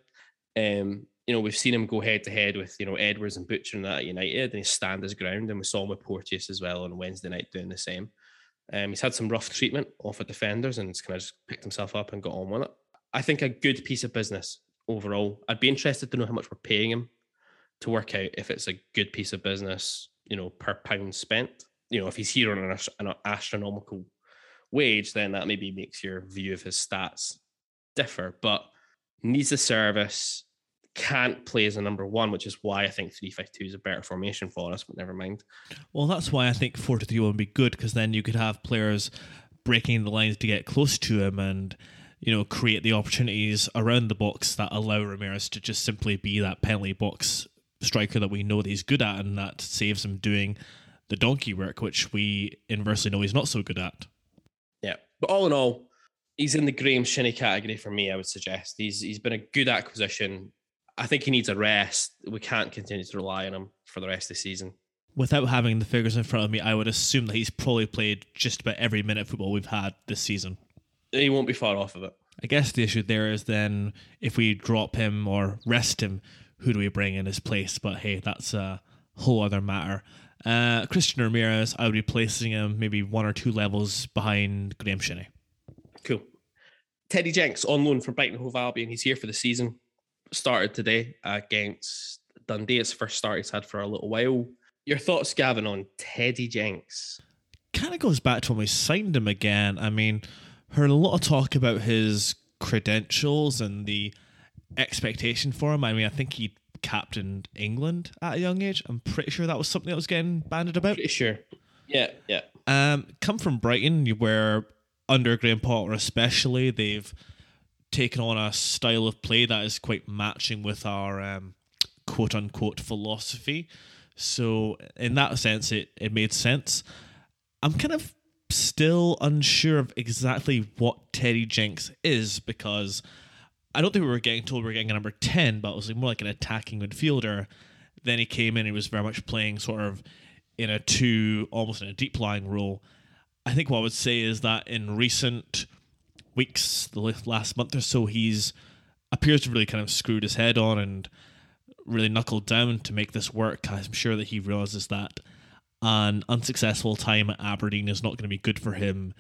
Um, you know, we've seen him go head to head with, you know, Edwards and Butcher and that at United, and he stand his ground. And we saw him with Porteous as well on Wednesday night doing the same. Um, he's had some rough treatment off of defenders and he's kind of just picked himself up and got on with it. I think a good piece of business overall. I'd be interested to know how much we're paying him to work out if it's a good piece of business, you know, per pound spent. You know, if he's here on an, astronomical wage, then that maybe makes your view of his stats differ. But needs the service, can't play as a number one, which is why I think 352 is a better formation for us, but never mind. Well, that's why I think 4 3 would be good because then you could have players breaking the lines to get close to him and, you know, create the opportunities around the box that allow Ramirez to just simply be that penalty box striker that we know that he's good at and that saves him doing the donkey work, which we inversely know he's not so good at. Yeah. But all in all, he's in the Graeme Shinnie category for me, I would suggest. He's he's been a good acquisition. I think he needs a rest. We can't continue to rely on him for the rest of the season. Without having the figures in front of me, I would assume that he's probably played just about every minute of football we've had this season. He won't be far off of it. I guess the issue there is then if we drop him or rest him, who do we bring in his place? But hey, that's a whole other matter. Uh, Christian Ramirez, I would be placing him maybe one or two levels behind Graeme Shinnie. Cool. Teddy Jenks on loan from Brighton Hove Albion. He's here for the season. Started today against Dundee. It's the first start he's had for a little while. Your thoughts, Gavin, on Teddy Jenks? Kind of goes back to when we signed him again. I mean, heard a lot of talk about his credentials and the expectation for him. I mean, I think he captained England at a young age. I'm pretty sure that was something that was getting banded about. Pretty sure. Yeah, yeah. Um, come from Brighton, where under Graham Potter especially, they've taken on a style of play that is quite matching with our um, quote unquote philosophy. So in that sense, it it made sense. I'm kind of still unsure of exactly what Teddy Jenks is because I don't think we were getting told we were getting a number 10, but it was more like an attacking midfielder. Then he came in and he was very much playing sort of in a two, almost in a deep lying role. I think what I would say is that in recent weeks, the last month or so, he's appears to really kind of screwed his head on and really knuckled down to make this work. I'm sure that he realizes that an unsuccessful time at Aberdeen is not going to be good for him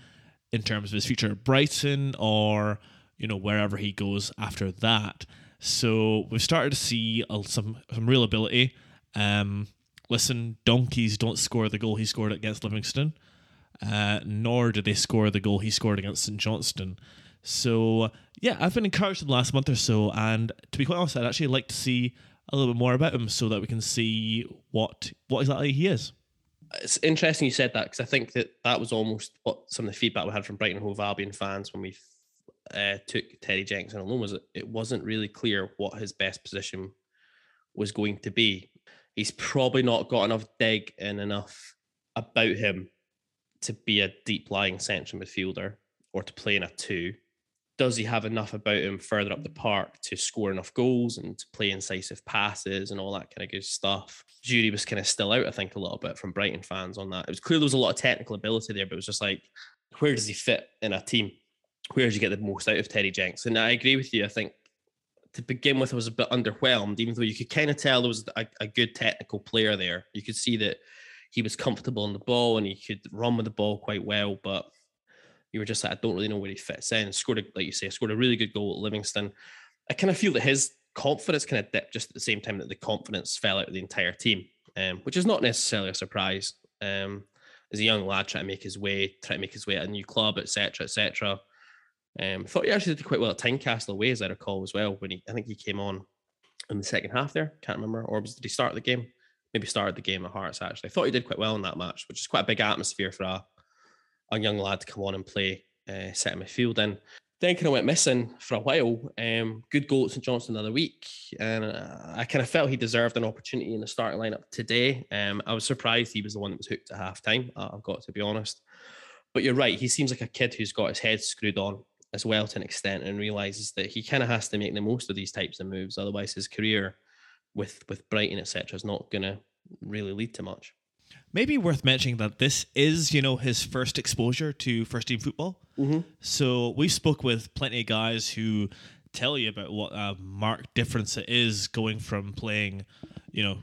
in terms of his future at Brighton or you know wherever he goes after that. So we've started to see some some real ability. Um, listen, donkeys don't score the goal he scored against Livingston, uh, nor did they score the goal he scored against St Johnstone. So yeah, I've been encouraged in the last month or so, and to be quite honest, I'd actually like to see a little bit more about him so that we can see what what exactly he is. It's interesting you said that because I think that that was almost what some of the feedback we had from Brighton Hove Albion fans when we uh, took Teddy Jenks on loan was it, it wasn't really clear what his best position was going to be. He's probably not got enough dig and enough about him to be a deep lying central midfielder or to play in a two. Does he have enough about him further up the park to score enough goals and to play incisive passes and all that kind of good stuff? Judy was kind of still out, I think, a little bit from Brighton fans on that. It was clear there was a lot of technical ability there, but it was just like, where does he fit in a team? Where did you get the most out of Teddy Jenks? And I agree with you. I think to begin with, I was a bit underwhelmed, even though you could kind of tell there was a, a, good technical player there. You could see that he was comfortable on the ball and he could run with the ball quite well, but you were just like, I don't really know where he fits in. Scored, a, like you say, scored a really good goal at Livingston. I kind of feel that his confidence kind of dipped just at the same time that the confidence fell out of the entire team, um, which is not necessarily a surprise. Um, as a young lad trying to make his way, trying to make his way at a new club, etc., etc. Um, thought he actually did quite well at Tynecastle away, as I recall, as well. When he, I think he came on in the second half there. Can't remember, or was did he start the game? Maybe started the game at Hearts. Actually, I thought he did quite well in that match, which is quite a big atmosphere for a, a young lad to come on and play uh, set midfield in. then kind of went missing for a while. Um, good goal at St Johnstone the other week, and uh, I kind of felt he deserved an opportunity in the starting lineup today. Um, I was surprised he was the one that was hooked at half time. I've got to be honest. But you're right. He seems like a kid who's got his head screwed on as well to an extent, and realizes that he kind of has to make the most of these types of moves. Otherwise, his career with with Brighton etc. is not going to really lead to much. Maybe worth mentioning that this is, you know, his first exposure to first team football. Mm-hmm. So we spoke with plenty of guys who tell you about what a marked difference it is going from playing, you know,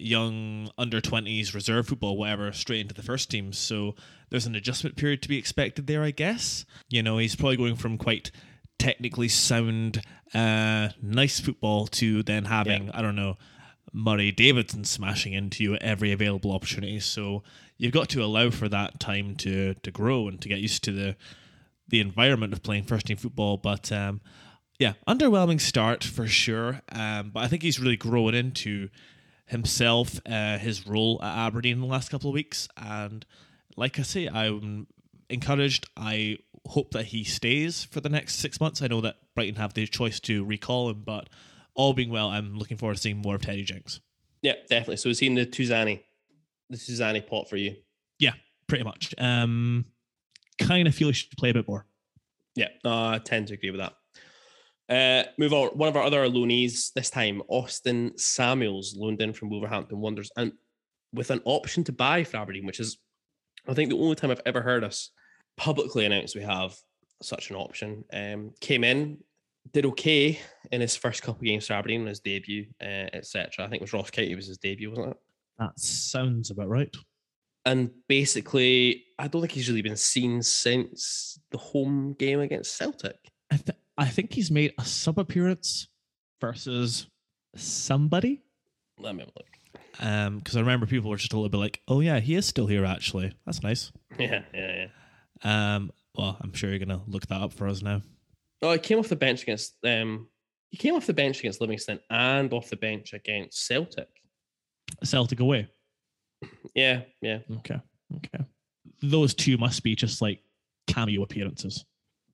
young under 20s reserve football, whatever, straight into the first team. So there's an adjustment period to be expected there, I guess. You know, he's probably going from quite technically sound, uh, nice football to then having, Yeah. I don't know, Murray Davidson smashing into you at every available opportunity. So you've got to allow for that time to to grow and to get used to the the environment of playing first team football. But um, yeah, underwhelming start for sure. Um, but I think he's really growing into himself, uh, his role at Aberdeen in the last couple of weeks. And like I say, I'm encouraged. I hope that he stays for the next six months. I know that Brighton have the choice to recall him, but all being well, I'm looking forward to seeing more of Teddy Jenks. Yeah, definitely. So is he in the Tuzani, the Tuzani pot for you? Yeah, pretty much. Um, kind of feel he should play a bit more. Yeah, no, I tend to agree with that. Uh, move on. One of our other loanees this time, Austin Samuels, loaned in from Wolverhampton Wanderers, and with an option to buy for Aberdeen, which is, I think, the only time I've ever heard us publicly announce we have such an option. Um, came in, did okay in his first couple of games for Aberdeen, his debut, uh, etc. I think it was Ross County was his debut, wasn't it? That sounds about right. And basically, I don't think he's really been seen since the home game against Celtic. I, think he's made a sub appearance versus somebody. Let me look. Um, because I remember people were just a little bit like, "Oh yeah, he is still here. Actually, that's nice." Yeah, yeah, yeah. Um, well, I'm sure you're gonna look that up for us now. Oh, he came off the bench against um he came off the bench against Livingston and off the bench against Celtic. Celtic away. Yeah, yeah. Okay, okay. Those two must be just like cameo appearances.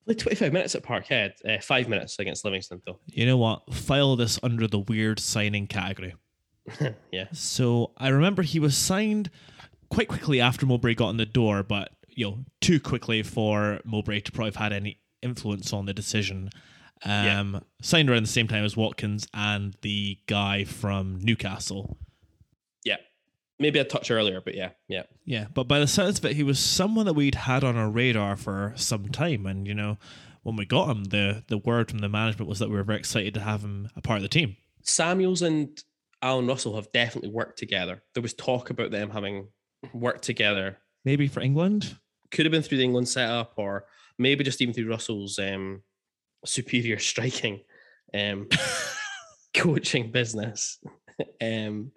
Played 25 minutes at Parkhead, uh, five minutes against Livingston though. You know what? File this under the weird signing category. yeah. So I remember he was signed quite quickly after Mowbray got in the door, but you know, too quickly for Mowbray to probably have had any influence on the decision. Yeah. Um, Signed around the same time as Watkins and the guy from Newcastle. Maybe a touch earlier, but yeah, yeah. Yeah, but by the sounds of it, he was someone that we'd had on our radar for some time, and you know, when we got him, the the word from the management was that we were very excited to have him a part of the team. Samuels and Allan Russell have definitely worked together. There was talk about them having worked together. Maybe for England. Could have been through the England setup or maybe just even through Russell's um, superior striking um, coaching business. um,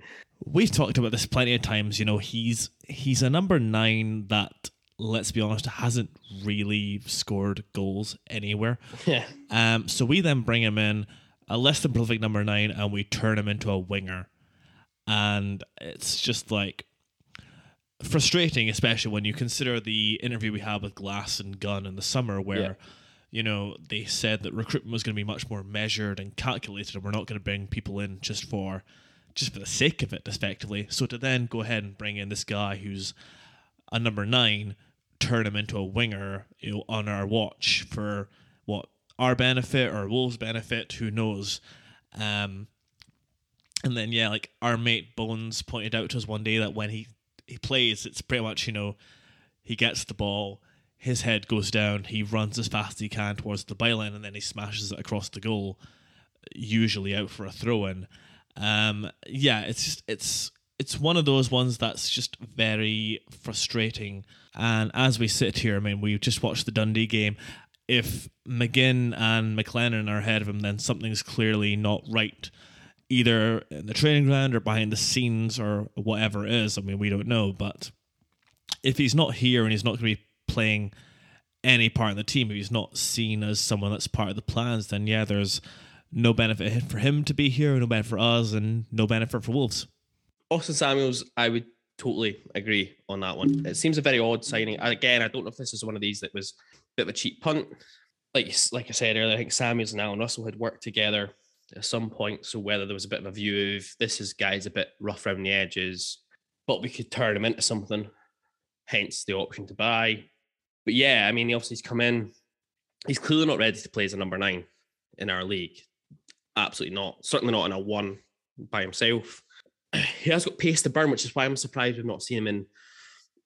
We've talked about this plenty of times. You know, he's he's a number nine that, let's be honest, hasn't really scored goals anywhere. yeah. Um, so we then bring him in a less than prolific number nine, and we turn him into a winger, and it's just like frustrating, especially when you consider the interview we had with Glass and Gunn in the summer, where Yeah. you know they said that recruitment was going to be much more measured and calculated, and we're not going to bring people in just for just for the sake of it, effectively. So to then go ahead and bring in this guy who's a number nine, turn him into a winger, you know, on our watch for what our benefit or Wolves' benefit, who knows? Um, and then yeah, like our mate Bones pointed out to us one day that when he he plays, it's pretty much you know he gets the ball, his head goes down, he runs as fast as he can towards the byline, and then he smashes it across the goal, usually out for a throw in. Um, yeah, it's just it's it's one of those ones that's just very frustrating. And as we sit here, I mean, we just watched the Dundee game. If McGinn and McLennan are ahead of him, then something's clearly not right, either in the training ground or behind the scenes or whatever it is. I mean, we don't know. But if he's not here and he's not going to be playing any part in the team, if he's not seen as someone that's part of the plans, then yeah, there's no benefit for him to be here, no benefit for us, and no benefit for Wolves. Austin Samuels, I would totally agree on that one. It seems a very odd signing. Again, I don't know if this is one of these that was a bit of a cheap punt. like like I said earlier, I think Samuels and Allan Russell had worked together at some point. So whether there was a bit of a view of this is guy's a bit rough around the edges, but we could turn him into something, hence the option to buy. But yeah, I mean, he obviously he's come in. He's clearly not ready to play as a number nine in our league. Absolutely not. Certainly not in a one by himself. He has got pace to burn, which is why I'm surprised we've not seen him in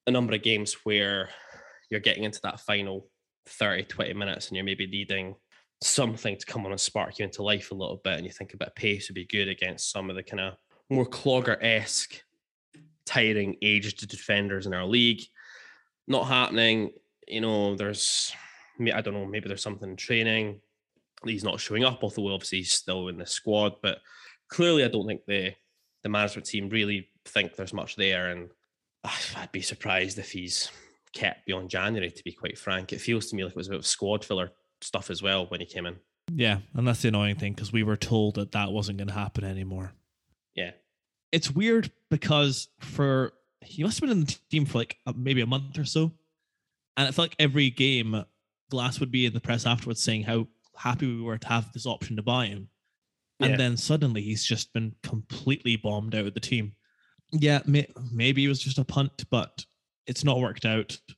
a number of games where you're getting into that final 30, 20 minutes and you're maybe needing something to come on and spark you into life a little bit. And you think a bit of pace would be good against some of the kind of more clogger esque, tiring, aged defenders in our league. Not happening. You know, there's, I don't know, maybe there's something in training. He's not showing up, although obviously he's still in the squad. But clearly, I don't think the the management team really think there's much there. And I'd be surprised if he's kept beyond January, to be quite frank. It feels to me like it was a bit of squad filler stuff as well when he came in. Yeah, and that's the annoying thing because we were told that that wasn't going to happen anymore. Yeah. It's weird because for he must have been in the team for like maybe a month or so, and it felt like every game Glass would be in the press afterwards saying how happy we were to have this option to buy him, and Yeah. then suddenly he's just been completely bombed out of the team. Yeah, may, maybe it was just a punt, but it's not worked out. I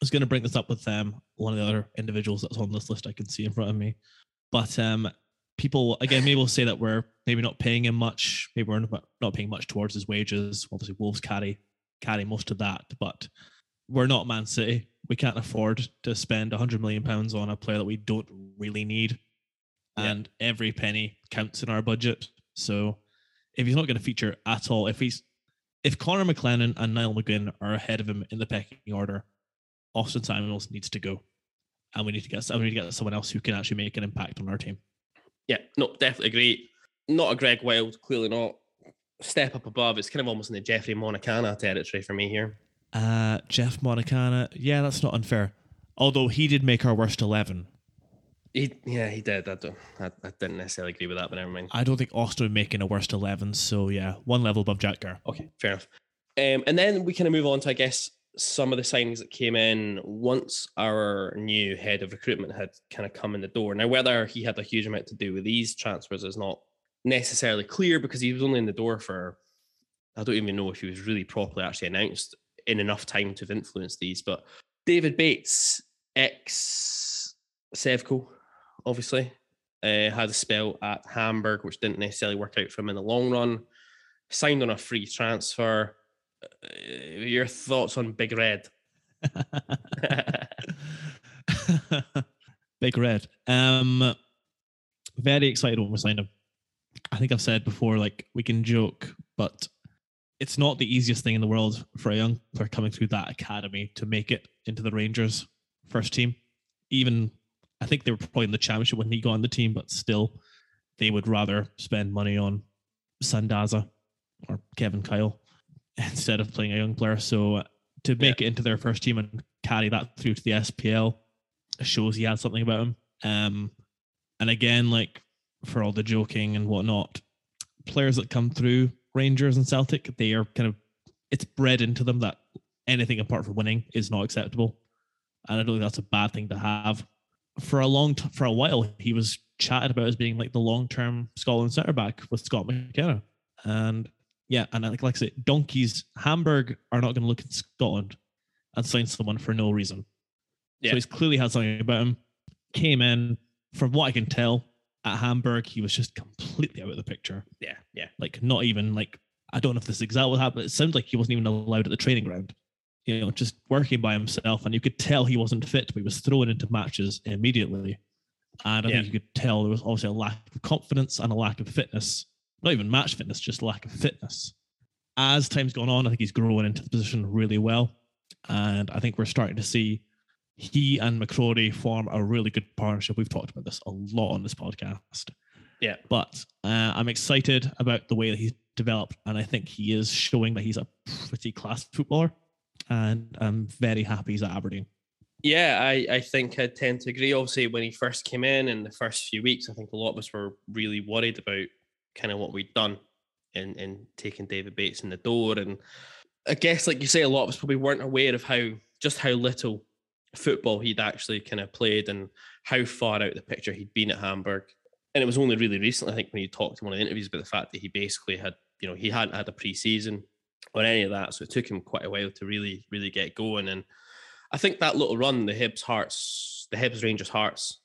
was going to bring this up with um, one of the other individuals that's on this list I can see in front of me. But um, people, again, maybe will say that we're maybe not paying him much. Maybe we're not not paying much towards his wages. Obviously, Wolves carry carry most of that, but we're not Man City. We can't afford to spend 100 million pounds on a player that we don't really need. Yeah. And every penny counts in our budget. So if he's not going to feature at all, if he's if Connor McLennan and Niall McGinn are ahead of him in the pecking order, Austin Samuels needs to go, and we need to get we need to get someone else who can actually make an impact on our team. Yeah, no, definitely agree. Not a Greg Wild, clearly not. Step up above. It's kind of almost in the Jeffrey Monakana territory for me here. Uh, Jeff Monakana, yeah, that's not unfair. Although he did make our worst eleven, He, yeah, he did. I, don't, I, I didn't necessarily agree with that, but never mind. I don't think Austin would make in a worst eleven. So yeah, one level above Jack Gar. Okay, fair enough. Um, and then we kind of move on to, I guess, some of the signings that came in once our new head of recruitment had kind of come in the door. Now, whether he had a huge amount to do with these transfers is not necessarily clear because he was only in the door for, I don't even know if he was really properly actually announced in enough time to have influenced these. But David Bates, ex Sevco, obviously, uh, had a spell at Hamburg, which didn't necessarily work out for him in the long run. Signed on a free transfer. Uh, your thoughts on Big Red? Big Red. Um, very excited when we signed him. I think I've said before, like we can joke, but it's not the easiest thing in the world for a young player coming through that academy to make it into the Rangers first team. Even I think they were probably in the championship when he got on the team, but still, they would rather spend money on Sandaza or Kevin Kyle instead of playing a young player. So uh, to make it into their first team and carry that through to the SPL shows he had something about him. Um, and again, like for all the joking and whatnot, players that come through Rangers and Celtic, they are kind of it's bred into them that anything apart from winning is not acceptable, and I don't think that's a bad thing to have. For a long t- for a while, he was chatted about as being like the long term Scotland centre back with Scott McKenna, and yeah, and like like I say, donkeys Hamburg are not going to look at Scotland and sign someone for no reason. Yeah. So he's clearly had something about him. Came in, from what I can tell, at Hamburg, he was just completely out of the picture. Yeah, yeah, Like not even like I don't know if this is exactly what happened. It sounds like he wasn't even allowed at the training ground. You know, just working by himself, and you could tell he wasn't fit. But he was thrown into matches immediately, and I Yeah. think you could tell there was obviously a lack of confidence and a lack of fitness. Not even match fitness, just lack of fitness. As time's gone on, I think he's growing into the position really well, and I think we're starting to see he and McCrorie form a really good partnership. We've talked about this a lot on this podcast. Yeah. But uh, I'm excited about the way that he's developed, and I think he is showing that he's a pretty class footballer. And I'm very happy he's at Aberdeen. yeah. I I think I tend to agree. Obviously, when he first came in in the first few weeks, I think a lot of us were really worried about kind of what we'd done in in taking David Bates in the door, and I guess like you say, a lot of us probably weren't aware of how just how little football he'd actually kind of played and how far out the picture he'd been at Hamburg. And it was only really recently, I think, when he talked in one of the interviews about the fact that he basically had, you know, he hadn't had a pre-season or any of that. So it took him quite a while to really, really get going. And I think that little run, the Hibs Hearts, the Hibs Rangers Hearts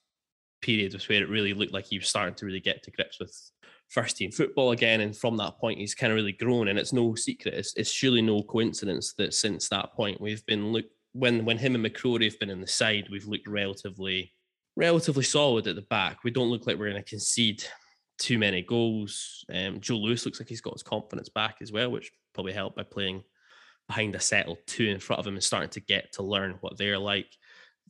period was where it really looked like he was starting to really get to grips with first team football again. And from that point, he's kind of really grown. And it's no secret, it's, it's surely no coincidence that since that point, we've been look when when him and McCrorie have been in the side, we've looked relatively relatively solid at the back. We don't look like we're going to concede too many goals. Um, Joe Lewis looks like he's got his confidence back as well, which probably helped by playing behind a settled two in front of him and starting to get to learn what they're like.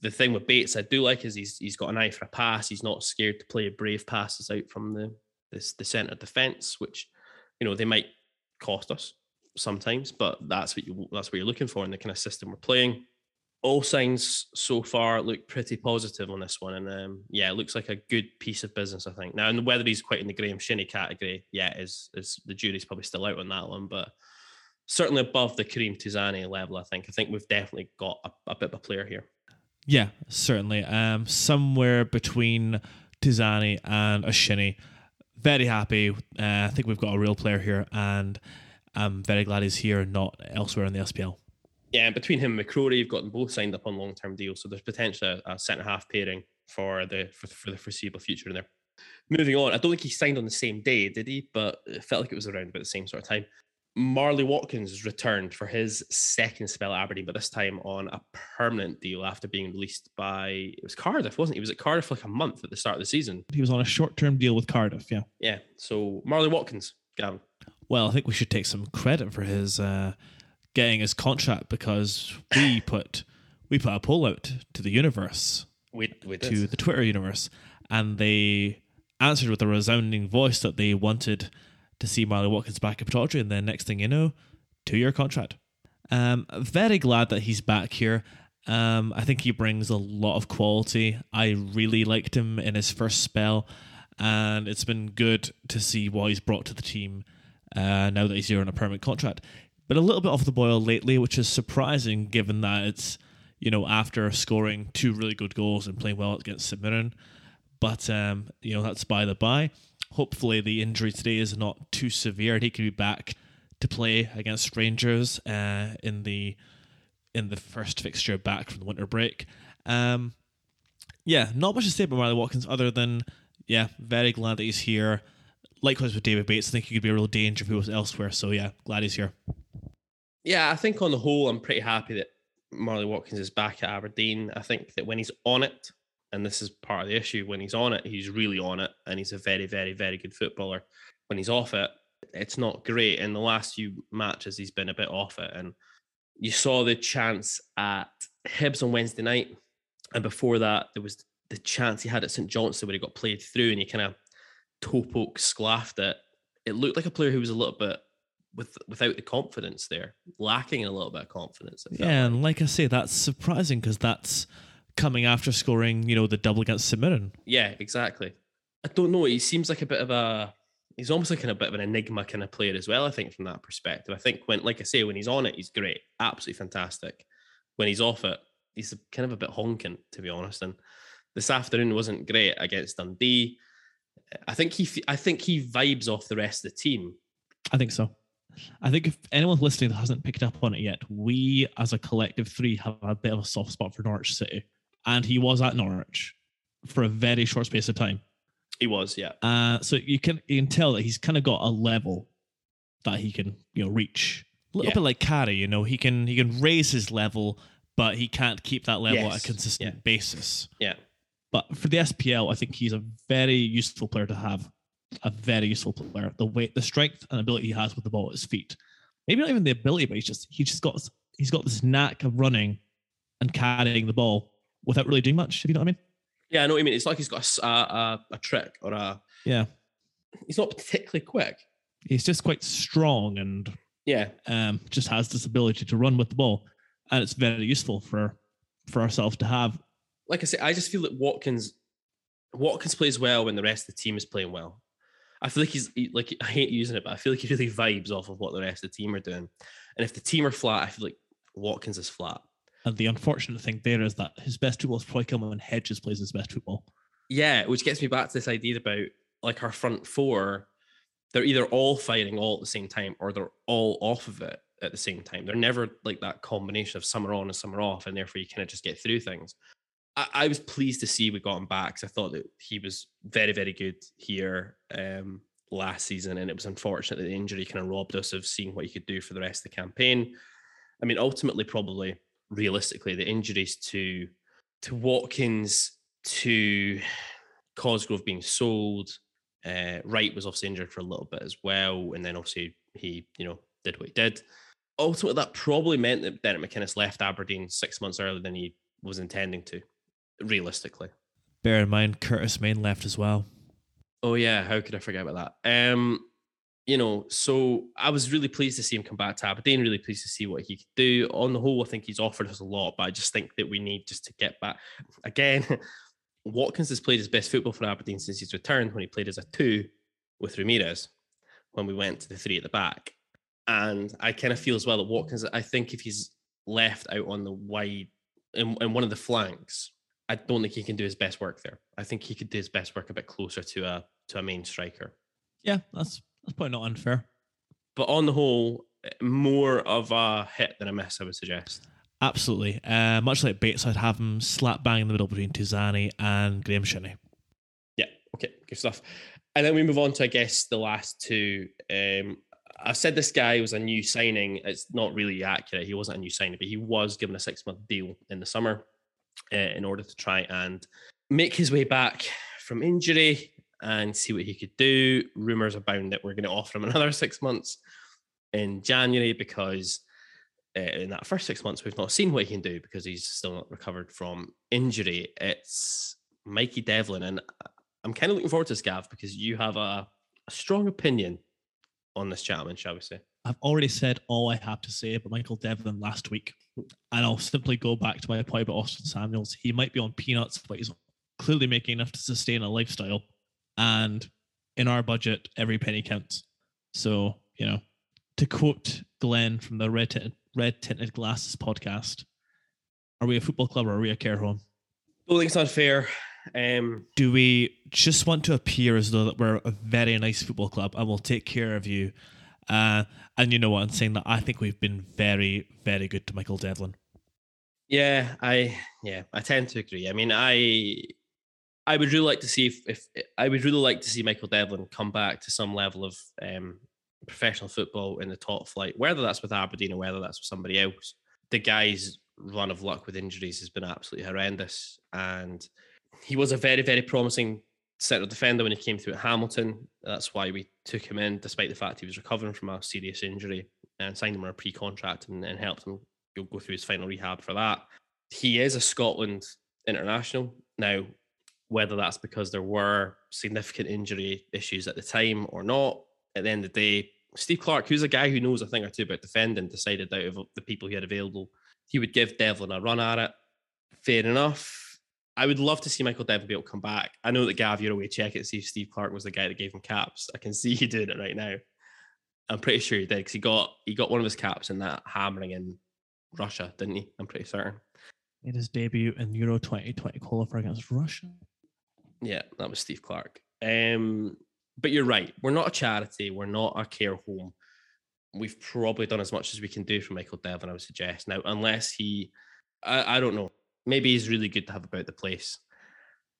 The thing with Bates I do like is he's he's got an eye for a pass. He's not scared to play brave passes out from the this the centre defence, which you know they might cost us sometimes, but that's what you that's what you're looking for in the kind of system we're playing. All signs so far look pretty positive on this one, and um, yeah, it looks like a good piece of business. I think now, and whether he's quite in the Graeme Shinnie category, yeah, is is the jury's probably still out on that one, but certainly above the Kareem Tuzani level. I think. I think we've definitely got a, a bit of a player here. Yeah, certainly. Um, somewhere between Tuzani and a Shinnie. Very happy. Uh, I think we've got a real player here, and Um, I'm very glad he's here, and not elsewhere in the SPL. Yeah, and between him and McCrorie, you've got them both signed up on long term deals, so there's potentially a, a centre half pairing for the for, for the foreseeable future in there. Moving on, I don't think he signed on the same day, did he? But it felt like it was around about the same sort of time. Marley Watkins returned for his second spell at Aberdeen, but this time on a permanent deal after being released by it was Cardiff, wasn't he? He was at Cardiff for like a month at the start of the season. He was on a short term deal with Cardiff, yeah. Yeah. So Marley Watkins, Gavin. Well, I think we should take some credit for his uh, getting his contract because we put we put a poll out to the universe, We, we did. to the Twitter universe, and they answered with a resounding voice that they wanted to see Marley Watkins back at Pittodrie, and then next thing you know, two year contract. Um, very glad that he's back here. Um, I think he brings a lot of quality. I really liked him in his first spell, and it's been good to see what he's brought to the team uh, now that he's here on a permanent contract. But a little bit off the boil lately, which is surprising given that it's you know after scoring two really good goals and playing well against St Mirren. But um, you know that's by the by. Hopefully the injury today is not too severe and he can be back to play against Rangers uh, in the in the first fixture back from the winter break. Um, yeah, not much to say about Riley Watkins other than yeah, very glad that he's here. Likewise with David Bates, I think he could be a real danger if he was elsewhere. So yeah, glad he's here. Yeah, I think on the whole, I'm pretty happy that Marley Watkins is back at Aberdeen. I think that when he's on it, and this is part of the issue, when he's on it, he's really on it, and he's a very, very, very good footballer. When he's off it, it's not great. In the last few matches, he's been a bit off it, and you saw the chance at Hibs on Wednesday night, and before that, there was the chance he had at St Johnstone where he got played through, and he kind of toe poke sclaffed it. It looked like a player who was a little bit with without the confidence there, lacking a little bit of confidence. Yeah, like. and like I say, that's surprising because that's coming after scoring, you know, the double against St Mirren. Yeah, exactly. I don't know. He seems like a bit of a. He's almost like a bit of an enigma kind of player as well. I think from that perspective. I think when, like I say, when he's on it, he's great, absolutely fantastic. When he's off it, he's kind of a bit honking, to be honest. And this afternoon wasn't great against Dundee. I think he. I think he vibes off the rest of the team. I think so. I think if anyone listening that hasn't picked up on it yet, we as a collective three have a bit of a soft spot for Norwich City. And he was at Norwich for a very short space of time. He was, yeah. Uh, so you can you can tell that he's kind of got a level that he can you know reach. A little Yeah. bit like Carey, you know, he can he can raise his level, but he can't keep that level at a consistent Yeah. basis. Yeah. But for the SPL, I think he's a very useful player to have. A very useful player. The weight, the strength and ability he has with the ball at his feet. Maybe not even the ability, but he's just he's just got he's got this knack of running and carrying the ball without really doing much. If you know what I mean? Yeah, I know what you mean. It's like he's got a trick or a. Yeah. He's not particularly quick. He's just quite strong and Yeah, um, just has this ability to run with the ball, and it's very useful for for ourselves to have. Like I said, I just feel that Watkins, Watkins plays well when the rest of the team is playing well. I feel like he's he, like I hate using it, but I feel like he really vibes off of what the rest of the team are doing. And if the team are flat, I feel like Watkins is flat. And the unfortunate thing there is that his best football is probably coming when Hedges plays his best football. Yeah, which gets me back to this idea about like our front four. They're either all firing all at the same time or they're all off of it at the same time. They're never like that combination of some are on and some are off, and therefore you kind of just get through things. I, I was pleased to see we got him back because I thought that he was very, very good here um, last season, and it was unfortunate that the injury kind of robbed us of seeing what he could do for the rest of the campaign. I mean, ultimately, probably realistically, the injuries to to Watkins, to Cosgrove being sold, uh, Wright was obviously injured for a little bit as well, and then obviously he, you know, did what he did. Ultimately, that probably meant that Derek McInnes left Aberdeen six months earlier than he was intending to, realistically. Bear in mind, Curtis Main left as well. Oh yeah, how could I forget about that? Um, you know, so I was really pleased to see him come back to Aberdeen. Really pleased to see what he could do. On the whole, I think he's offered us a lot, but I just think that we need just to get back again. Watkins has played his best football for Aberdeen since he's returned when he played as a two with Ramirez when we went to the three at the back. And I kind of feel as well that Watkins, I think if he's left out on the wide in, in one of the flanks, I don't think he can do his best work there. I think he could do his best work a bit closer to a to a main striker. Yeah, that's that's probably not unfair. But on the whole, more of a hit than a miss, I would suggest. Absolutely. Uh, much like Bates, I'd have him slap bang in the middle between Tuzani and Graeme Shinnie. Yeah, okay, good stuff. And then we move on to, I guess, the last two. Um, I said this guy was a new signing. It's not really accurate. He wasn't a new signing, but he was given a six month deal in the summer uh, in order to try and make his way back from injury and see what he could do. Rumors abound that we're going to offer him another six months in January because uh, in that first six months we've not seen what he can do because he's still not recovered from injury. It's Mikey Devlin, and I'm kind of looking forward to this, Gav, because you have a, a strong opinion on this gentleman, shall we say? I've already said all I have to say about Michael Devlin last week, and I'll simply go back to my point about Austin Samuels. He might be on peanuts, but he's clearly making enough to sustain a lifestyle. And in our budget, every penny counts. So, you know, to quote Glenn from the Red Tinted, Red Tinted Glasses podcast, are we a football club or are we a care home? It's unfair. Um, Do we just want to appear as though that we're a very nice football club and we'll take care of you? Uh, and you know what? I'm saying that I think we've been very, very good to Michael Devlin. Yeah, I yeah, I tend to agree. I mean, I I would really like to see if, if I would really like to see Michael Devlin come back to some level of um, professional football in the top flight, whether that's with Aberdeen or whether that's with somebody else. The guy's run of luck with injuries has been absolutely horrendous, and he was a very very promising centre defender when he came through at Hamilton. That's why we took him in, despite the fact he was recovering from a serious injury, and signed him on a pre-contract and, and helped him go, go through his final rehab for that. He is a Scotland international now. Whether that's because there were significant injury issues at the time or not, at the end of the day, Steve Clarke, who's a guy who knows a thing or two about defending, decided out of the people he had available, he would give Devlin a run at it. Fair enough. I would love to see Michael Devlin be able to come back. I know that Gav, you're away check it, see if Steve Clarke was the guy that gave him caps. I can see you doing it right now. I'm pretty sure he did because he got he got one of his caps in that hammering in Russia, didn't he? I'm pretty certain. Made his debut in Euro 2020 qualifier against Russia. Yeah, that was Steve Clarke. Um, but you're right. We're not a charity. We're not a care home. We've probably done as much as we can do for Michael Devlin, I would suggest. Now, unless he, I, I don't know, maybe he's really good to have about the place.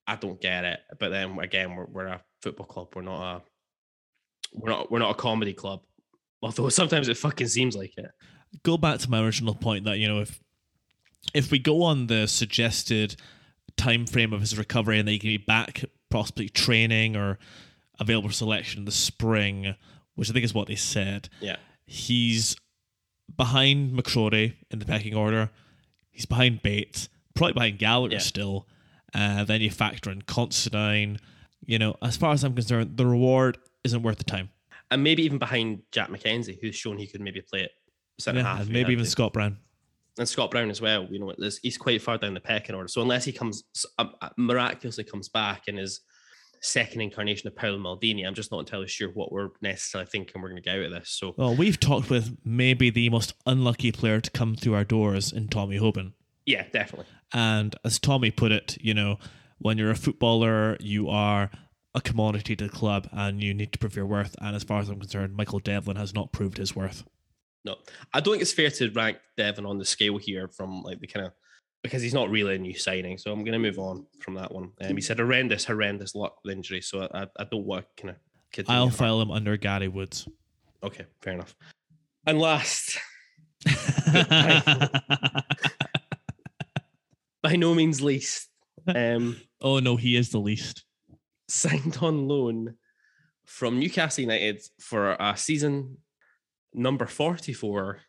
I don't get it. But then again, we're, we're a football club. We're not a, we're not, we're not a comedy club. Although sometimes it fucking seems like it. Go back to my original point that you know if if we go on the suggested time frame of his recovery and that he can be back possibly training or available for selection in the spring, which I think is what they said. Yeah. He's behind McCrorie in the pecking order. He's behind Bates, probably behind Gallagher Yeah. still. Uh, then you factor in Considine. You know, as far as I'm concerned, the reward isn't worth the time. And maybe even behind Jack MacKenzie, who's shown he could maybe play it centre Yeah, half. and maybe even to. Scott Brown. and Scott Brown as well. You know, he's quite far down the pecking order. So unless he comes um, uh, miraculously comes back in his second incarnation of Paolo Maldini, I'm just not entirely sure what we're necessarily thinking we're going to get out of this. So Well, we've talked with maybe the most unlucky player to come through our doors in Tommy Hoban. Yeah, definitely. And as Tommy put it, you know, when you're a footballer, you are a commodity to the club and you need to prove your worth. And as far as I'm concerned, Michael Devlin has not proved his worth. No, I don't think it's fair to rank Devlin on the scale here from like the kind of because he's not really a new signing. So I'm going to move on from that one. Um, he said horrendous, horrendous luck with injury. So I, I don't want to kind of. I'll file him under Gary Woods. Okay, fair enough. And last, by no means least, um, oh no, he is the least. signed on loan from Newcastle United for a season number 44,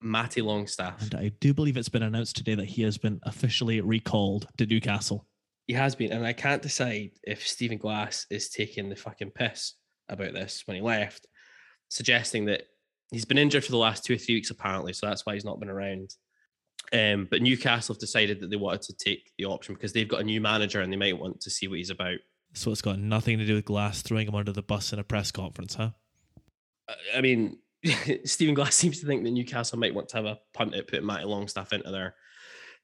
Matty Longstaff. And I do believe it's been announced today that he has been officially recalled to Newcastle. He has been, and I can't decide if Stephen Glass is taking the fucking piss about this when he left, suggesting that he's been injured for the last two or three weeks, apparently, so that's why he's not been around. Um, but Newcastle have decided that they wanted to take the option because they've got a new manager and they might want to see what he's about. So it's got nothing to do with Glass throwing him under the bus in a press conference, huh? I- I mean, Stephen Glass seems to think that Newcastle might want to have a punt at putting Matty Longstaff into their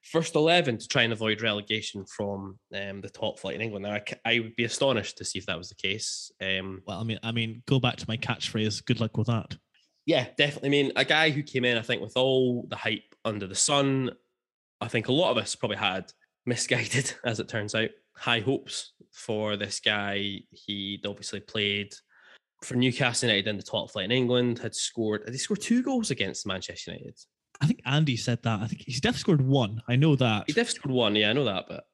first 11 to try and avoid relegation from um, the top flight in England. Now, I, I would be astonished to see if that was the case. Um, Well, I mean, I mean, go back to my catchphrase. Good luck with that. Yeah, definitely. I mean, a guy who came in, I think, with all the hype under the sun, I think a lot of us probably had misguided, as it turns out, high hopes for this guy. He'd obviously played for Newcastle United in the top flight in England, had scored, had he scored two goals against Manchester United? I think Andy said that. I think he's definitely scored one. I know that. He definitely scored one, yeah, I know that, but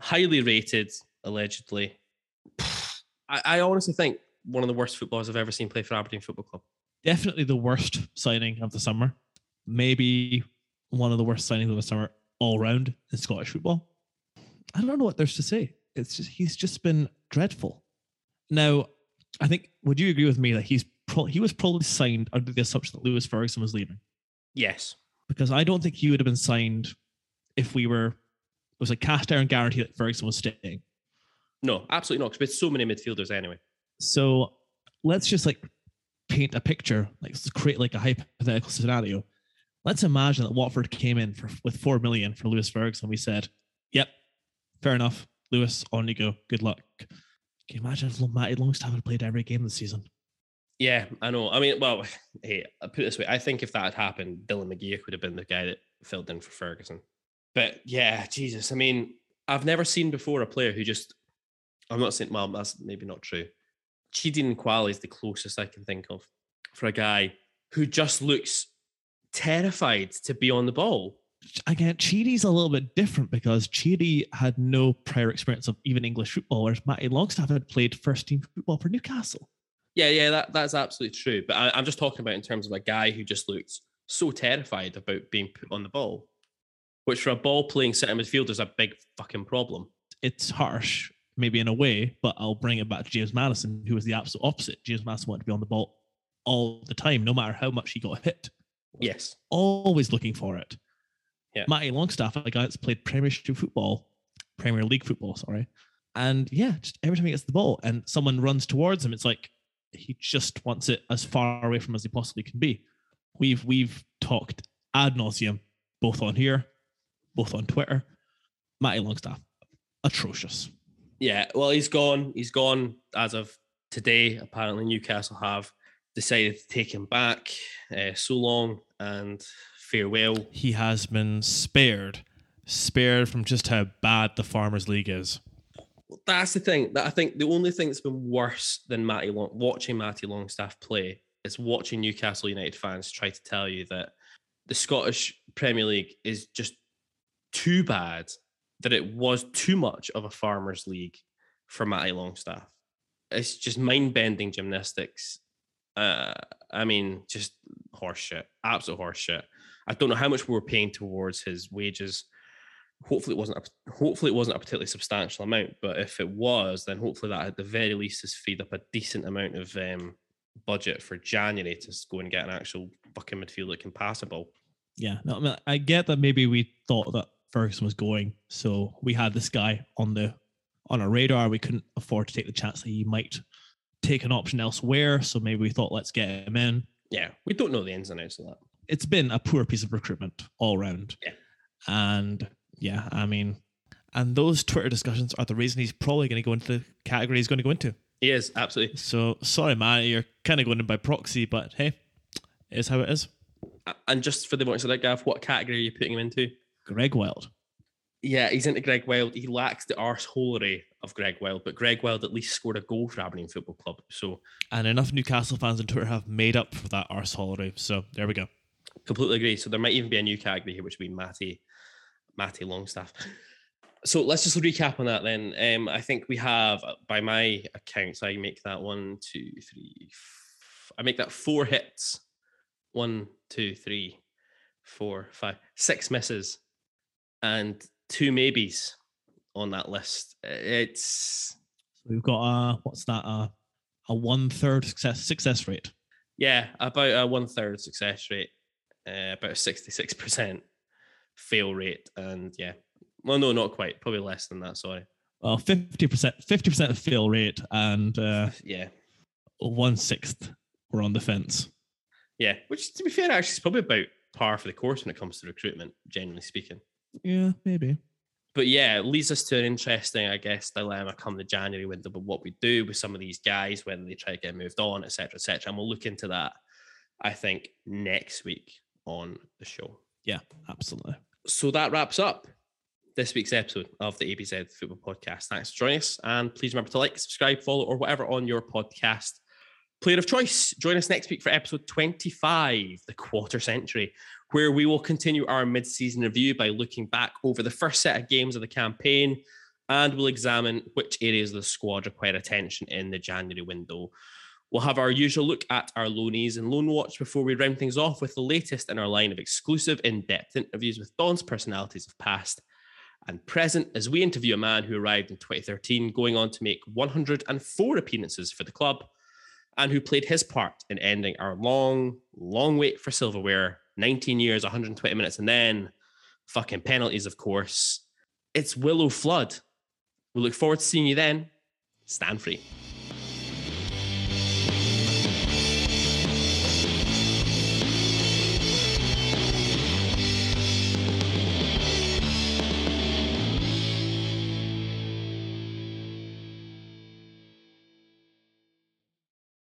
highly rated, allegedly. I, I honestly think one of the worst footballers I've ever seen play for Aberdeen Football Club. Definitely the worst signing of the summer. Maybe one of the worst signings of the summer all round in Scottish football. I don't know what there's to say. It's just he's just been dreadful. Now, I think would you agree with me that he's pro- he was probably signed under the assumption that Lewis Ferguson was leaving? Yes. Because I don't think he would have been signed if we were it was a cast iron guarantee that Ferguson was staying. No, absolutely not. Because we had so many midfielders anyway. So let's just like paint a picture, like create like a hypothetical scenario. Let's imagine that Watford came in for with four million for Lewis Ferguson. We said, "Yep, fair enough, Lewis, on you go. Good luck." Can you imagine if Matty Longstaff had played every game this season? Yeah, I know. I mean, well, hey, I put it this way. I think if that had happened, Dylan McGeouch would have been the guy that filled in for Ferguson. But yeah, Jesus. I mean, I've never seen before a player who just, I'm not saying, well, that's maybe not true. Chidi Nwakali is the closest I can think of for a guy who just looks terrified to be on the ball. Again, Chidi's a little bit different because Cheaty had no prior experience of even English football, whereas Matty Longstaff had played first team football for Newcastle. Yeah, yeah, that, that's absolutely true. But I, I'm just talking about in terms of a guy who just looks so terrified about being put on the ball, which for a ball playing centre midfielder is a big fucking problem. it's harsh, maybe in a way, but I'll bring it back to James Maddison, who was the absolute opposite. James Maddison wanted to be on the ball all the time, no matter how much he got hit, Yes. always looking for it. Yeah. Matty Longstaff, a guy that's played Premiership football, Premier League football, sorry. And yeah, just every time he gets the ball and someone runs towards him, it's like he just wants it as far away from as he possibly can be. We've we've talked ad nauseum, both on here, both on Twitter. Matty Longstaff, atrocious. Yeah. Well, he's gone. He's gone as of today. Apparently, Newcastle have decided to take him back. Uh, so long and farewell. he has been spared, spared from just how bad the Farmers League is. That's the thing. That I think the only thing that's been worse than Matty Long, watching Matty Longstaff play is watching Newcastle United fans try to tell you that the Scottish Premier League is just too bad, that it was too much of a farmers league for Matty Longstaff. It's just mind bending gymnastics. Uh, I mean, just horseshit, absolute horseshit. I don't know how much we were paying towards his wages hopefully it wasn't a, hopefully it wasn't a particularly substantial amount but if it was then hopefully that at the very least has freed up a decent amount of um, budget for january to go and get an actual fucking midfield that can pass a ball Yeah, no, I, mean, I get that maybe we thought that Ferguson was going, so we had this guy on the on our radar. We couldn't afford to take the chance that he might take an option elsewhere, so maybe we thought let's get him in. yeah we don't know the ins and outs of that It's been a poor piece of recruitment all round. Yeah. And yeah, I mean, and those Twitter discussions are the reason he's probably going to go into the category he's going to go into. He is absolutely. So sorry, man, you're kind of going in by proxy, but hey, it is how it is. And just for the voice of that, Gav, what category are you putting him into? Greg Wild. Yeah, he's into Greg Wild. He lacks the arseholery of Greg Wild, but Greg Wild at least scored a goal for Aberdeen Football Club. So And enough Newcastle fans on Twitter have made up for that arseholery. So there we go. completely agree. So there might even be a new category here, which would be Matty, Matty Longstaff. So let's just recap on that then. Um, I think we have, uh, by my accounts, I make that one, two, three, f- I make that four hits. One, two, three, four, five, six misses, and two maybes on that list. It's So we've got a what's that? Uh, a one third success success rate. Yeah, about a one third success rate, uh, about a sixty six percent fail rate, and yeah, well, no, not quite, probably less than that. Sorry. Well, fifty percent, fifty percent of fail rate, and uh, Yeah, one sixth were on the fence. yeah. Which, to be fair, actually, is probably about par for the course when it comes to recruitment, generally speaking. Yeah, maybe. But yeah, it leads us to an interesting, I guess, dilemma come the January window. But what we do with some of these guys, whether they try to get moved on, etc., etc., and we'll look into that. I think next week on the show. Yeah, absolutely. so that wraps up this week's episode of the ABZ Football Podcast. Thanks for joining us, and please remember to like, subscribe, follow, or whatever on your podcast player of choice. Join us next week for episode 25, the quarter century, where we will continue our mid-season review by looking back over the first set of games of the campaign, and we'll examine which areas of the squad require attention in the January window. We'll have our usual look at our loanees and loan watch before we round things off with the latest in our line of exclusive in-depth interviews with Don's personalities of past and present as we interview a man who arrived in 2013, going on to make 104 appearances for the club and who played his part in ending our long, long wait for silverware 19 years, 120 minutes, and then fucking penalties, of course. It's Willow Flood. We look forward to seeing you then. Stand free.